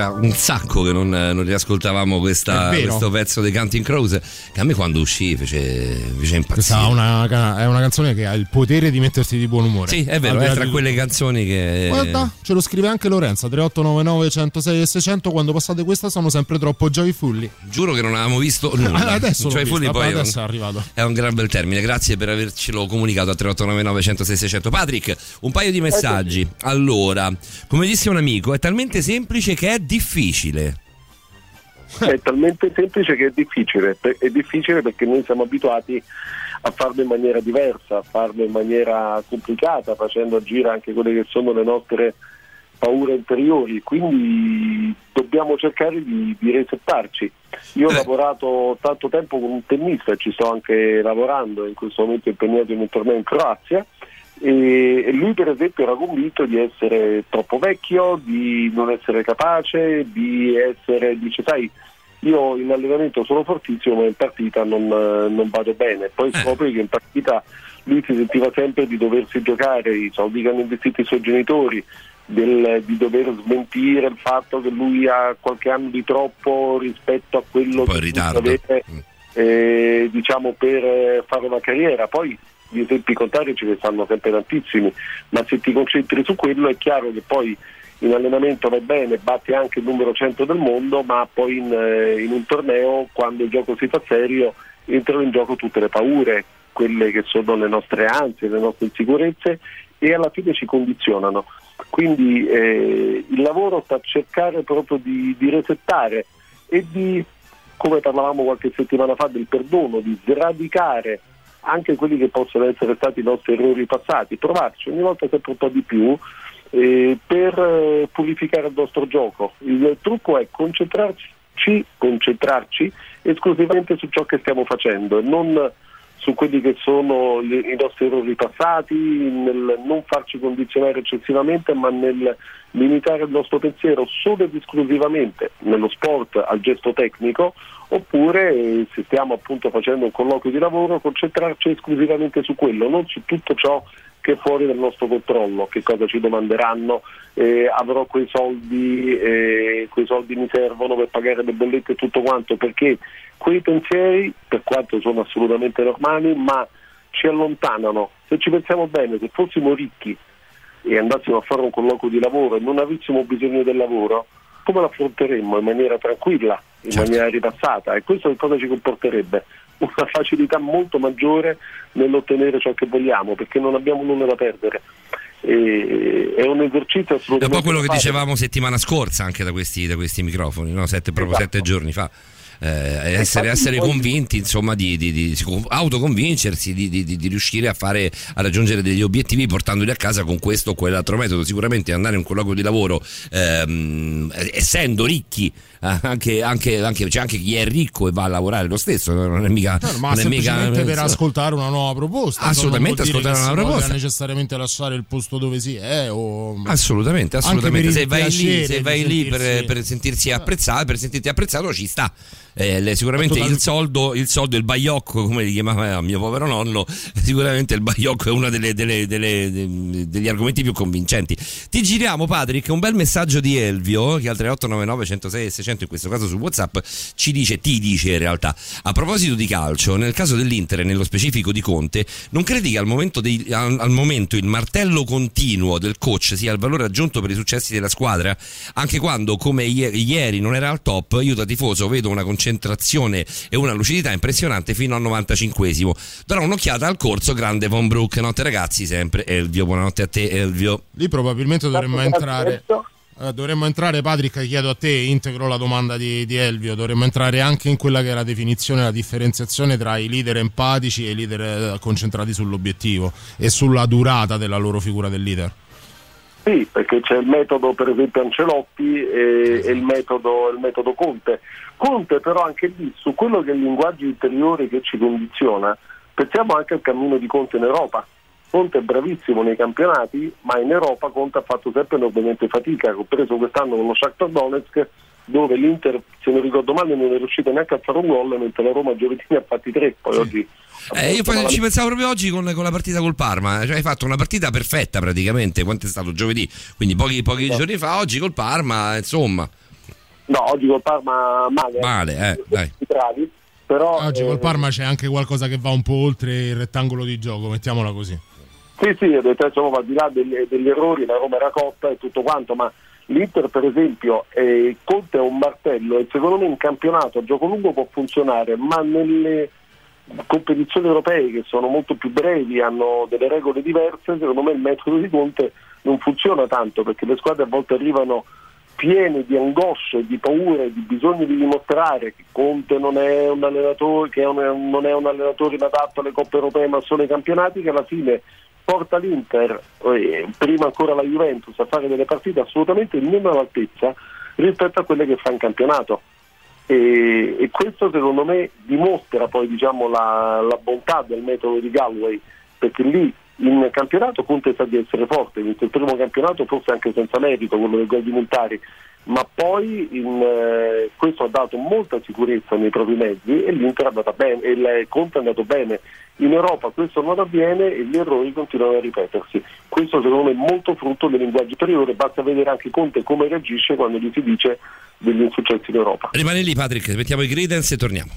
Era un sacco che non, non riascoltavamo questa- questo pezzo dei Counting Crows che a me quando uscì fece, fece impazzire. Questa è una, è una canzone che ha il potere di metterti di buon umore. Sì, è vero, è tra quelle canzoni che... Guarda, ce lo scrive anche Lorenza 3899 106 e 600 quando passate questa sono sempre troppo joyfully. Giuro che non avevamo visto nulla. Adesso Cioè, visto, poi è un- adesso è arrivato. È un gran bel termine, grazie per avercelo comunicato a 3899 106 600. Patrick, un paio di messaggi. Allora, come disse un amico, è talmente semplice che è difficile. È talmente semplice che è difficile, è difficile perché noi siamo abituati a farlo in maniera diversa, a farlo in maniera complicata, facendo agire anche quelle che sono le nostre paure interiori, quindi dobbiamo cercare di, di resettarci. Io ho lavorato tanto tempo con un tennista e ci sto anche lavorando, in questo momento impegnato in un torneo in Croazia e lui per esempio era convinto di essere troppo vecchio, di non essere capace, di essere, dice sai io in allenamento sono fortissimo ma in partita non, eh, non vado bene, poi scopri che in partita lui si sentiva sempre di doversi giocare i soldi che hanno investito i suoi genitori, del- di dover smentire il fatto che lui ha qualche anno di troppo rispetto a quello che ritardo. avere eh, diciamo per eh, fare una carriera. Poi gli esempi contrari ce ne stanno sempre tantissimi, ma se ti concentri su quello è chiaro che poi in allenamento vai bene, batti anche il numero 100 del mondo, ma poi in, eh, in un torneo, quando il gioco si fa serio, entrano in gioco tutte le paure, quelle che sono le nostre ansie, le nostre insicurezze e alla fine ci condizionano. Quindi eh, il lavoro sta a cercare proprio di, di resettare e di, come parlavamo qualche settimana fa, del perdono, di sradicare anche quelli che possono essere stati i nostri errori passati, provarci ogni volta sempre un po' di più eh, per eh, purificare il nostro gioco. Il trucco è concentrarci, concentrarci esclusivamente su ciò che stiamo facendo e non su quelli che sono i nostri errori passati, nel non farci condizionare eccessivamente, ma nel limitare il nostro pensiero solo ed esclusivamente nello sport al gesto tecnico, oppure eh, se stiamo appunto facendo un colloquio di lavoro, concentrarci esclusivamente su quello, non su tutto ciò che è fuori dal nostro controllo, che cosa ci domanderanno, eh, avrò quei soldi, eh, quei soldi mi servono per pagare le bollette e tutto quanto, perché quei pensieri, per quanto sono assolutamente normali, ma ci allontanano. Se ci pensiamo bene, se fossimo ricchi e andassimo a fare un colloquio di lavoro e non avessimo bisogno del lavoro, come l'affronteremmo in maniera tranquilla, in maniera rilassata? E questo che cosa ci comporterebbe? Una facilità molto maggiore nell'ottenere ciò che vogliamo, perché non abbiamo nulla da perdere. E- è un esercizio È un assolutamente po' quello che dicevamo settimana scorsa anche da questi, da questi microfoni, no? sette, proprio Esatto. sette giorni fa. Eh, essere, essere convinti, insomma, di, di- di- autoconvincersi di, di- riuscire a fare a raggiungere degli obiettivi portandoli a casa con questo o quell'altro metodo. Sicuramente andare in un colloquio di lavoro, ehm, essendo ricchi, eh, anche, anche- anche- c'è anche chi è ricco e va a lavorare lo stesso, non è mica. No, ma non è mica- per ascoltare una nuova proposta. Assolutamente, ascoltare una si proposta. necessariamente lasciare il posto dove si è o Assolutamente, assolutamente. Se vai lì, se vai lì per, per sentirsi apprezzato, per sentirti apprezzato, ci sta. Eh, sicuramente il soldo, il soldo, il baiocco, come li chiamava mio povero nonno, sicuramente il baiocco è uno delle- delle- delle- de- degli argomenti più convincenti. Ti giriamo, Patrick, un bel messaggio di Elvio, che al 3899 106 e 600, in questo caso su WhatsApp, ci dice, ti dice in realtà, a proposito di calcio, nel caso dell'Inter e nello specifico di Conte, non credi che al momento, dei- al- al momento il martello continuo del coach sia il valore aggiunto per i successi della squadra? Anche quando, come ie- ieri, non era al top, io da tifoso vedo una concentrazione e una lucidità impressionante fino al 95esimo. Darò un'occhiata al corso grande Von Brook. Notte ragazzi, sempre Elvio. Buonanotte a te, Elvio. lì probabilmente dovremmo entrare. Eh, dovremmo entrare, Patrick, chiedo a te, integro la domanda di, di Elvio, dovremmo entrare anche in quella che è la definizione, la differenziazione tra i leader empatici e i leader eh, concentrati sull'obiettivo e sulla durata della loro figura del leader. Sì, perché c'è il metodo per esempio Ancelotti e, e il, metodo, il metodo Conte. Conte però anche lì su quello che è il linguaggio interiore che ci condiziona, pensiamo anche al cammino di Conte in Europa. Conte è bravissimo nei campionati, ma in Europa Conte ha fatto sempre enormemente fatica, compreso quest'anno con lo Shakhtar Donetsk, dove l'Inter, se non ricordo male, non è riuscita neanche a fare un gol, mentre la Roma giovedì ne ha fatti tre, poi oggi... Eh, io fa- ci pensavo proprio oggi con, con la partita col Parma, cioè hai fatto una partita perfetta praticamente, quanto è stato giovedì, quindi pochi, pochi giorni fa, oggi col Parma, insomma, No, oggi col Parma male. male, eh, dai. Bravi, però, Oggi eh, col Parma c'è anche qualcosa che va un po' oltre il rettangolo di gioco, mettiamola così. Sì, sì, ho detto, insomma, al di là degli, degli errori, la Roma era cotta e tutto quanto, ma l'Inter per esempio, eh, Conte è un martello e secondo me in campionato a gioco lungo può funzionare, ma nelle competizioni europee che sono molto più brevi, hanno delle regole diverse, secondo me il metodo di Conte non funziona tanto perché le squadre a volte arrivano piene di angosce, di paure, di bisogno di dimostrare che Conte non è un allenatore, che non è un allenatore inadatto alle coppe europee ma solo ai campionati, che alla fine porta l'Inter, eh, prima ancora la Juventus, a fare delle partite assolutamente meno all'altezza rispetto a quelle che fa in campionato. E, e questo secondo me dimostra poi diciamo, la, la bontà del metodo di Galway, perché lì in campionato sa di essere forte, vinto il primo campionato forse anche senza merito, quello del gol di Montari, ma poi in, eh, questo ha dato molta sicurezza nei propri mezzi e l'Inter è andata bene, e il Conte è andato bene. In Europa questo non avviene e gli errori continuano a ripetersi. Questo secondo me è molto frutto del linguaggio superiore, basta vedere anche Conte come reagisce quando gli si dice degli insuccessi in Europa. Rimane lì Patrick, mettiamo i credence e torniamo.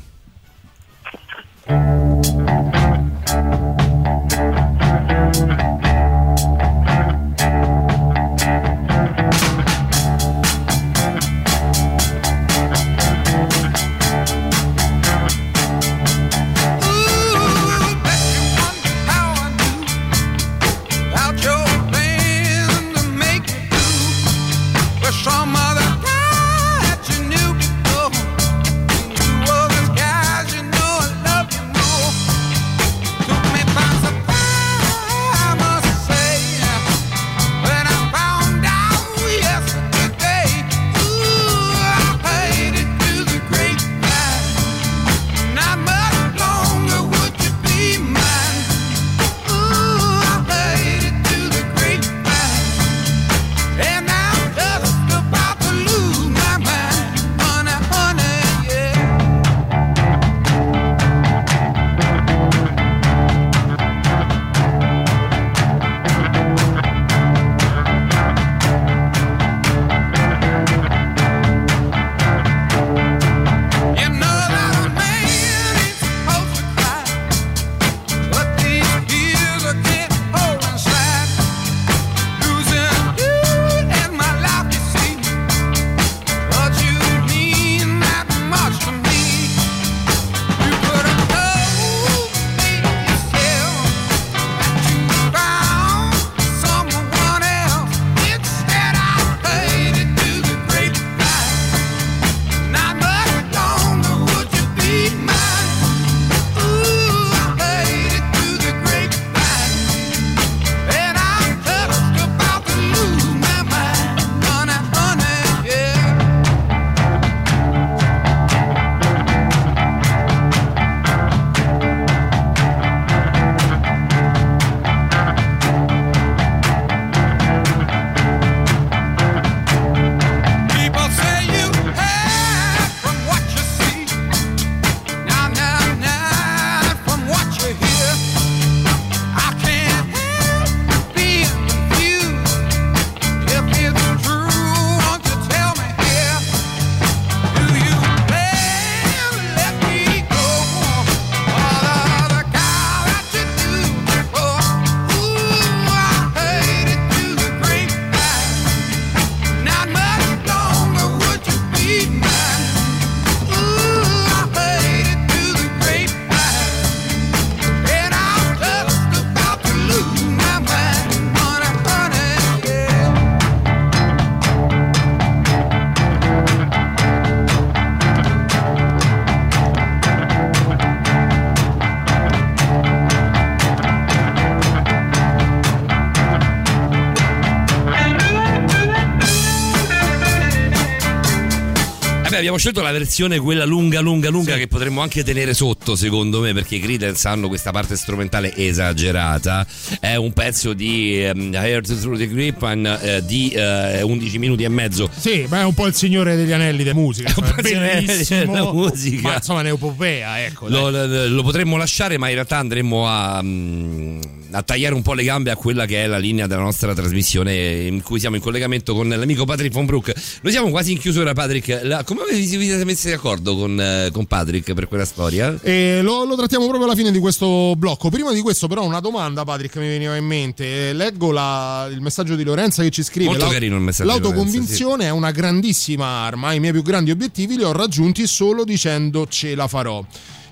Vabbè, abbiamo scelto la versione quella lunga, lunga, lunga che potremmo anche tenere sotto, secondo me, perché i Creedence hanno questa parte strumentale esagerata. È un pezzo di um, Heard Through the Grapevine eh, di eh, 11 minuti e mezzo. Sì, ma è un po' il signore degli anelli della musica. È po' il signore bellissimo. della musica. Ma insomma, un'epopea, ecco. Lo, lo- lo potremmo lasciare, ma in realtà andremo a, mm, a tagliare un po' le gambe a quella che è la linea della nostra trasmissione in cui siamo in collegamento con l'amico Patrick von Brook. Noi siamo quasi in chiusura, Patrick. La- come vi siete messi d'accordo con, eh, con Patrick per quella storia? E lo, lo trattiamo proprio alla fine di questo blocco. Prima di questo, però, una domanda, Patrick, mi veniva in mente. Eh, Leggo la- il messaggio di Lorenza che ci scrive: Molto "L'au- carino il messaggio L'autoconvinzione è una grandissima arma. I miei più grandi obiettivi li ho raggiunti solo dicendo ce la farò.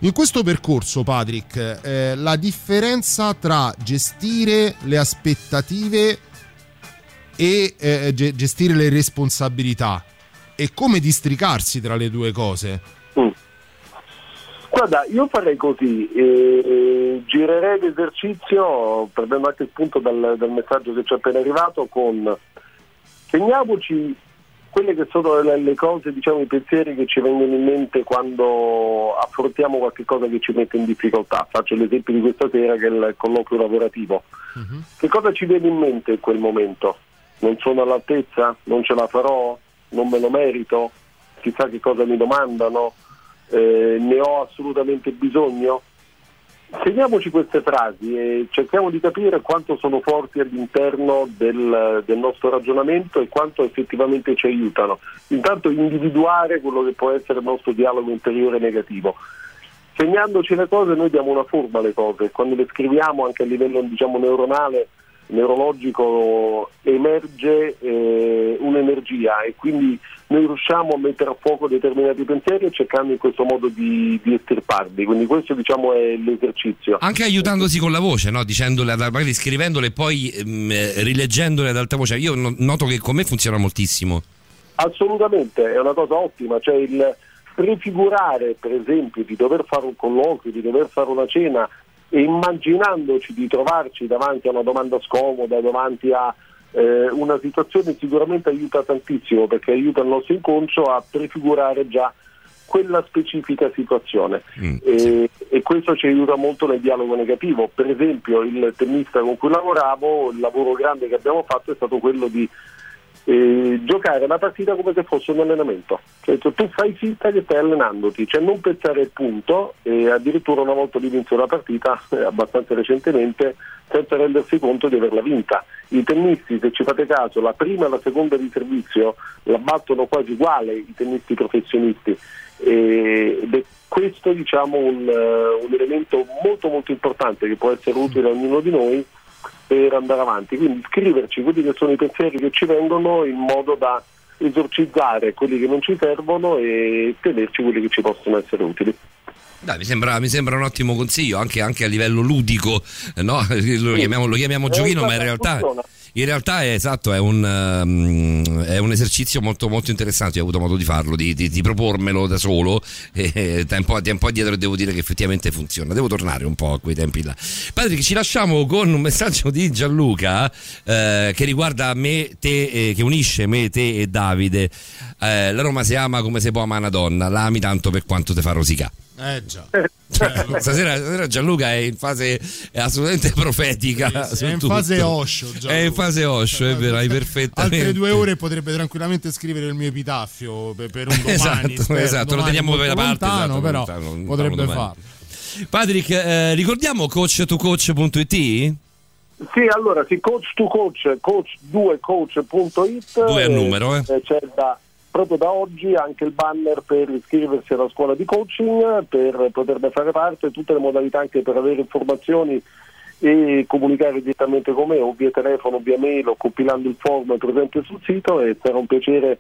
In questo percorso, Patrick, eh, la differenza tra gestire le aspettative e eh, ge- gestire le responsabilità e come districarsi tra le due cose. Guarda, io farei così, eh, girerei l'esercizio, prendendo anche spunto dal, dal messaggio che ci è appena arrivato, con segniamoci quelle che sono le, cose, diciamo, i pensieri che ci vengono in mente quando affrontiamo qualche cosa che ci mette in difficoltà. Faccio l'esempio di questa sera che è il colloquio lavorativo. Che cosa ci viene in mente in quel momento? Non sono all'altezza? Non ce la farò? Non me lo merito? Chissà che cosa mi domandano? Eh, ne ho assolutamente bisogno? Segniamoci queste frasi e cerchiamo di capire quanto sono forti all'interno del, del nostro ragionamento e quanto effettivamente ci aiutano. Intanto individuare quello che può essere il nostro dialogo interiore negativo. Segnandoci le cose noi diamo una forma alle cose, quando le scriviamo anche a livello diciamo, neuronale, neurologico emerge eh, un'energia e quindi noi riusciamo a mettere a fuoco determinati pensieri e cercando in questo modo di, di estirparli. Quindi questo diciamo è l'esercizio. Anche aiutandosi con la voce, no? Dicendole, magari scrivendole e poi ehm, eh, rileggendole ad alta voce. Io no- noto che con me funziona moltissimo. Assolutamente, è una cosa ottima, cioè il prefigurare per esempio di dover fare un colloquio, di dover fare una cena e immaginandoci di trovarci davanti a una domanda scomoda, davanti a eh, una situazione sicuramente aiuta tantissimo perché aiuta il nostro inconscio a prefigurare già quella specifica situazione e, e questo ci aiuta molto nel dialogo negativo. Per esempio il tennista con cui lavoravo, il lavoro grande che abbiamo fatto è stato quello di eh, giocare la partita come se fosse un allenamento. Cioè, tu tu fai finta che stai allenandoti, cioè non pensare al punto e addirittura una volta di vinto la partita, eh, abbastanza recentemente, senza rendersi conto di averla vinta. I tennisti, se ci fate caso, la prima e la seconda di servizio la battono quasi uguale i tennisti professionisti ed è questo diciamo un, eh, un elemento molto molto importante che può essere utile a ognuno di noi per andare avanti. Quindi scriverci quelli che sono i pensieri che ci vengono in modo da esorcizzare quelli che non ci servono e tenerci quelli che ci possono essere utili. Dai, mi sembra, mi sembra un ottimo consiglio, anche, anche a livello ludico, eh, no? lo, chiamiamo, lo chiamiamo Eh, giochino, ma in realtà, funziona. In realtà è esatto, è un, ehm, è un esercizio molto, molto interessante. Io ho avuto modo di farlo, di, di- di propormelo da solo. E tempo, tempo addietro devo dire che effettivamente funziona. Devo tornare un po' a quei tempi là. Patrick, ci lasciamo con un messaggio di Gianluca eh, che riguarda me, te, eh, che unisce me, te e Davide. Eh, la Roma si ama come si può amare una donna, la ami tanto per quanto te fa rosicà. Eh già. Stasera, stasera Gianluca è in fase è assolutamente profetica. Sì, sì, è in tutto. fase Osho, Gianluca. È in fase Osho, è vero, hai perfettamente. Altre due ore potrebbe tranquillamente scrivere il mio epitaffio per, per un domani. Esatto, spero, esatto, lo domani teniamo molto per la parte, lontano, esatto, però lontano, lontano potrebbe domani. farlo. Patrick, eh, ricordiamo coach2coach.it? Sì, allora sì, coach to coach, coach2coach.it. Due a numero, eh. C'è da- proprio da oggi anche il banner per iscriversi alla scuola di coaching, per poterne fare parte, tutte le modalità anche per avere informazioni e comunicare direttamente con me o via telefono via mail o compilando il form presente sul sito e sarà un piacere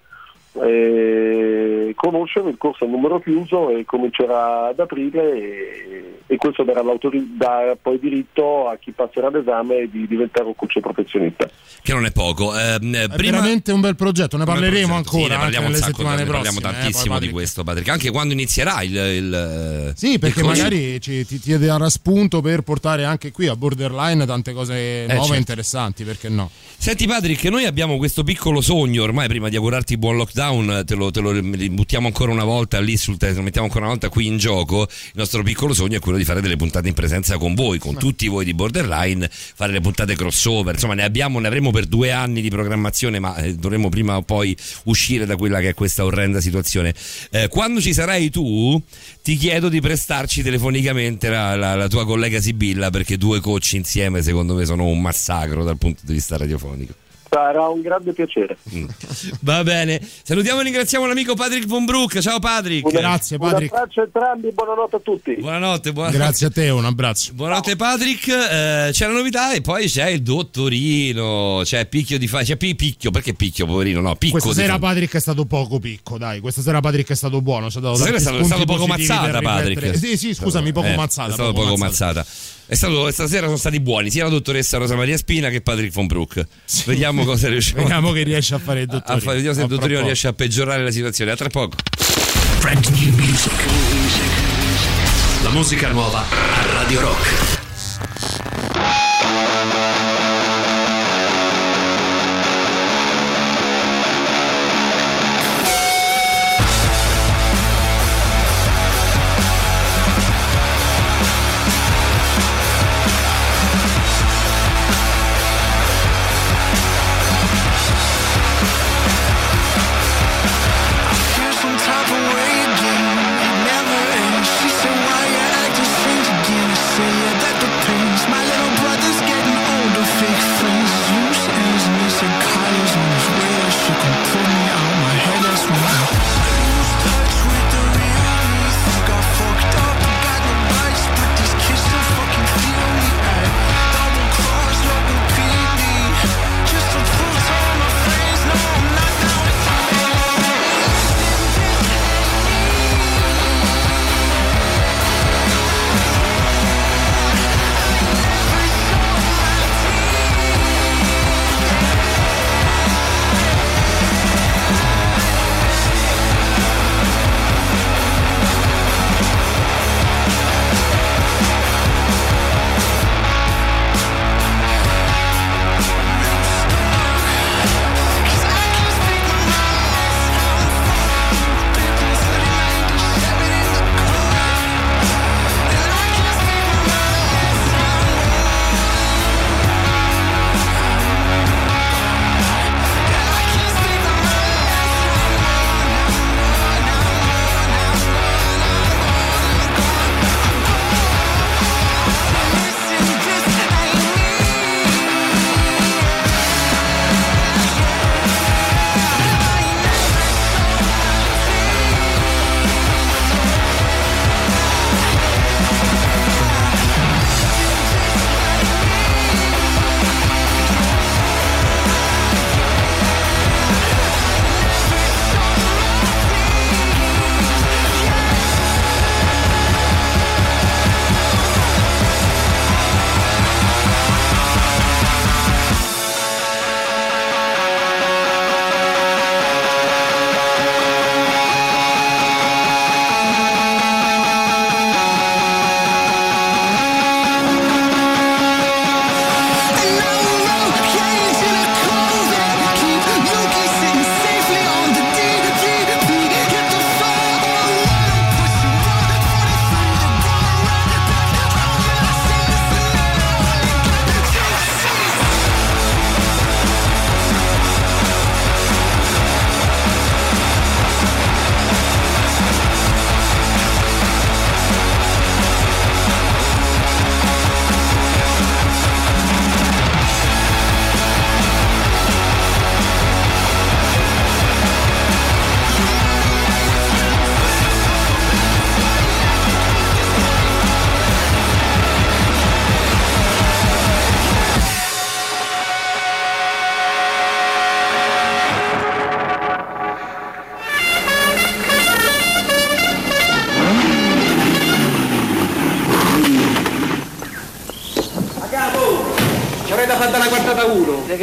eh, conoscerlo, il corso è a numero chiuso e comincerà ad aprile e, e questo darà, dà poi diritto a chi passerà l'esame di diventare un coach professionista. Che non è poco. È prima... veramente un bel progetto, ne parleremo progetto, sì, ancora ne anche parliamo nelle sacco, settimane ne parliamo prossime. eh, tantissimo poi, di questo, Patrick. Anche quando inizierà il. il Sì, perché il magari ci- ti, ti darà spunto per portare anche qui a Borderline tante cose nuove certo. e interessanti, perché no? Senti Patrick, noi abbiamo questo piccolo sogno, ormai prima di augurarti buon lockdown, te lo, te lo buttiamo ancora una volta lì sul te lo mettiamo ancora una volta qui in gioco. Il nostro piccolo sogno è quello di fare delle puntate in presenza con voi, con tutti voi di Borderline, fare le puntate crossover. Insomma, ne abbiamo, ne avremo per due anni di programmazione, ma eh, dovremo prima o poi uscire da quella che è questa orrenda situazione. Eh, quando ci sarai tu, ti chiedo di prestarci telefonicamente la, la- la tua collega Sibilla, perché due coach insieme, secondo me, sono un massacro dal punto di vista radiofonico. Sarà un grande piacere. Va bene, salutiamo e ringraziamo l'amico Patrick Von Brook. Ciao Patrick. Grazie, Patrick. Un abbraccio a entrambi, buonanotte a tutti. Buonanotte, buonanotte. Grazie a te, un abbraccio. Buonanotte Patrick, Eh, c'è la novità e poi c'è il dottorino, c'è picchio di fa, c'è pi- picchio, perché picchio poverino, no, picco Questa sera fa- Patrick è stato poco picco, dai. Questa sera Patrick è stato buono. ci ha dato Stasera è tanti stato, è stato poco mazzata Patrick. Sì, sì, scusami, poco Eh, mazzata. È stato poco mazzata. È stato, stasera sono stati buoni sia la dottoressa Rosa Maria Spina che Patrick Von Brook. Vediamo cosa riusciamo Vediamo che riesce a fare il a dottorino. fare. Vediamo se il A tra dottorino poco. riesce a peggiorare la situazione. A tra poco. Music. La musica nuova a Radio Rock.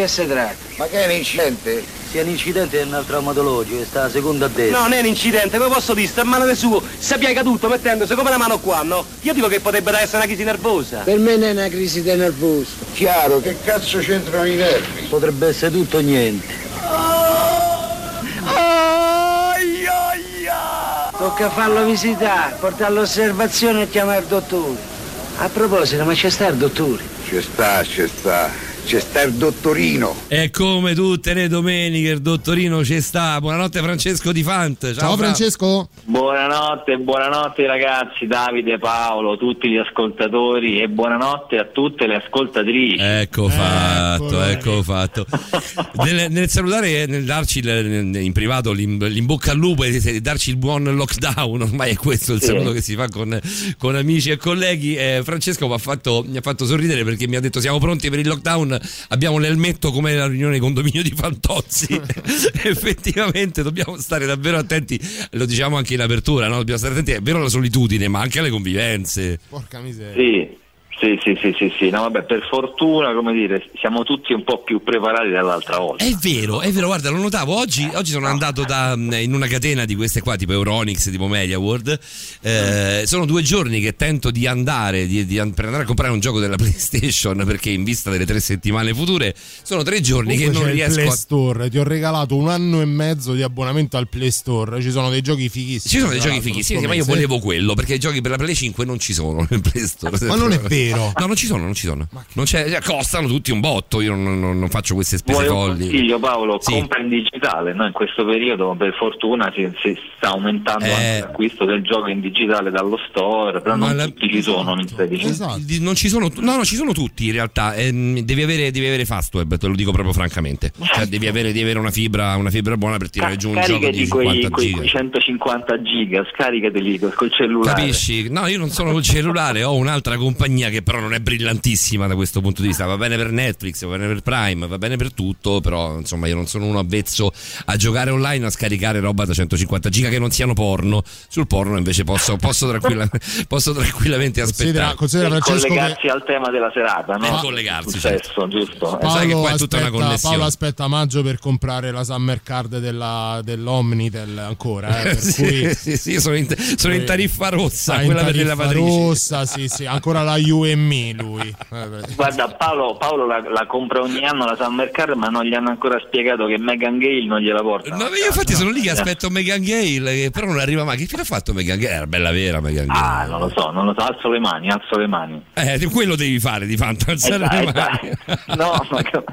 Si tratta? Ma che è un incidente? Sia un incidente è un traumatologico, sta a seconda a destra. No, non è un incidente, come posso dire, sta a mano del suo, si piega tutto mettendosi come una mano qua, no? Io dico che potrebbe essere una crisi nervosa. Per me non è una crisi di nervoso. Chiaro, che cazzo c'entrano i nervi? Potrebbe essere tutto o niente. Tocca farlo visitare, portarlo all'osservazione e chiamare il dottore. A proposito, ma c'è sta il dottore? Ci sta, ci sta. C'è sta il dottorino. E come tutte le domeniche il dottorino ci sta. Buonanotte Francesco Di Fant. Ciao, Ciao Fra. Francesco. Buonanotte, buonanotte ragazzi, Davide, Paolo, tutti gli ascoltatori e buonanotte a tutte le ascoltatrici. Ecco fatto, ecco fatto. nel, nel salutare e nel darci in privato l'in, l'in bocca al lupo e darci il buon lockdown, ormai è questo il Sì. saluto che si fa con, con amici e colleghi. Eh, Francesco mi ha, fatto, mi ha fatto sorridere perché mi ha detto siamo pronti per il lockdown, abbiamo l'elmetto come la riunione condominio di Fantozzi. Effettivamente dobbiamo stare davvero attenti, lo diciamo anche in apertura, no? dobbiamo stare attenti, è vero alla solitudine, ma anche alle convivenze. Porca miseria. Sì, sì, sì, sì, sì, sì. No, vabbè, per fortuna, come dire, siamo tutti un po' più preparati dell'altra volta. È vero, è vero, guarda, lo notavo oggi, oggi sono andato da, in una catena di queste qua, tipo Euronix, tipo Media World. Eh, sono due giorni che tento di andare di- di- per andare a comprare un gioco della PlayStation perché in vista delle tre settimane future sono tre giorni che Comunque non c'è il riesco Play a. Store, ti ho regalato un anno e mezzo di abbonamento al Play Store. Ci sono dei giochi fighissimi. Ci sono dei giochi fighissimi, ma io volevo quello perché i giochi per la Play 5 non ci sono nel Play Store. Ma non è vero. No, non ci sono, non ci sono. Non c'è- cioè, costano tutti un botto. Io non, non- non faccio queste spese Vuoi folli. consiglio Paolo? Sì. Compra in digitale, no? in questo periodo per fortuna si, si sta aumentando Eh. anche l'acquisto del gioco in digitale dallo store, però Ma non la- tutti ci sono nel 16. Esatto. Di- Non ci sono, no, no, ci sono tutti in realtà. Ehm, devi, avere, devi avere Fastweb, te lo dico proprio francamente. Cioè, devi avere, devi avere una, fibra, una fibra buona per tirare giù un gioco di quei, 50 quei giga. 150 giga, scaricateli col col cellulare. Capisci? No, io non sono col cellulare, ho un'altra compagnia che però non è brillantissima da questo punto di vista. Va bene per Netflix, va bene per Prime, va bene per tutto, però insomma io non sono uno avvezzo a giocare online, a scaricare roba da 150 giga che non siano porno. Sul porno invece posso, posso, tranquilla- posso tranquillamente aspettare. considera Per Francesco che- collegarsi al tema della serata, no? Per collegarsi, certo. giusto? sai che Paolo qua è tutta una aspetta, connessione. Paolo aspetta maggio per comprare la Summer Card della, dell'Omnitel ancora. Eh, per sì, cui sì, sì, sono in, sono in tariffa rossa, in quella per le tariffa lavatrici. rossa, sì, sì, ancora la UMI lui. Eh, beh. Guarda, Paolo, Paolo la, la compra ogni anno la Summer Car, ma non gli hanno ancora spiegato che Megan Gale non gliela porta. No, io infatti sono lì che aspetto Megan Gale, che però non arriva mai. Che fine ha fatto Megan Gale? Era bella vera Megan Gale. Ah, non lo so, non lo so, alzo le mani, alzo le mani. Eh, quello devi fare di fatto, alzare Eh, le mani. No, ma che-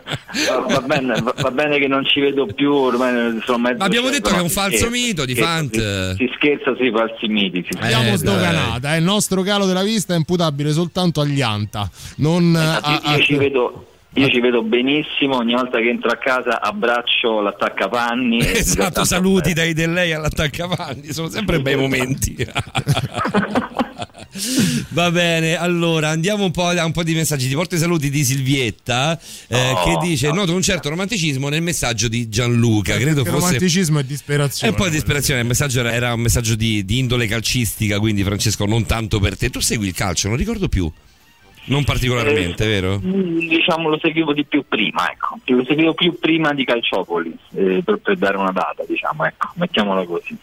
va, bene, va, bene che non ci vedo più, ormai sono mezzo Ma abbiamo detto che è no, un falso mito di si scherza, Fant. Si, si scherza sui falsi miti. Si Abbiamo scherza. sdoganata, eh, il nostro calo della vista è imputabile soltanto agli Anta, non Esatto, a- io, a- io ci vedo, io ci vedo benissimo, ogni volta che entro a casa abbraccio l'attaccapanni. e- Esatto, saluti dai del lei all'attaccavanti, sono sempre bei momenti. Va bene, allora andiamo un po' a un po' di messaggi. Ti porto i saluti di Silvietta eh, Oh, che dice: Noto un certo romanticismo nel messaggio di Gianluca. Credo fosse. romanticismo e È disperazione. un po' di disperazione, il messaggio era, era un messaggio di, di indole calcistica, quindi Francesco non tanto per te. Tu segui il calcio, non ricordo più. Non particolarmente, Eh, vero? Mm, Diciamo lo seguivo di più prima, ecco. Lo seguivo più prima di Calciopoli, eh, per, per dare una data, diciamo, ecco, mettiamola così.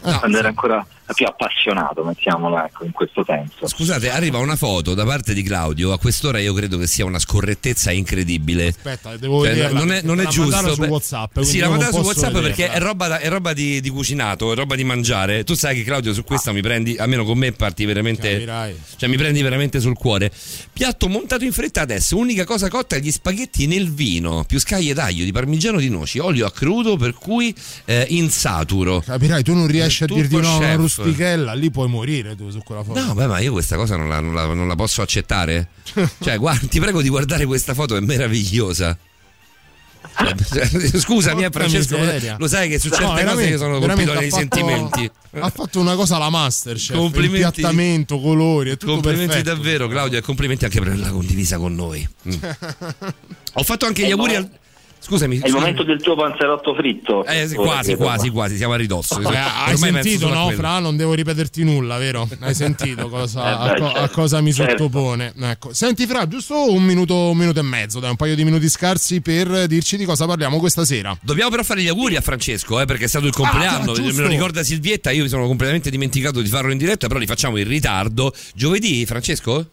Quando era ancora più appassionato, mettiamola ecco, in questo senso. Scusate, arriva una foto da parte di Claudio. A quest'ora io credo che sia una scorrettezza incredibile. Aspetta, devo Cioè, vederla, non è, non è giusto. su WhatsApp, Sì, la mandare su WhatsApp perché vederla. è roba, da- è roba di, di cucinato, è roba di mangiare. Tu sai che Claudio su questa mi prendi, almeno con me parti veramente. Capirai. Cioè mi prendi veramente sul cuore. Piatto montato in fretta adesso. Unica cosa cotta: gli spaghetti nel vino, più scaglie d'aglio, di parmigiano di noci, olio a crudo, per cui eh, insaturo. Capirai, tu non riesci a dirti no chef. Rustichella, lì puoi morire tu su quella foto. No, beh, ma io questa cosa non la, non la- non la posso accettare. Cioè, guarda, ti prego di guardare questa foto, è meravigliosa. Cioè, Scusami, eh, Francesco, miseria. lo sai che su No, certe cose veramente, io sono colpito fatto- sentimenti. Ha fatto una cosa alla Masterchef, Complimenti. impiattamento, colori, è tutto Complimenti perfetto. davvero, Claudio, e complimenti anche per averla condivisa con noi. Mm. Ho fatto anche gli auguri al. Scusami. È il momento del tuo panzerotto fritto. Eh, sì, quasi, quasi, quasi, siamo a ridosso. Eh, hai penso sentito, no, quello. Fra? Non devo ripeterti nulla, vero? Hai sentito cosa, Eh, beh, a, co- a certo, cosa mi certo. sottopone? Ecco. Senti, Fra, giusto un minuto, un minuto e mezzo, dai, un paio di minuti scarsi per dirci di cosa parliamo questa sera. Dobbiamo però fare gli auguri a Francesco, eh, perché è stato il compleanno. Ah. Me lo ricorda Silvietta, io mi sono completamente dimenticato di farlo in diretta, però li facciamo in ritardo. Giovedì, Francesco?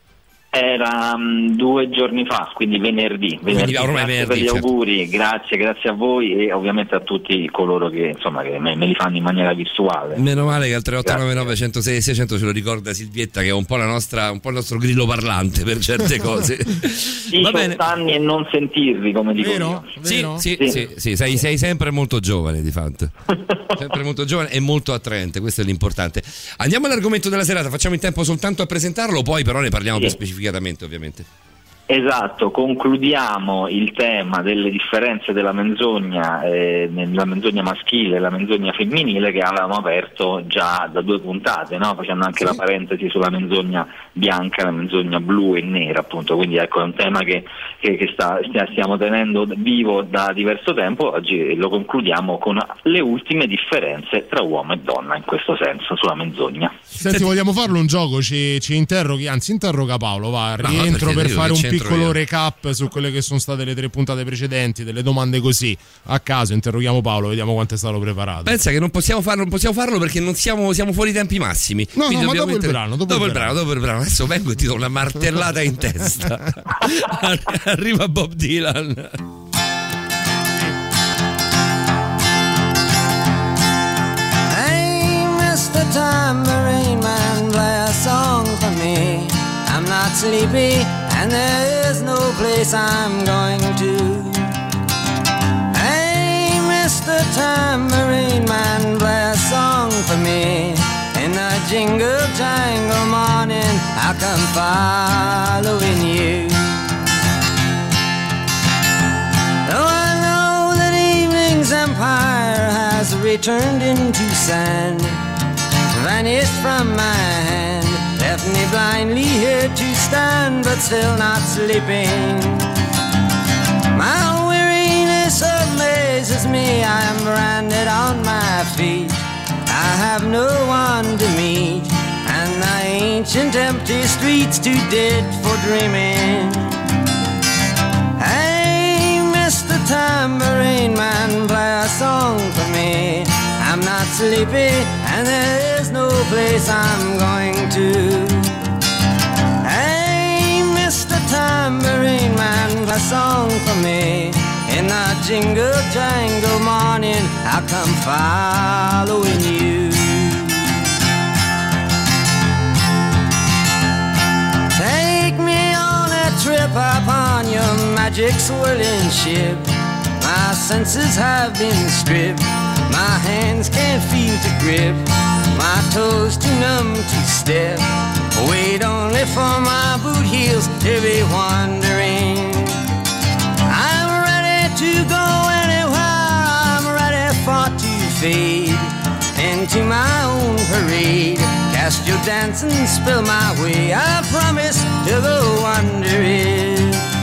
Era mm, due giorni fa, quindi venerdì. venerdì. ormai grazie venerdì, per gli certo. auguri, grazie, grazie a voi e ovviamente a tutti coloro che, insomma, che me, me li fanno in maniera virtuale. Meno male che al 3899 106 600 ce lo ricorda Silvietta, che è un po', la nostra, un po' il nostro grillo parlante per certe cose. 18 anni e non sentirvi, come dico Vero? io. Sì, sì, sì, sì, sei, sei sempre molto giovane di fatto. Sempre molto giovane e molto attraente, questo è l'importante. Andiamo all'argomento della serata, facciamo in tempo soltanto a presentarlo, poi però ne parliamo più specificatamente ovviamente. Esatto, concludiamo il tema delle differenze della menzogna, eh, nella menzogna maschile e la menzogna femminile che avevamo aperto già da due puntate, no? facendo anche la parentesi sulla menzogna bianca, la menzogna blu e nera appunto, quindi ecco è un tema che, che- che sta- stia- stiamo tenendo vivo da diverso tempo, oggi lo concludiamo con le ultime differenze tra uomo e donna in questo senso sulla menzogna. Senti, vogliamo farlo un gioco? Ci, ci interroghi, anzi, interroga Paolo. Va, No, rientro perché per fare un c'entro piccolo io? recap su quelle che sono state le tre puntate precedenti, delle domande così. A caso, interroghiamo Paolo, vediamo quanto è stato preparato. Pensa che non possiamo farlo, non possiamo farlo perché non siamo, siamo fuori tempi massimi. No, Quindi no, ma dopo il brano, dopo il il brano, dopo il brano. Adesso vengo e ti do una martellata in testa. Arriva Bob Dylan. Tambourine Man, play a song for me. I'm not sleepy, and there is no place I'm going to. Hey, Mr. Tambourine Man, play a song for me. In the jingle jangle morning, I'll come following you. Though I know that evening's empire has returned into sand, vanished from my hand, left me blindly here to stand, but still not sleeping. My weariness amazes me, I am branded on my feet. I have no one to meet, and the ancient empty streets too dead for dreaming. Hey, Mr. Tambourine Man, play a song for me. I'm not sleepy, and there is no place I'm going to. Hey, Mr. Tambourine Man, play a song for me. In the jingle jangle morning, I'll come following you. Take me on a trip upon your magic swirling ship. My senses have been stripped. My hands can't feel to grip. My toes too numb to step. Wait only for my boot heels to be wandering. I'm ready to go anywhere. I'm ready for to fade into my own parade. Cast your dance and spill my way. I promise to go Mr.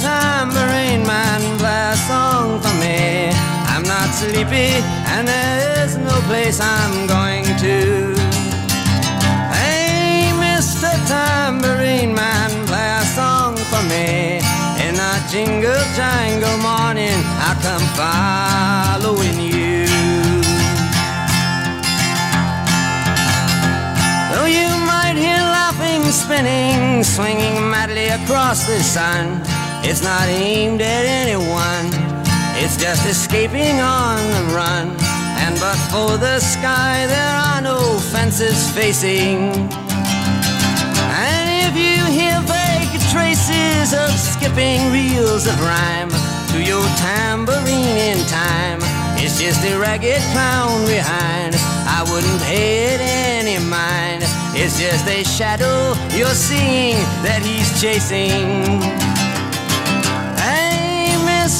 Tambourine Man, play a song for me. I'm not sleepy, and there is no place I'm going to. Hey, Mr. Tambourine Man, play a song for me. In a jingle jangle morning, I come following you. Though you might hear laughing, spinning, swinging madly across the sun, it's not aimed at anyone. It's just escaping on the run. And but for the sky, there are no fences facing. And if you hear vague traces of skipping reels of rhyme to your tambourine in time, it's just a ragged clown behind. I wouldn't pay it any mind. It's just a shadow you're seeing that he's chasing.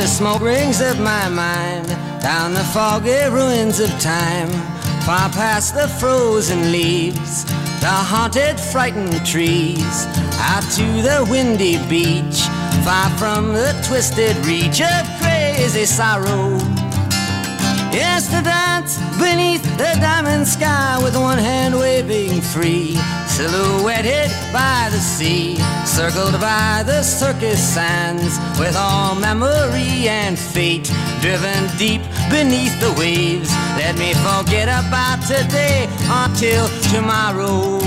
The smoke rings of my mind, down the foggy ruins of time, far past the frozen leaves, the haunted, frightened trees, out to the windy beach, far from the twisted reach of crazy sorrow. Yes, to dance beneath the diamond sky with one hand waving free, silhouetted by the sea, circled by the circus sands, with all memory and fate driven deep beneath the waves. Let me forget about today until tomorrow.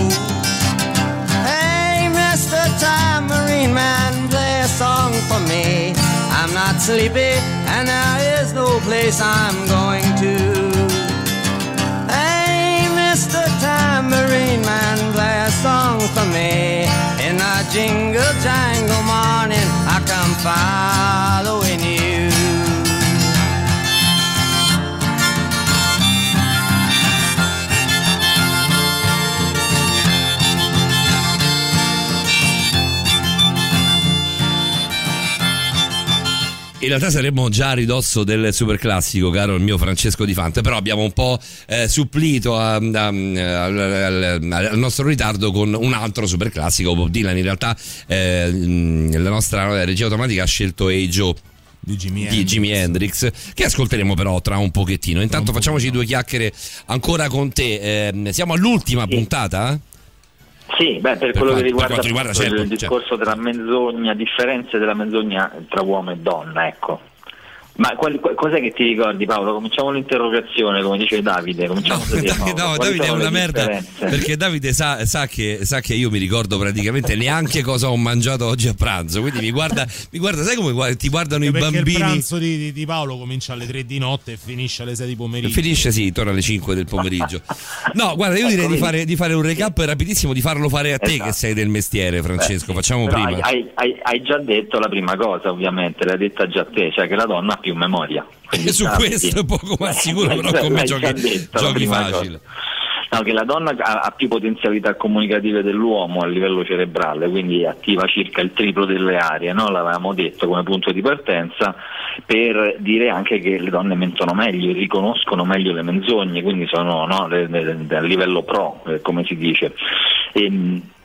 Hey, Mr. Time Marine Man, play a song for me. I'm not sleepy, and there is no place I'm going to. Hey, Mr. Tambourine Man, play a song for me. In the jingle jangle morning, I come following In realtà saremmo già a ridosso del super classico, caro il mio Francesco Di Fante, però abbiamo un po' eh, supplito a- a- al, al- al nostro ritardo con un altro super classico. Bob Dylan, in realtà eh, mh, la nostra regia automatica ha scelto Ejo di Jimi, di Jimi Hendrix che ascolteremo però tra un pochettino. Intanto facciamoci due chiacchiere ancora con te. Eh, siamo all'ultima puntata? Sì, beh, per, Per quello quanto- che riguarda, riguarda, certo, il discorso della menzogna, differenze della menzogna tra uomo e donna, ecco. Ma quali- qu- cos'è che ti ricordi Paolo? Cominciamo l'interrogazione, come dice Davide. Cominciamo da te, Paolo. No, Davide è una merda differenze? perché Davide sa, sa che, sa che io mi ricordo praticamente neanche cosa ho mangiato oggi a pranzo. Quindi mi guarda, mi guarda sai come guarda- ti guardano i Perché bambini? il pranzo di, di- di Paolo comincia alle 3 di notte e finisce alle 6 di pomeriggio. Finisce sì, intorno alle 5 del pomeriggio. No, guarda, io direi di fare, di fare un recap rapidissimo, di farlo fare a te Esatto. che sei del mestiere, Francesco. Facciamo Però prima. Hai, hai- hai già detto la prima cosa, ovviamente, l'hai detta già te, cioè che la donna più memoria. Quindi E su già- questo è poco ma sicuro, L'hai però già- come giochi, detto giochi facile. cosa. No, che la donna ha, ha più potenzialità comunicative dell'uomo a livello cerebrale, quindi attiva circa il triplo delle aree, no? l'avevamo detto come punto di partenza, per dire anche che le donne mentono meglio, riconoscono meglio le menzogne, quindi sono no, le- le- le- a livello pro, eh, come si dice. Ehm, e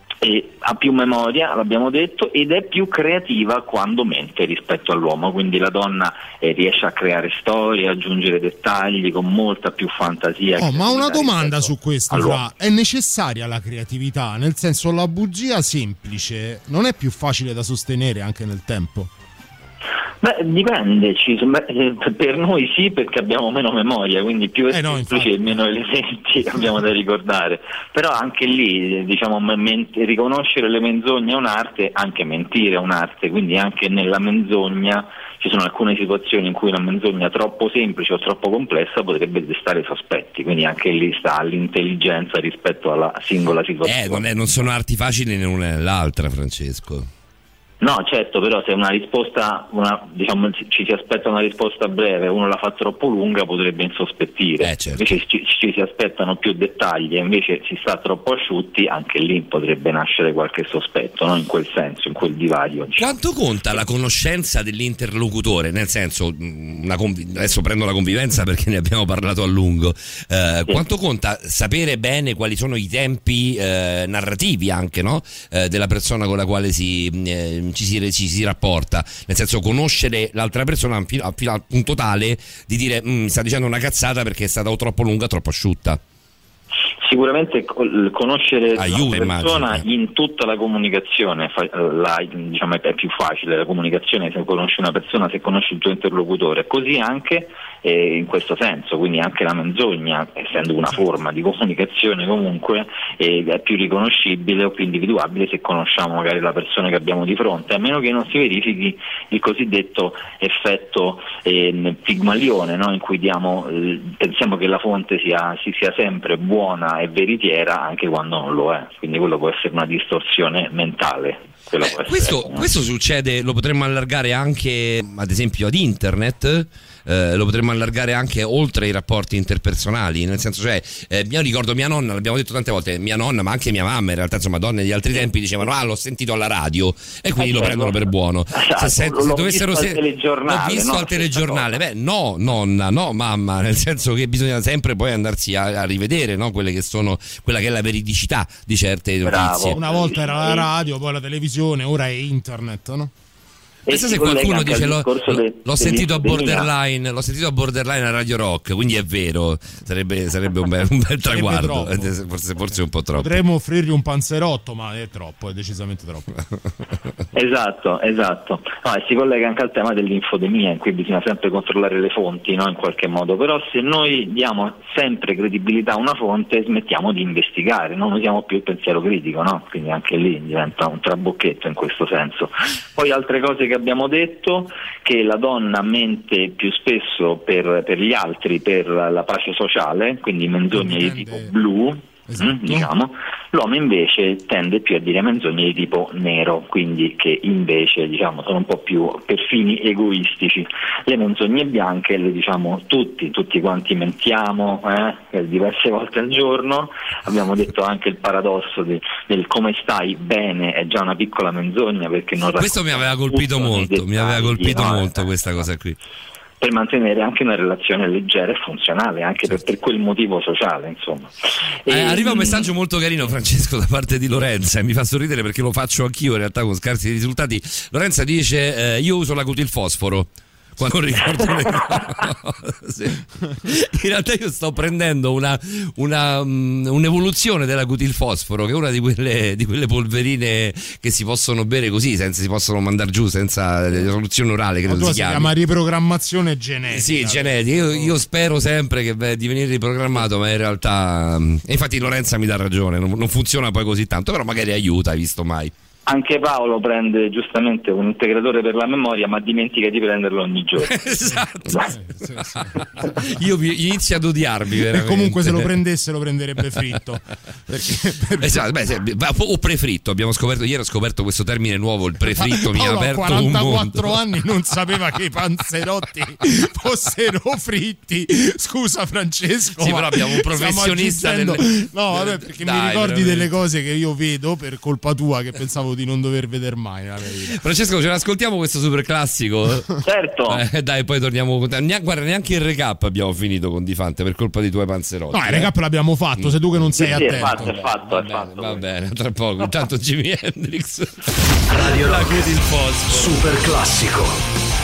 ha più memoria, l'abbiamo detto, ed è più creativa quando mente rispetto all'uomo, quindi la donna eh, riesce a creare storie, aggiungere dettagli con molta più fantasia. Oh, ma una domanda su questo. Fra. È necessaria la creatività? Nel senso, la bugia semplice non è più facile da sostenere anche nel tempo? Beh, dipende, eh, per noi sì perché abbiamo meno memoria, quindi più è Eh no, semplice e meno elementi abbiamo da ricordare. Però anche lì, eh, diciamo, riconoscere le menzogne è un'arte, anche mentire è un'arte, quindi anche nella menzogna ci sono alcune situazioni in cui una menzogna troppo semplice o troppo complessa potrebbe destare sospetti, quindi anche lì sta l'intelligenza rispetto alla singola situazione. Eh, non, è- non sono arti facili né l'una né l'altra, Francesco. No, certo, però se una risposta, una- diciamo, ci si aspetta una risposta breve, uno la fa troppo lunga potrebbe insospettire. Invece ci, ci si aspettano più dettagli e invece si sta troppo asciutti, anche lì potrebbe nascere qualche sospetto, no? in quel senso, in quel divario. Quanto conta la conoscenza dell'interlocutore? Nel senso, mh, una convi- adesso prendo la convivenza perché ne abbiamo parlato a lungo. Eh, Quanto conta sapere bene quali sono i tempi eh, narrativi anche no? Eh, della persona con la quale si, mh, eh, ci, si, ci si rapporta? Nel senso, conoscere l'altra persona fino, fino al punto tale di dire "Mm, sta dicendo una cazzata perché è stata troppo lunga troppo asciutta. Sicuramente conoscere Aiuta, la persona immagino, in tutta la comunicazione fa- la- diciamo, è più facile la comunicazione se conosci una persona, se conosci il tuo interlocutore, così anche eh, in questo senso, quindi anche la menzogna, essendo una forma di comunicazione comunque, eh, è più riconoscibile o più individuabile se conosciamo magari la persona che abbiamo di fronte, a meno che non si verifichi il cosiddetto effetto eh, pigmalione, no? in cui diamo, eh, pensiamo che la fonte sia, si sia sempre buona e veritiera anche quando non lo è, quindi quello può essere una distorsione mentale. Essere, Questo, questo succede, lo potremmo allargare anche ad esempio ad internet. Eh, lo potremmo allargare anche oltre i rapporti interpersonali, nel senso cioè, eh, io ricordo mia nonna, l'abbiamo detto tante volte, mia nonna ma anche mia mamma in realtà insomma donne di altri tempi dicevano ah l'ho sentito alla radio e quindi Eh, lo certo. prendono per buono. Esatto, se, se l'ho dovessero visto al se- telegiornale, l'ho visto no? al telegiornale, beh no nonna, no mamma, nel senso che bisogna sempre poi andarsi a, a rivedere no? quelle che sono, quella che è la veridicità di certe notizie. Una volta era la radio, poi la televisione, ora è internet, no? Pensa se qualcuno dice l'ho, discorso l'ho- sentito a borderline, l'ho sentito a borderline a Radio Rock, quindi è vero, sarebbe, sarebbe un, bel, un bel traguardo. Eh, forse, forse un po' troppo. Potremmo offrirgli un panzerotto, ma è troppo, è decisamente troppo. Esatto, esatto. No, e si collega anche al tema dell'infodemia, in cui bisogna sempre controllare le fonti, no? in qualche modo. Però se noi diamo sempre credibilità a una fonte, smettiamo di investigare, non usiamo più il pensiero critico, no? Quindi anche lì diventa un trabocchetto in questo senso. Poi altre cose che abbiamo detto, che la donna mente più spesso per, per gli altri, per la pace sociale, quindi menzogne di tipo blu, Esatto. mm, diciamo, l'uomo invece tende più a dire menzogne di tipo nero, quindi che invece diciamo, sono un po' più per fini egoistici. Le menzogne bianche le diciamo tutti, tutti quanti mentiamo eh, diverse volte al giorno, abbiamo detto anche il paradosso di- del come stai bene è già una piccola menzogna perché non Questo mi aveva colpito molto, mi aveva colpito molto questa cosa qui. Per mantenere anche una relazione leggera e funzionale, anche per, per quel motivo sociale, insomma. Eh, E, arriva un messaggio molto carino, Francesco, da parte di Lorenza e mi fa sorridere perché lo faccio anch'io in realtà con scarsi risultati. Lorenza dice: eh, Io uso la cutilfosforo. Quando ricordo le cose. In realtà io sto prendendo una, una, mm, un'evoluzione della cutilfosforo, che è una di quelle, di quelle polverine che si possono bere così, senza si possono mandare giù senza soluzione orale, credo si si chiama riprogrammazione genetica. Sì, genetica. Io, io spero sempre che beh, di venire riprogrammato, ma in realtà. mm, infatti Lorenza mi dà ragione, non, non funziona poi così tanto, però magari aiuta, hai visto mai. Anche Paolo prende giustamente un integratore per la memoria, ma dimentica di prenderlo ogni giorno. esatto. Io vi- inizio ad odiarvi E veramente. comunque se lo prendesse lo prenderebbe fritto. Perché per- Esatto, beh, se- o prefritto, abbiamo scoperto ieri ho scoperto questo termine nuovo, il prefritto mi ha Paolo aperto un 44 mondo. anni non sapeva che i panzerotti fossero fritti. Scusa Francesco. Sì, però abbiamo un professionista aggiungendo- delle- No, vabbè, perché mi Dai, ricordi veramente. delle cose che io vedo per colpa tua che pensavo di non dover vedere mai nella mia vita. Francesco, ce l'ascoltiamo questo super classico? Certo. Eh, dai, poi torniamo con te. Neanche- guarda, neanche il recap abbiamo finito con Difante per colpa di tuoi panzerotti. No, il eh. recap l'abbiamo fatto, sei tu che non sei Sì, sì, è attento. fatto, è fatto, è Va fatto. bene, va bene, tra poco. Intanto Jimi Hendrix. Radio La Rock. Fosforo. Super classico.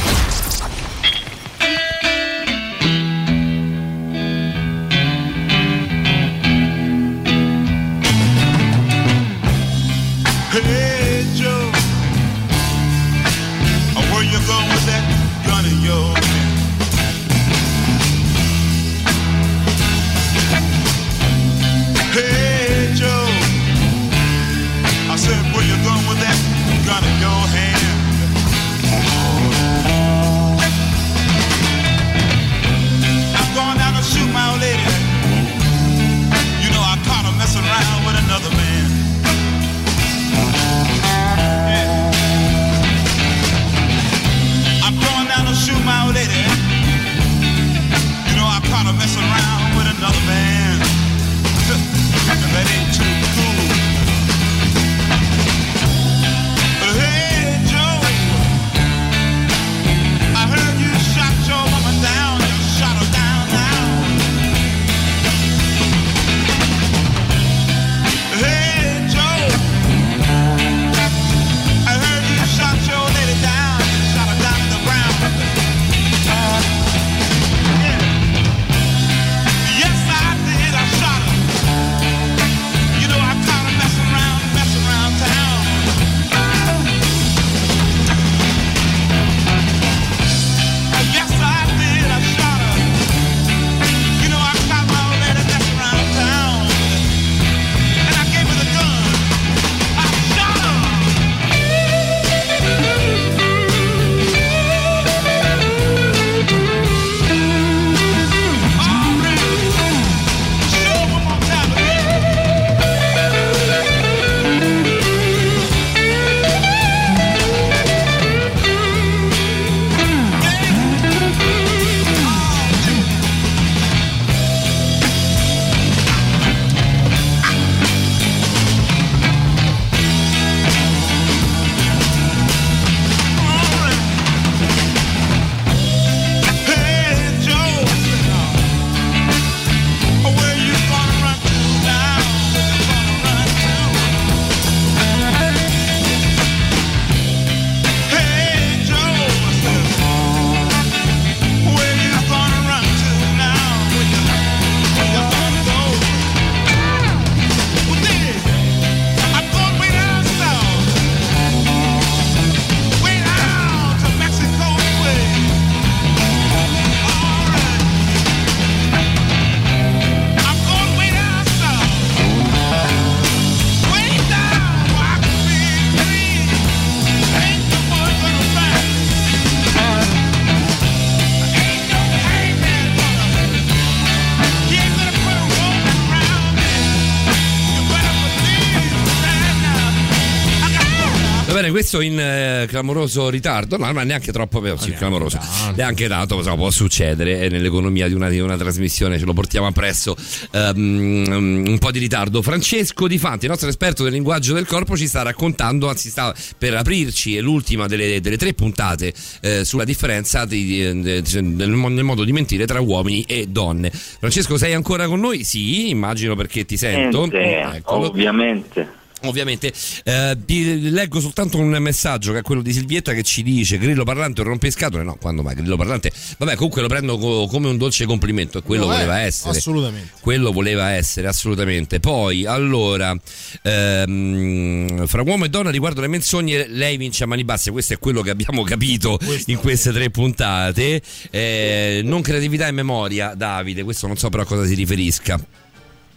Questo in eh, clamoroso ritardo, no, ma neanche troppo, eh, sì, clamoroso, neanche tanto, insomma, può succedere eh, nell'economia di una, di una trasmissione, ce lo portiamo appresso ehm, un po' di ritardo. Francesco Di Fanti, il nostro esperto del linguaggio del corpo, ci sta raccontando, anzi sta per aprirci, è l'ultima delle, delle tre puntate eh, sulla differenza di- di- nel modo di mentire tra uomini e donne. Francesco, sei ancora con noi? Sì, immagino perché ti sento. Niente, Eccolo. ovviamente. Ovviamente, eh, vi leggo soltanto un messaggio che è quello di Silvietta che ci dice Grillo parlante o rompiscatole. No, quando mai Grillo parlante? Vabbè, comunque lo prendo co- come un dolce complimento e quello No, eh, voleva essere. assolutamente. Quello voleva essere, assolutamente. Poi, allora, ehm, fra uomo e donna riguardo le menzogne, lei vince a mani basse. Questo è quello che abbiamo capito in queste tre puntate. Eh, non creatività e memoria, Davide. Questo non so però a cosa si riferisca.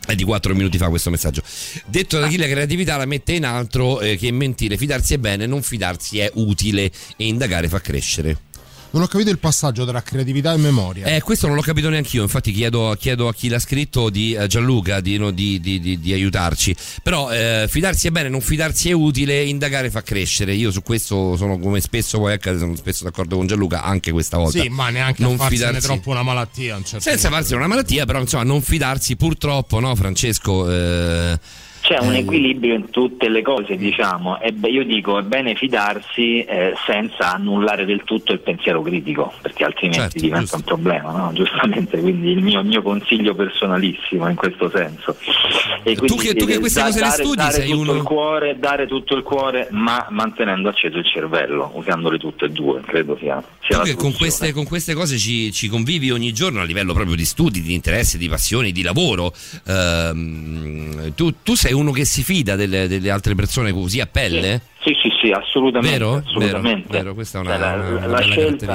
È di 4 minuti fa questo messaggio. Detto da chi la creatività la mette in altro eh, che mentire, fidarsi è bene, non fidarsi è utile e indagare fa crescere. Non ho capito il passaggio tra creatività e memoria. Eh, questo non l'ho capito neanche io, infatti chiedo, chiedo a chi l'ha scritto di eh, Gianluca di, no, di- di- di- aiutarci. Però eh, fidarsi è bene, non fidarsi è utile, indagare fa crescere. Io su questo sono come spesso poi accade, sono spesso d'accordo con Gianluca, anche questa volta. Sì, ma neanche non fidarsi- troppo una malattia. un certo Senza farsene una malattia, però insomma non fidarsi purtroppo, no Francesco? Eh, C'è un eh, equilibrio in tutte le cose, diciamo. E io dico è bene fidarsi eh, senza annullare del tutto il pensiero critico, perché altrimenti Certo, diventa giusto. un problema, no? giustamente. Quindi il mio, il mio consiglio personalissimo in questo senso. E quindi che- tu che queste cose le dare, studi, dare sei tutto uno- il cuore, dare tutto il cuore, ma mantenendo acceso il cervello, usandole tutte e due, credo sia, sia Tu che con queste, con queste cose ci, ci convivi ogni giorno a livello proprio di studi, di interessi, di passioni, di lavoro. Ehm, tu, tu sei uno che si fida delle, delle altre persone così a pelle? Sì, sì, sì, assolutamente. Vero? assolutamente. Vero, vero, questa è una- Cioè, la, una- una la scelta,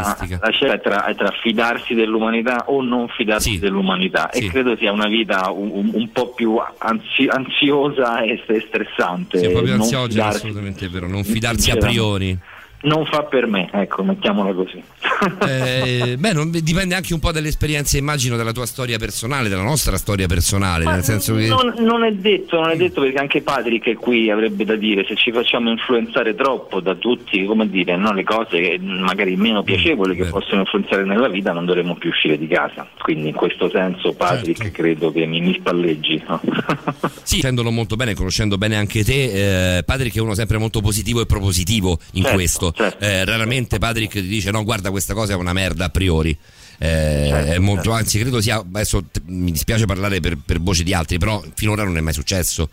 la scelta è tra, è tra fidarsi dell'umanità o non fidarsi dell'umanità Sì. e credo sia una vita un, un- po' più ansi- ansiosa e stressante. Sì, proprio fidarsi- assolutamente vero. Non fidarsi a priori. Non fa per me, ecco, mettiamola così. Eh, beh, non- dipende anche un po' dalle esperienze, immagino, della tua storia personale, della nostra storia personale. Nel senso che. Non, non è detto, non è detto perché anche Patrick è qui avrebbe da dire se ci facciamo influenzare troppo da tutti, come dire, no, le cose magari meno piacevoli che possono influenzare nella vita non dovremmo più uscire di casa. Quindi in questo senso Patrick Certo. credo che mi, mi spalleggi. no? Sì, conoscendolo molto bene, conoscendo bene anche te, eh, Patrick è uno sempre molto positivo e propositivo in Certo, questo. Eh, raramente Patrick ti dice no, guarda, questa cosa è una merda a priori. Eh, Certo, è molto, anzi, credo sia. Adesso mi dispiace parlare per, per voce di altri, però finora non è mai successo.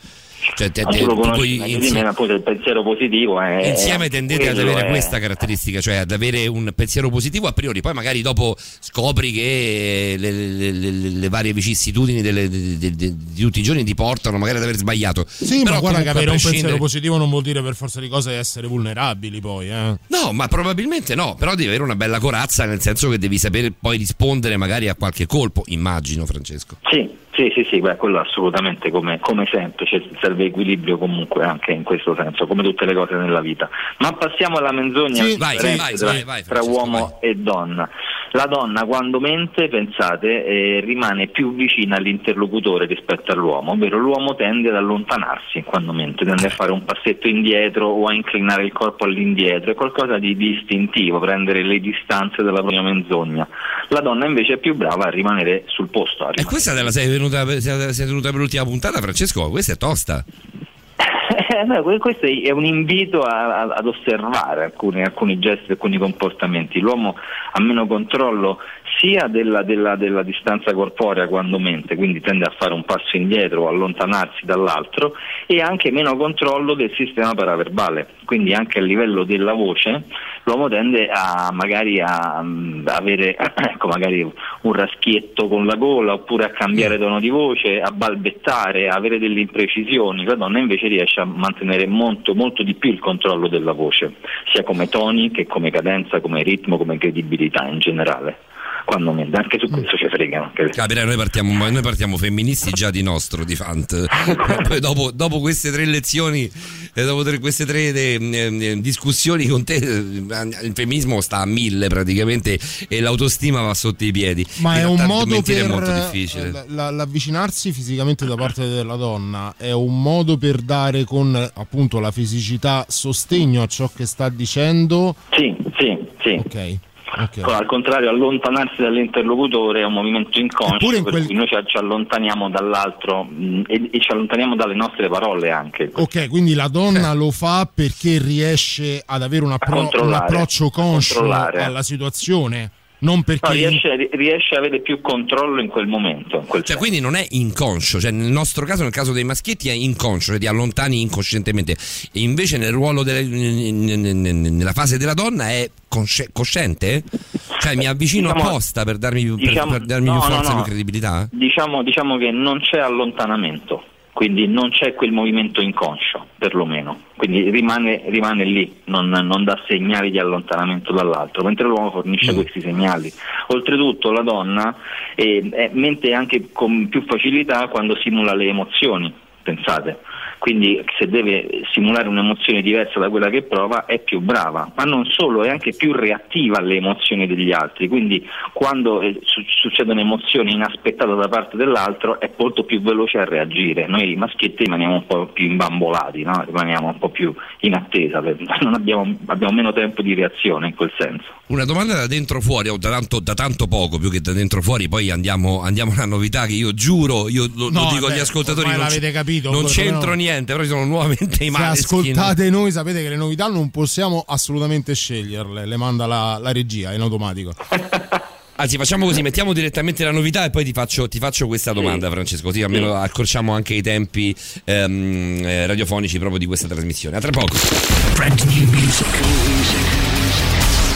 Cioè, te- te- conosci insieme- me, appunto il pensiero positivo è... Insieme è tendete ad avere è- questa caratteristica, cioè ad avere un pensiero positivo a priori, poi magari dopo scopri che le, le- le- le- varie vicissitudini delle- de- de- de- di tutti i giorni ti portano magari ad aver sbagliato. Sì, Però ma guarda che avere un pensiero prescindere- positivo non vuol dire per forza di cose essere vulnerabili poi, eh. No, ma probabilmente no, però devi avere una bella corazza, nel senso che devi sapere poi rispondere magari a qualche colpo, immagino Francesco. Sì, sì, sì, sì, beh, quello assolutamente come, come sempre, cioè, serve equilibrio comunque anche in questo senso, come tutte le cose nella vita. Ma passiamo alla menzogna Sì, vai, vai, vai, tra uomo e donna. La donna quando mente, pensate, eh, rimane più vicina all'interlocutore rispetto all'uomo, ovvero l'uomo tende ad allontanarsi quando mente, tende a fare un passetto indietro o a inclinare il corpo all'indietro, è qualcosa di, di istintivo, prendere le distanze dalla propria menzogna. La donna invece è più brava a rimanere sul posto. a E questa te la sei, venuta, sei, sei tenuta per l'ultima puntata, Francesco? Questa è tosta. Eh, questo è un invito a- a- ad osservare alcuni, alcuni gesti, alcuni comportamenti. L'uomo ha meno controllo sia della, della- della distanza corporea quando mente, quindi tende a fare un passo indietro o allontanarsi dall'altro, e anche meno controllo del sistema paraverbale. Quindi anche a livello della voce l'uomo tende a magari a mm, avere ecco, magari un raschietto con la gola oppure a cambiare tono di voce, a balbettare, a avere delle imprecisioni. La donna invece riesce a mantenere molto, molto di più il controllo della voce, sia come toni che come cadenza, come ritmo, come credibilità in generale. Quando mente, anche su questo ci fregano. Capirai, noi partiamo, noi partiamo femministi già di nostro, di Fant. Poi dopo, dopo queste tre lezioni E dopo tre- queste tre eh, eh, discussioni con te, eh, il femminismo sta a mille praticamente e l'autostima va sotto i piedi. Ma è un modo per è molto difficile. eh, la- la- l'avvicinarsi fisicamente da parte della donna è un modo per dare con appunto la fisicità sostegno a ciò che sta dicendo. Sì, sì, sì. Ok. Poi, al contrario, allontanarsi dall'interlocutore è un movimento inconscio, in per quel- cui noi ci, ci allontaniamo dall'altro mh, e, e ci allontaniamo dalle nostre parole anche. Ok, quindi la donna lo fa perché riesce ad avere un, appro- un approccio conscio alla situazione, non perché No, riesce, riesce a avere più controllo in quel momento. in quel Cioè, quindi non è inconscio, cioè nel nostro caso, nel caso dei maschietti, è inconscio, cioè ti allontani incoscientemente. E invece nel ruolo delle- nella fase della donna è consce- cosciente? Cioè mi avvicino Diciamo- apposta per darmi, più- per- diciamo- per darmi no, più no, forza e no. più credibilità? Diciamo, diciamo che non c'è allontanamento, quindi non c'è quel movimento inconscio, perlomeno. Quindi rimane, rimane lì, non, non dà segnali di allontanamento dall'altro, mentre l'uomo fornisce questi segnali. Oltretutto la donna eh, eh, mente anche con più facilità quando simula le emozioni, pensate. Quindi se deve simulare un'emozione diversa da quella che prova è più brava, ma non solo, è anche più reattiva alle emozioni degli altri. Quindi quando eh, su- succedono emozioni inaspettate da parte dell'altro è molto più veloce a reagire. Noi maschietti rimaniamo un po' più imbambolati, no? rimaniamo un po' più in attesa, abbiamo, abbiamo meno tempo di reazione in quel senso. Una domanda da dentro fuori, o da tanto, da tanto poco più che da dentro fuori, poi andiamo, andiamo a una novità che io giuro, io lo, lo No, dico agli beh, ascoltatori, ormai non, c- capito, non c'entro però- niente, però ci sono nuovamente i Se Maneskin. ascoltate noi sapete che le novità non possiamo assolutamente sceglierle, le manda la, la regia in automatico. Anzi, facciamo così, mettiamo direttamente la novità e poi ti faccio, ti faccio questa domanda, Francesco. Così almeno accorciamo anche i tempi ehm, eh, radiofonici proprio di questa trasmissione. A tra poco. Brand new music.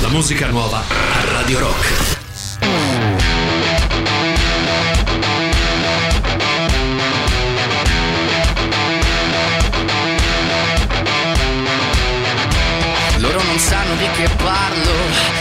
La musica nuova a Radio Rock. Non sanno di che parlo,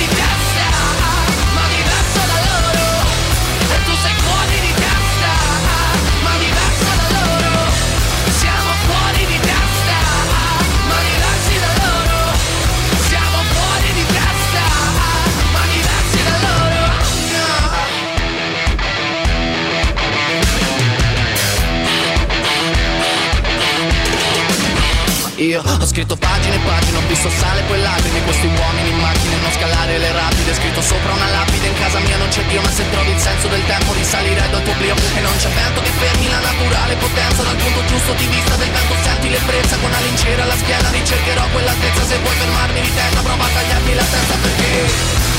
Io ho scritto pagine e pagine, ho visto sale poi lacrime. Questi uomini in macchine, non scalare le rapide. Scritto sopra una lapide, in casa mia non c'è Dio Ma se trovi il senso del tempo risalirei dal tuo oblio E non c'è vento che fermi la naturale potenza. Dal punto giusto di vista del vento senti l'ebbrezza. Con la lincera alla schiena ricercherò quell'altezza. Se vuoi fermarmi di testa prova a tagliarmi la testa perché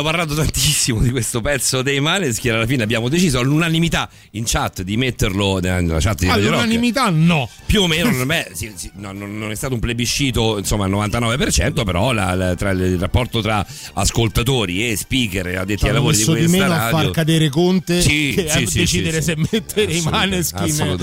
Eh tantissimo di questo pezzo dei Maneskin. Alla fine abbiamo deciso all'unanimità in chat di metterlo nella chat di Radio Rock. All'unanimità no. Più o meno, non, beh, sì, sì, no, non- è stato un plebiscito insomma al 99%, però la- la- tra il rapporto tra ascoltatori e speaker addetti ai lavori di messo di questa meno a radio. far cadere Conte Sì, che sì, a decidere se mettere i Maneskin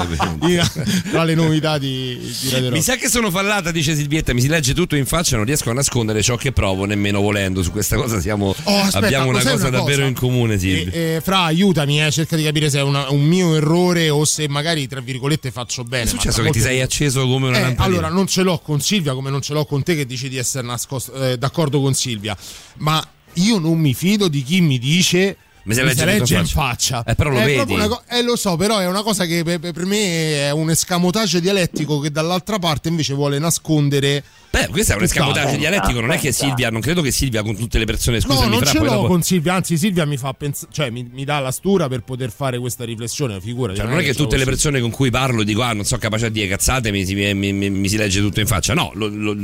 tra le novità di, di Radio Mi Rock. sa che sono fallata, dice Silvietta, mi si legge tutto in faccia, non riesco a nascondere ciò che provo, nemmeno volendo. Su questa cosa siamo, Oh, aspetta, abbiamo una cosa una davvero in comune, Silvia. E, e, Fra, aiutami, eh, cerca di capire se è una- un mio errore o se magari, tra virgolette, faccio bene. È successo che ti sei acceso come una Eh, lampadina. allora, non ce l'ho con Silvia come non ce l'ho con te che dici di essere nascosto, eh, d'accordo con Silvia, ma io non mi fido di chi mi dice... Mi si legge tutto in faccia. Eh, però lo È vedi. co- eh, lo so, però è una cosa che per, per me è un escamotage dialettico che dall'altra parte invece vuole nascondere. Beh, questo è un escamotage tutt'altro. dialettico, non è che Silvia, non credo che Silvia con tutte le persone, scusami, no, non fra ce l'ho dopo- con Silvia, anzi Silvia mi fa pensare, cioè mi, mi dà la stura per poter fare questa riflessione, figurati. Cioè, non è che tutte le con persone con cui parlo dico ah non so capace a dire cazzate mi si, mi- mi- si legge tutto in faccia no lo- lo-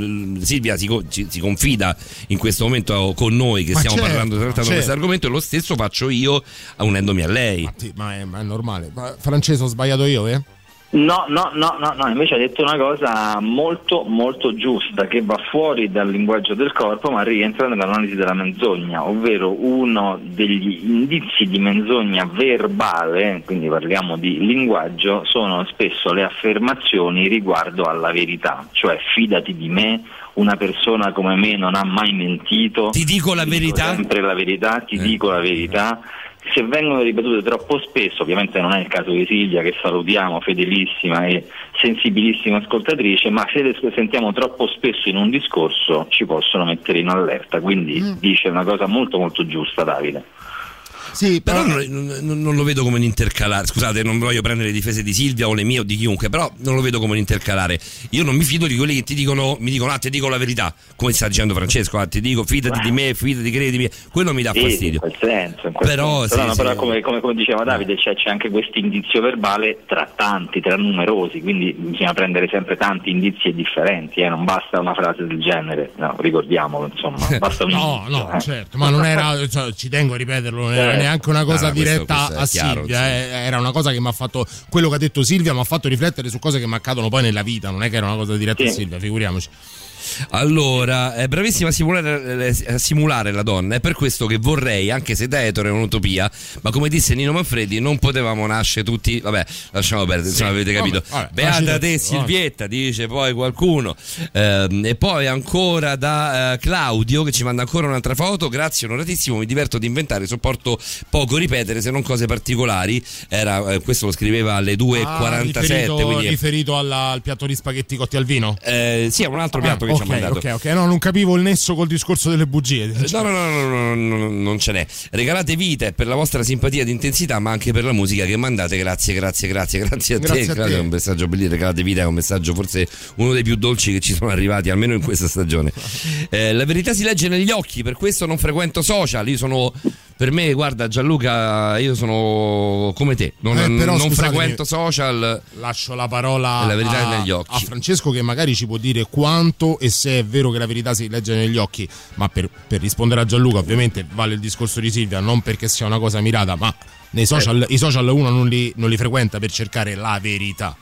Silvia si, ci- si confida in questo momento con noi che Ma stiamo certo, parlando trattando certo. questo argomento e lo stesso faccio io unendomi a lei Sì, ma, è, ma è normale. Ma, Francesco, ho sbagliato io, eh? No, no, no, no, no, invece ha detto una cosa molto, molto giusta che va fuori dal linguaggio del corpo ma rientra nell'analisi della menzogna, ovvero uno degli indizi di menzogna verbale, quindi parliamo di linguaggio, sono spesso le affermazioni riguardo alla verità, cioè fidati di me, una persona come me non ha mai mentito. Ti dico la verità? sempre la verità, ti Eh. dico la verità. Se vengono ripetute troppo spesso, ovviamente non è il caso di Silvia che salutiamo, fedelissima e sensibilissima ascoltatrice, ma se le sentiamo troppo spesso in un discorso ci possono mettere in allerta, quindi Mm. dice una cosa molto molto giusta Davide. Sì, però non, non- non lo vedo come un intercalare scusate non voglio prendere le difese di Silvia o le mie o di chiunque però non lo vedo come un intercalare io non mi fido di quelli che ti dicono mi dicono ah ti dico la verità come sta dicendo Francesco ah, ti dico fidati di me fidati credimi quello mi dà Sì, fastidio in quel senso, in quel Però, senso. sì, No, no, sì. però come, come- come diceva Davide c'è, c'è anche questo indizio verbale tra tanti, tra numerosi, quindi bisogna prendere sempre tanti indizi differenti, eh, non basta una frase del genere, no, ricordiamolo, insomma, basta un No, indizio, no, eh. certo, ma non era, cioè, ci tengo a ripeterlo, non era Eh. Neanche una cosa No, no, questo- diretta a chiaro, Silvia, eh, era una cosa che mi ha fatto, quello che ha detto Silvia mi ha fatto riflettere su cose che mi accadono poi nella vita, non è che era una cosa diretta a Sì. Silvia, figuriamoci. Allora, è bravissima a simulare, a simulare la donna, è per questo che vorrei, anche se da etero è un'utopia, ma come disse Nino Manfredi, non potevamo nascere tutti, vabbè, lasciamo perdere, insomma, avete capito. vabbè, Beata facile, te vabbè. Silvietta, dice poi qualcuno. Ehm, e poi ancora da eh, Claudio che ci manda ancora un'altra foto, grazie, onoratissimo, mi diverto ad inventare, sopporto poco ripetere se non cose particolari. Era, eh, questo lo scriveva alle 2.47, Ah, riferito, quindi... riferito alla- al piatto di spaghetti cotti al vino? Eh, sì, è un altro piatto Ah, che ci ha ok, mandato. ok, ok, no, non capivo il nesso col discorso delle bugie. No, no, no, no, no, no, no, non ce n'è. Regalate vite per la vostra simpatia ed intensità, ma anche per la musica che mandate. Grazie, grazie, grazie, grazie a te. Grazie a te. È un messaggio bellissimo. Regalate vite è un messaggio forse uno dei più dolci che ci sono arrivati, almeno in questa stagione. Eh, la verità si legge negli occhi, per questo non frequento social. Io sono. Per me, guarda, Gianluca, io sono come te. Non, Eh, però, non frequento social. Lascio la parola La verità a, è negli occhi. a Francesco che magari ci può dire quanto e se è vero che la verità si legge negli occhi, ma per, per rispondere a Gianluca ovviamente vale il discorso di Silvia, non perché sia una cosa mirata, ma nei social, Eh. i social uno non li, non li frequenta per cercare la verità.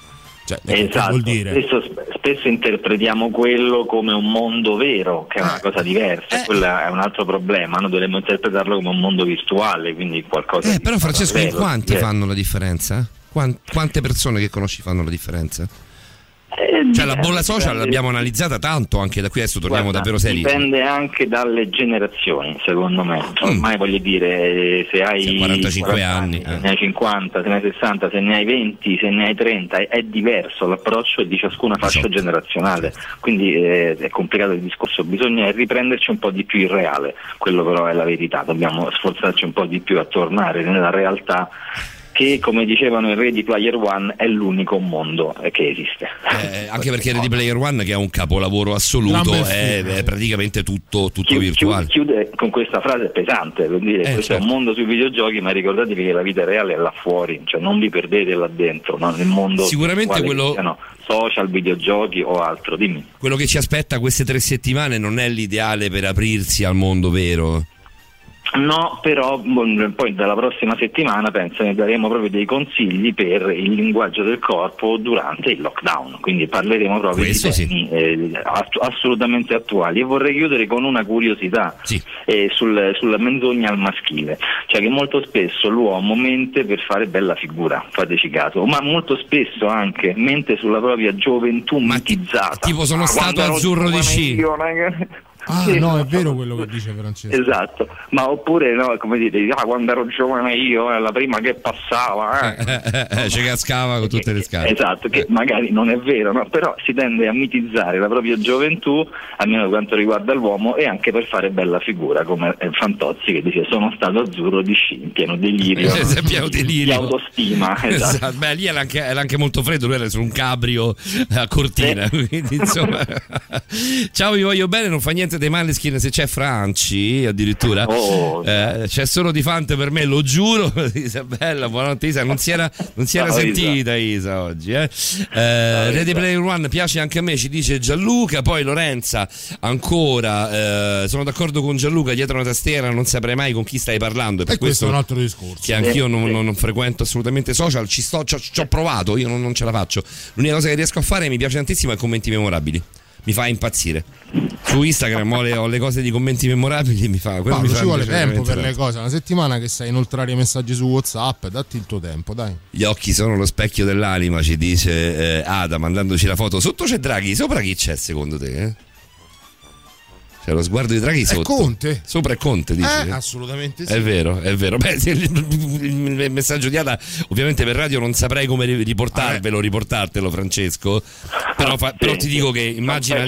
Cioè, che Esatto, vuol dire? Spesso, spesso interpretiamo quello come un mondo vero, che è Eh. una cosa diversa, quello è un altro problema, noi dovremmo interpretarlo come un mondo virtuale, quindi qualcosa Eh, però, Francesco, in quanti fanno la differenza? Quan- quante persone che conosci fanno la differenza? Eh, Cioè, la bolla social l'abbiamo analizzata tanto, anche da qui adesso torniamo Guarda, davvero seri. Dipende anche dalle generazioni, secondo me. Ormai voglio dire, se hai Sì, 45 40 anni, se eh. ne hai 50, se ne hai 60, se ne hai 20, se ne hai 30, è, è diverso l'approccio di ciascuna fascia Esatto. generazionale. Quindi eh, è complicato il discorso, bisogna riprenderci un po' di più il reale, quello però è la verità, dobbiamo sforzarci un po' di più a tornare nella realtà che come dicevano in Ready Player One è l'unico mondo che esiste. Eh, anche perché Ready Player One, che è un capolavoro assoluto, è, è praticamente tutto, tutto Chiude, virtuale. chiude con questa frase pesante, per dire Eh, questo è certo. un mondo sui videogiochi, ma ricordatevi che la vita reale è là fuori, cioè non vi perdete là dentro, no? nel mondo Sicuramente quello- siano social, videogiochi o altro, dimmi. Quello che ci aspetta queste tre settimane non è l'ideale per aprirsi al mondo vero. No, però bon, poi dalla prossima settimana penso ne daremo proprio dei consigli per il linguaggio del corpo durante il lockdown, quindi parleremo proprio Questo di sì. temi eh, ass- assolutamente attuali e vorrei chiudere con una curiosità eh, sul- sulla menzogna al maschile, cioè che molto spesso l'uomo mente per fare bella figura, fateci caso, ma molto spesso anche mente sulla propria gioventù mitizzata. tipo sono Ah, stato azzurro di sci. Ah, Sì. no, è vero quello che dice Francesco. Esatto, ma oppure no, come dite, ah, quando ero giovane io, è la prima che passava, eh. Eh, ci cascava con tutte le scarpe. Esatto, che magari non è vero, no? però si tende a mitizzare la propria gioventù, almeno per quanto riguarda l'uomo, e anche per fare bella figura, come eh, Fantozzi che dice sono stato azzurro di sci, pieno delirio, Eh, è pieno delirio. di autostima. Esatto. Esatto. Beh, lì era anche, era anche molto freddo, lui era su un cabrio a cortina, quindi insomma. Ciao, vi voglio bene, non fa niente dei Maneskin se c'è Franci addirittura. Oh. Eh, c'è solo di Fante per me, lo giuro. Isabella, buonanotte Isa, non si era, non si era Ciao, sentita Isa oggi. Eh. Eh, Ready Player One piace anche a me, ci dice Gianluca, poi Lorenza ancora. eh, sono d'accordo con Gianluca, dietro una tastiera non saprei mai con chi stai parlando. E per E questo questo è un altro discorso. che anch'io non, non- non frequento assolutamente social, ci sto, ci ho, provato, io non, non ce la faccio. L'unica cosa che riesco a fare mi piace tantissimo è commenti memorabili. Mi fa impazzire. Su Instagram ho le, ho le cose di commenti memorabili, mi fa, Paolo, mi fa ci vuole tempo per le cose. Una settimana che sai inoltrare i messaggi su WhatsApp, datti il tuo tempo, dai. Gli occhi sono lo specchio dell'anima, ci dice eh, Ada mandandoci la foto. Sotto c'è Draghi, sopra chi c'è secondo te? eh? C'è lo sguardo di Draghi sotto. Conte. Sopra è Conte, dici? Eh, assolutamente sì. È vero, è vero. Beh, il, messaggio di Ada, ovviamente per radio non saprei come ri- riportarvelo, riportartelo, Francesco. Però, fa- però ti dico che immagina.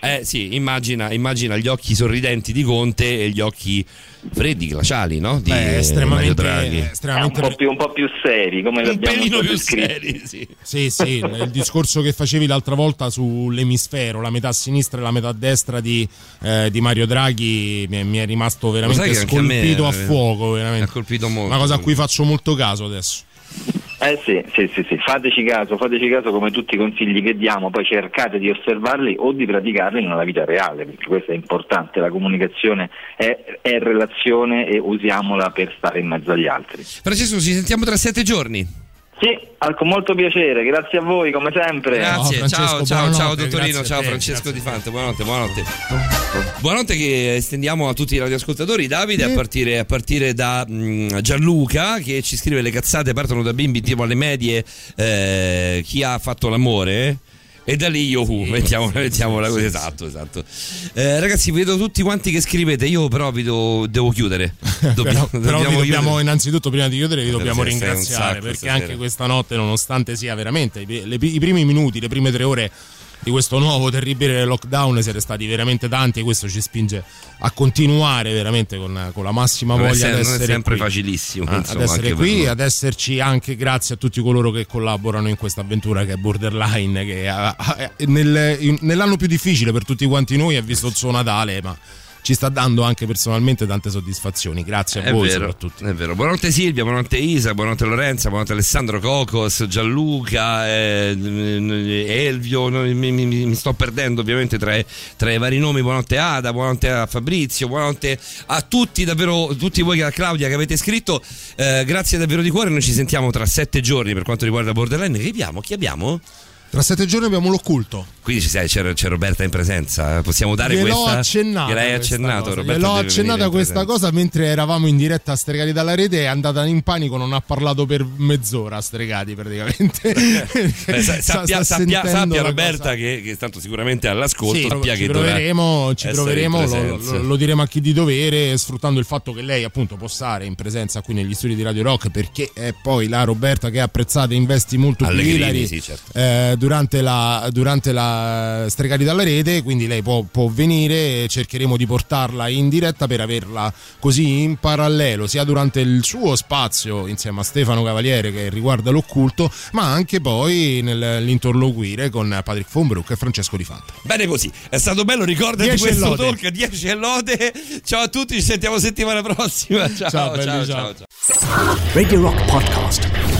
Eh sì, immagina, immagina gli occhi sorridenti di Conte e gli occhi freddi, glaciali, no? Di Beh, Mario estremamente, Draghi. estremamente un, po più, un po' più seri, come abbiamo pelino più descritti. sì. Sì, sì, il discorso che facevi l'altra volta sull'emisfero, la metà sinistra e la metà destra di, eh, di Mario Draghi mi è, mi è rimasto veramente anche a me, a, eh, fuoco. Veramente. Mi ha colpito molto. Una cosa a cui faccio molto caso adesso. Eh sì, sì, sì, sì, fateci caso, fateci caso come tutti i consigli che diamo, poi cercate di osservarli o di praticarli nella vita reale, perché questo è importante, la comunicazione è, è relazione e usiamola per stare in mezzo agli altri. Francesco, ci sentiamo tra sette giorni. Sì, con molto piacere, grazie a voi come sempre. Grazie, ciao, ciao, ciao dottorino, grazie ciao Francesco Di Fante, buonanotte, buonanotte. Buonanotte che estendiamo a tutti i radioascoltatori. Davide, a partire, a partire da mm, Gianluca che ci scrive le cazzate partono da bimbi tipo alle medie, eh, chi ha fatto l'amore. E da lì io uh, mettiamo, mettiamola così, esatto, esatto. Eh, ragazzi, vedo tutti quanti che scrivete, io però vi do- devo chiudere. Dobbiamo, però dobbiamo chiudere. innanzitutto prima di chiudere vi dobbiamo Sì, ringraziare sacco perché stasera. anche questa notte nonostante sia veramente i, le- i primi minuti le prime tre ore di questo nuovo terribile lockdown siete stati veramente tanti e questo ci spinge a continuare veramente con, con la massima Non è voglia di è essere sempre qui. facilissimo, Ah, insomma, ad essere qui ad esserci anche grazie a tutti coloro che collaborano in questa avventura che è Borderline che ha- ha- nel- in- nell'anno più difficile per tutti quanti noi ha visto il suo Natale ma ci sta dando anche personalmente tante soddisfazioni grazie a È voi vero, soprattutto è vero. Buonanotte Silvia, buonanotte Isa, buonanotte Lorenza, buonanotte Alessandro Cocos, Gianluca, eh, Elvio, mi, mi- mi- sto perdendo ovviamente tra, i- tra i vari nomi, buonanotte Ada, buonanotte a Fabrizio, buonanotte a tutti, davvero tutti voi, a Claudia che avete scritto, Eh, grazie davvero di cuore, noi ci sentiamo tra sette giorni per quanto riguarda Borderline, che abbiamo? Chi abbiamo? Tra sette giorni abbiamo l'occulto. Quindi sei- c'è, c'è Roberta in presenza, possiamo dare Gliel'ho questa... accennata Gliel'hai accennato. Roberta. Gliel'ho deve accennata questa cosa mentre eravamo in diretta a Stregati dalla rete. È andata in panico, non ha parlato per mezz'ora a Stregati praticamente. Beh, sa- sappia, sappia- sappia Roberta che, che tanto sicuramente all'ascolto Sì, sappia ci che proveremo, ci proveremo lo, lo- lo diremo a chi di dovere, sfruttando il fatto che lei appunto può stare in presenza qui negli studi di Radio Rock, perché è poi la Roberta che ha apprezzato in vesti molto più Allegrini, ilari sì, certo. eh, durante la, durante la Stregati dalla rete, quindi lei può, può venire e cercheremo di portarla in diretta per averla così in parallelo, sia durante il suo spazio insieme a Stefano Cavaliere che riguarda l'occulto, ma anche poi nell'interloquire con Patrick Fonbrook e Francesco Di Fante. Bene così, è stato bello, ricordati Dieci questo lode. talk, 10 e lode. Ciao a tutti, ci sentiamo settimana prossima. Ciao, Ciao, ciao, belli, ciao, ciao. ciao. Radio Rock Podcast.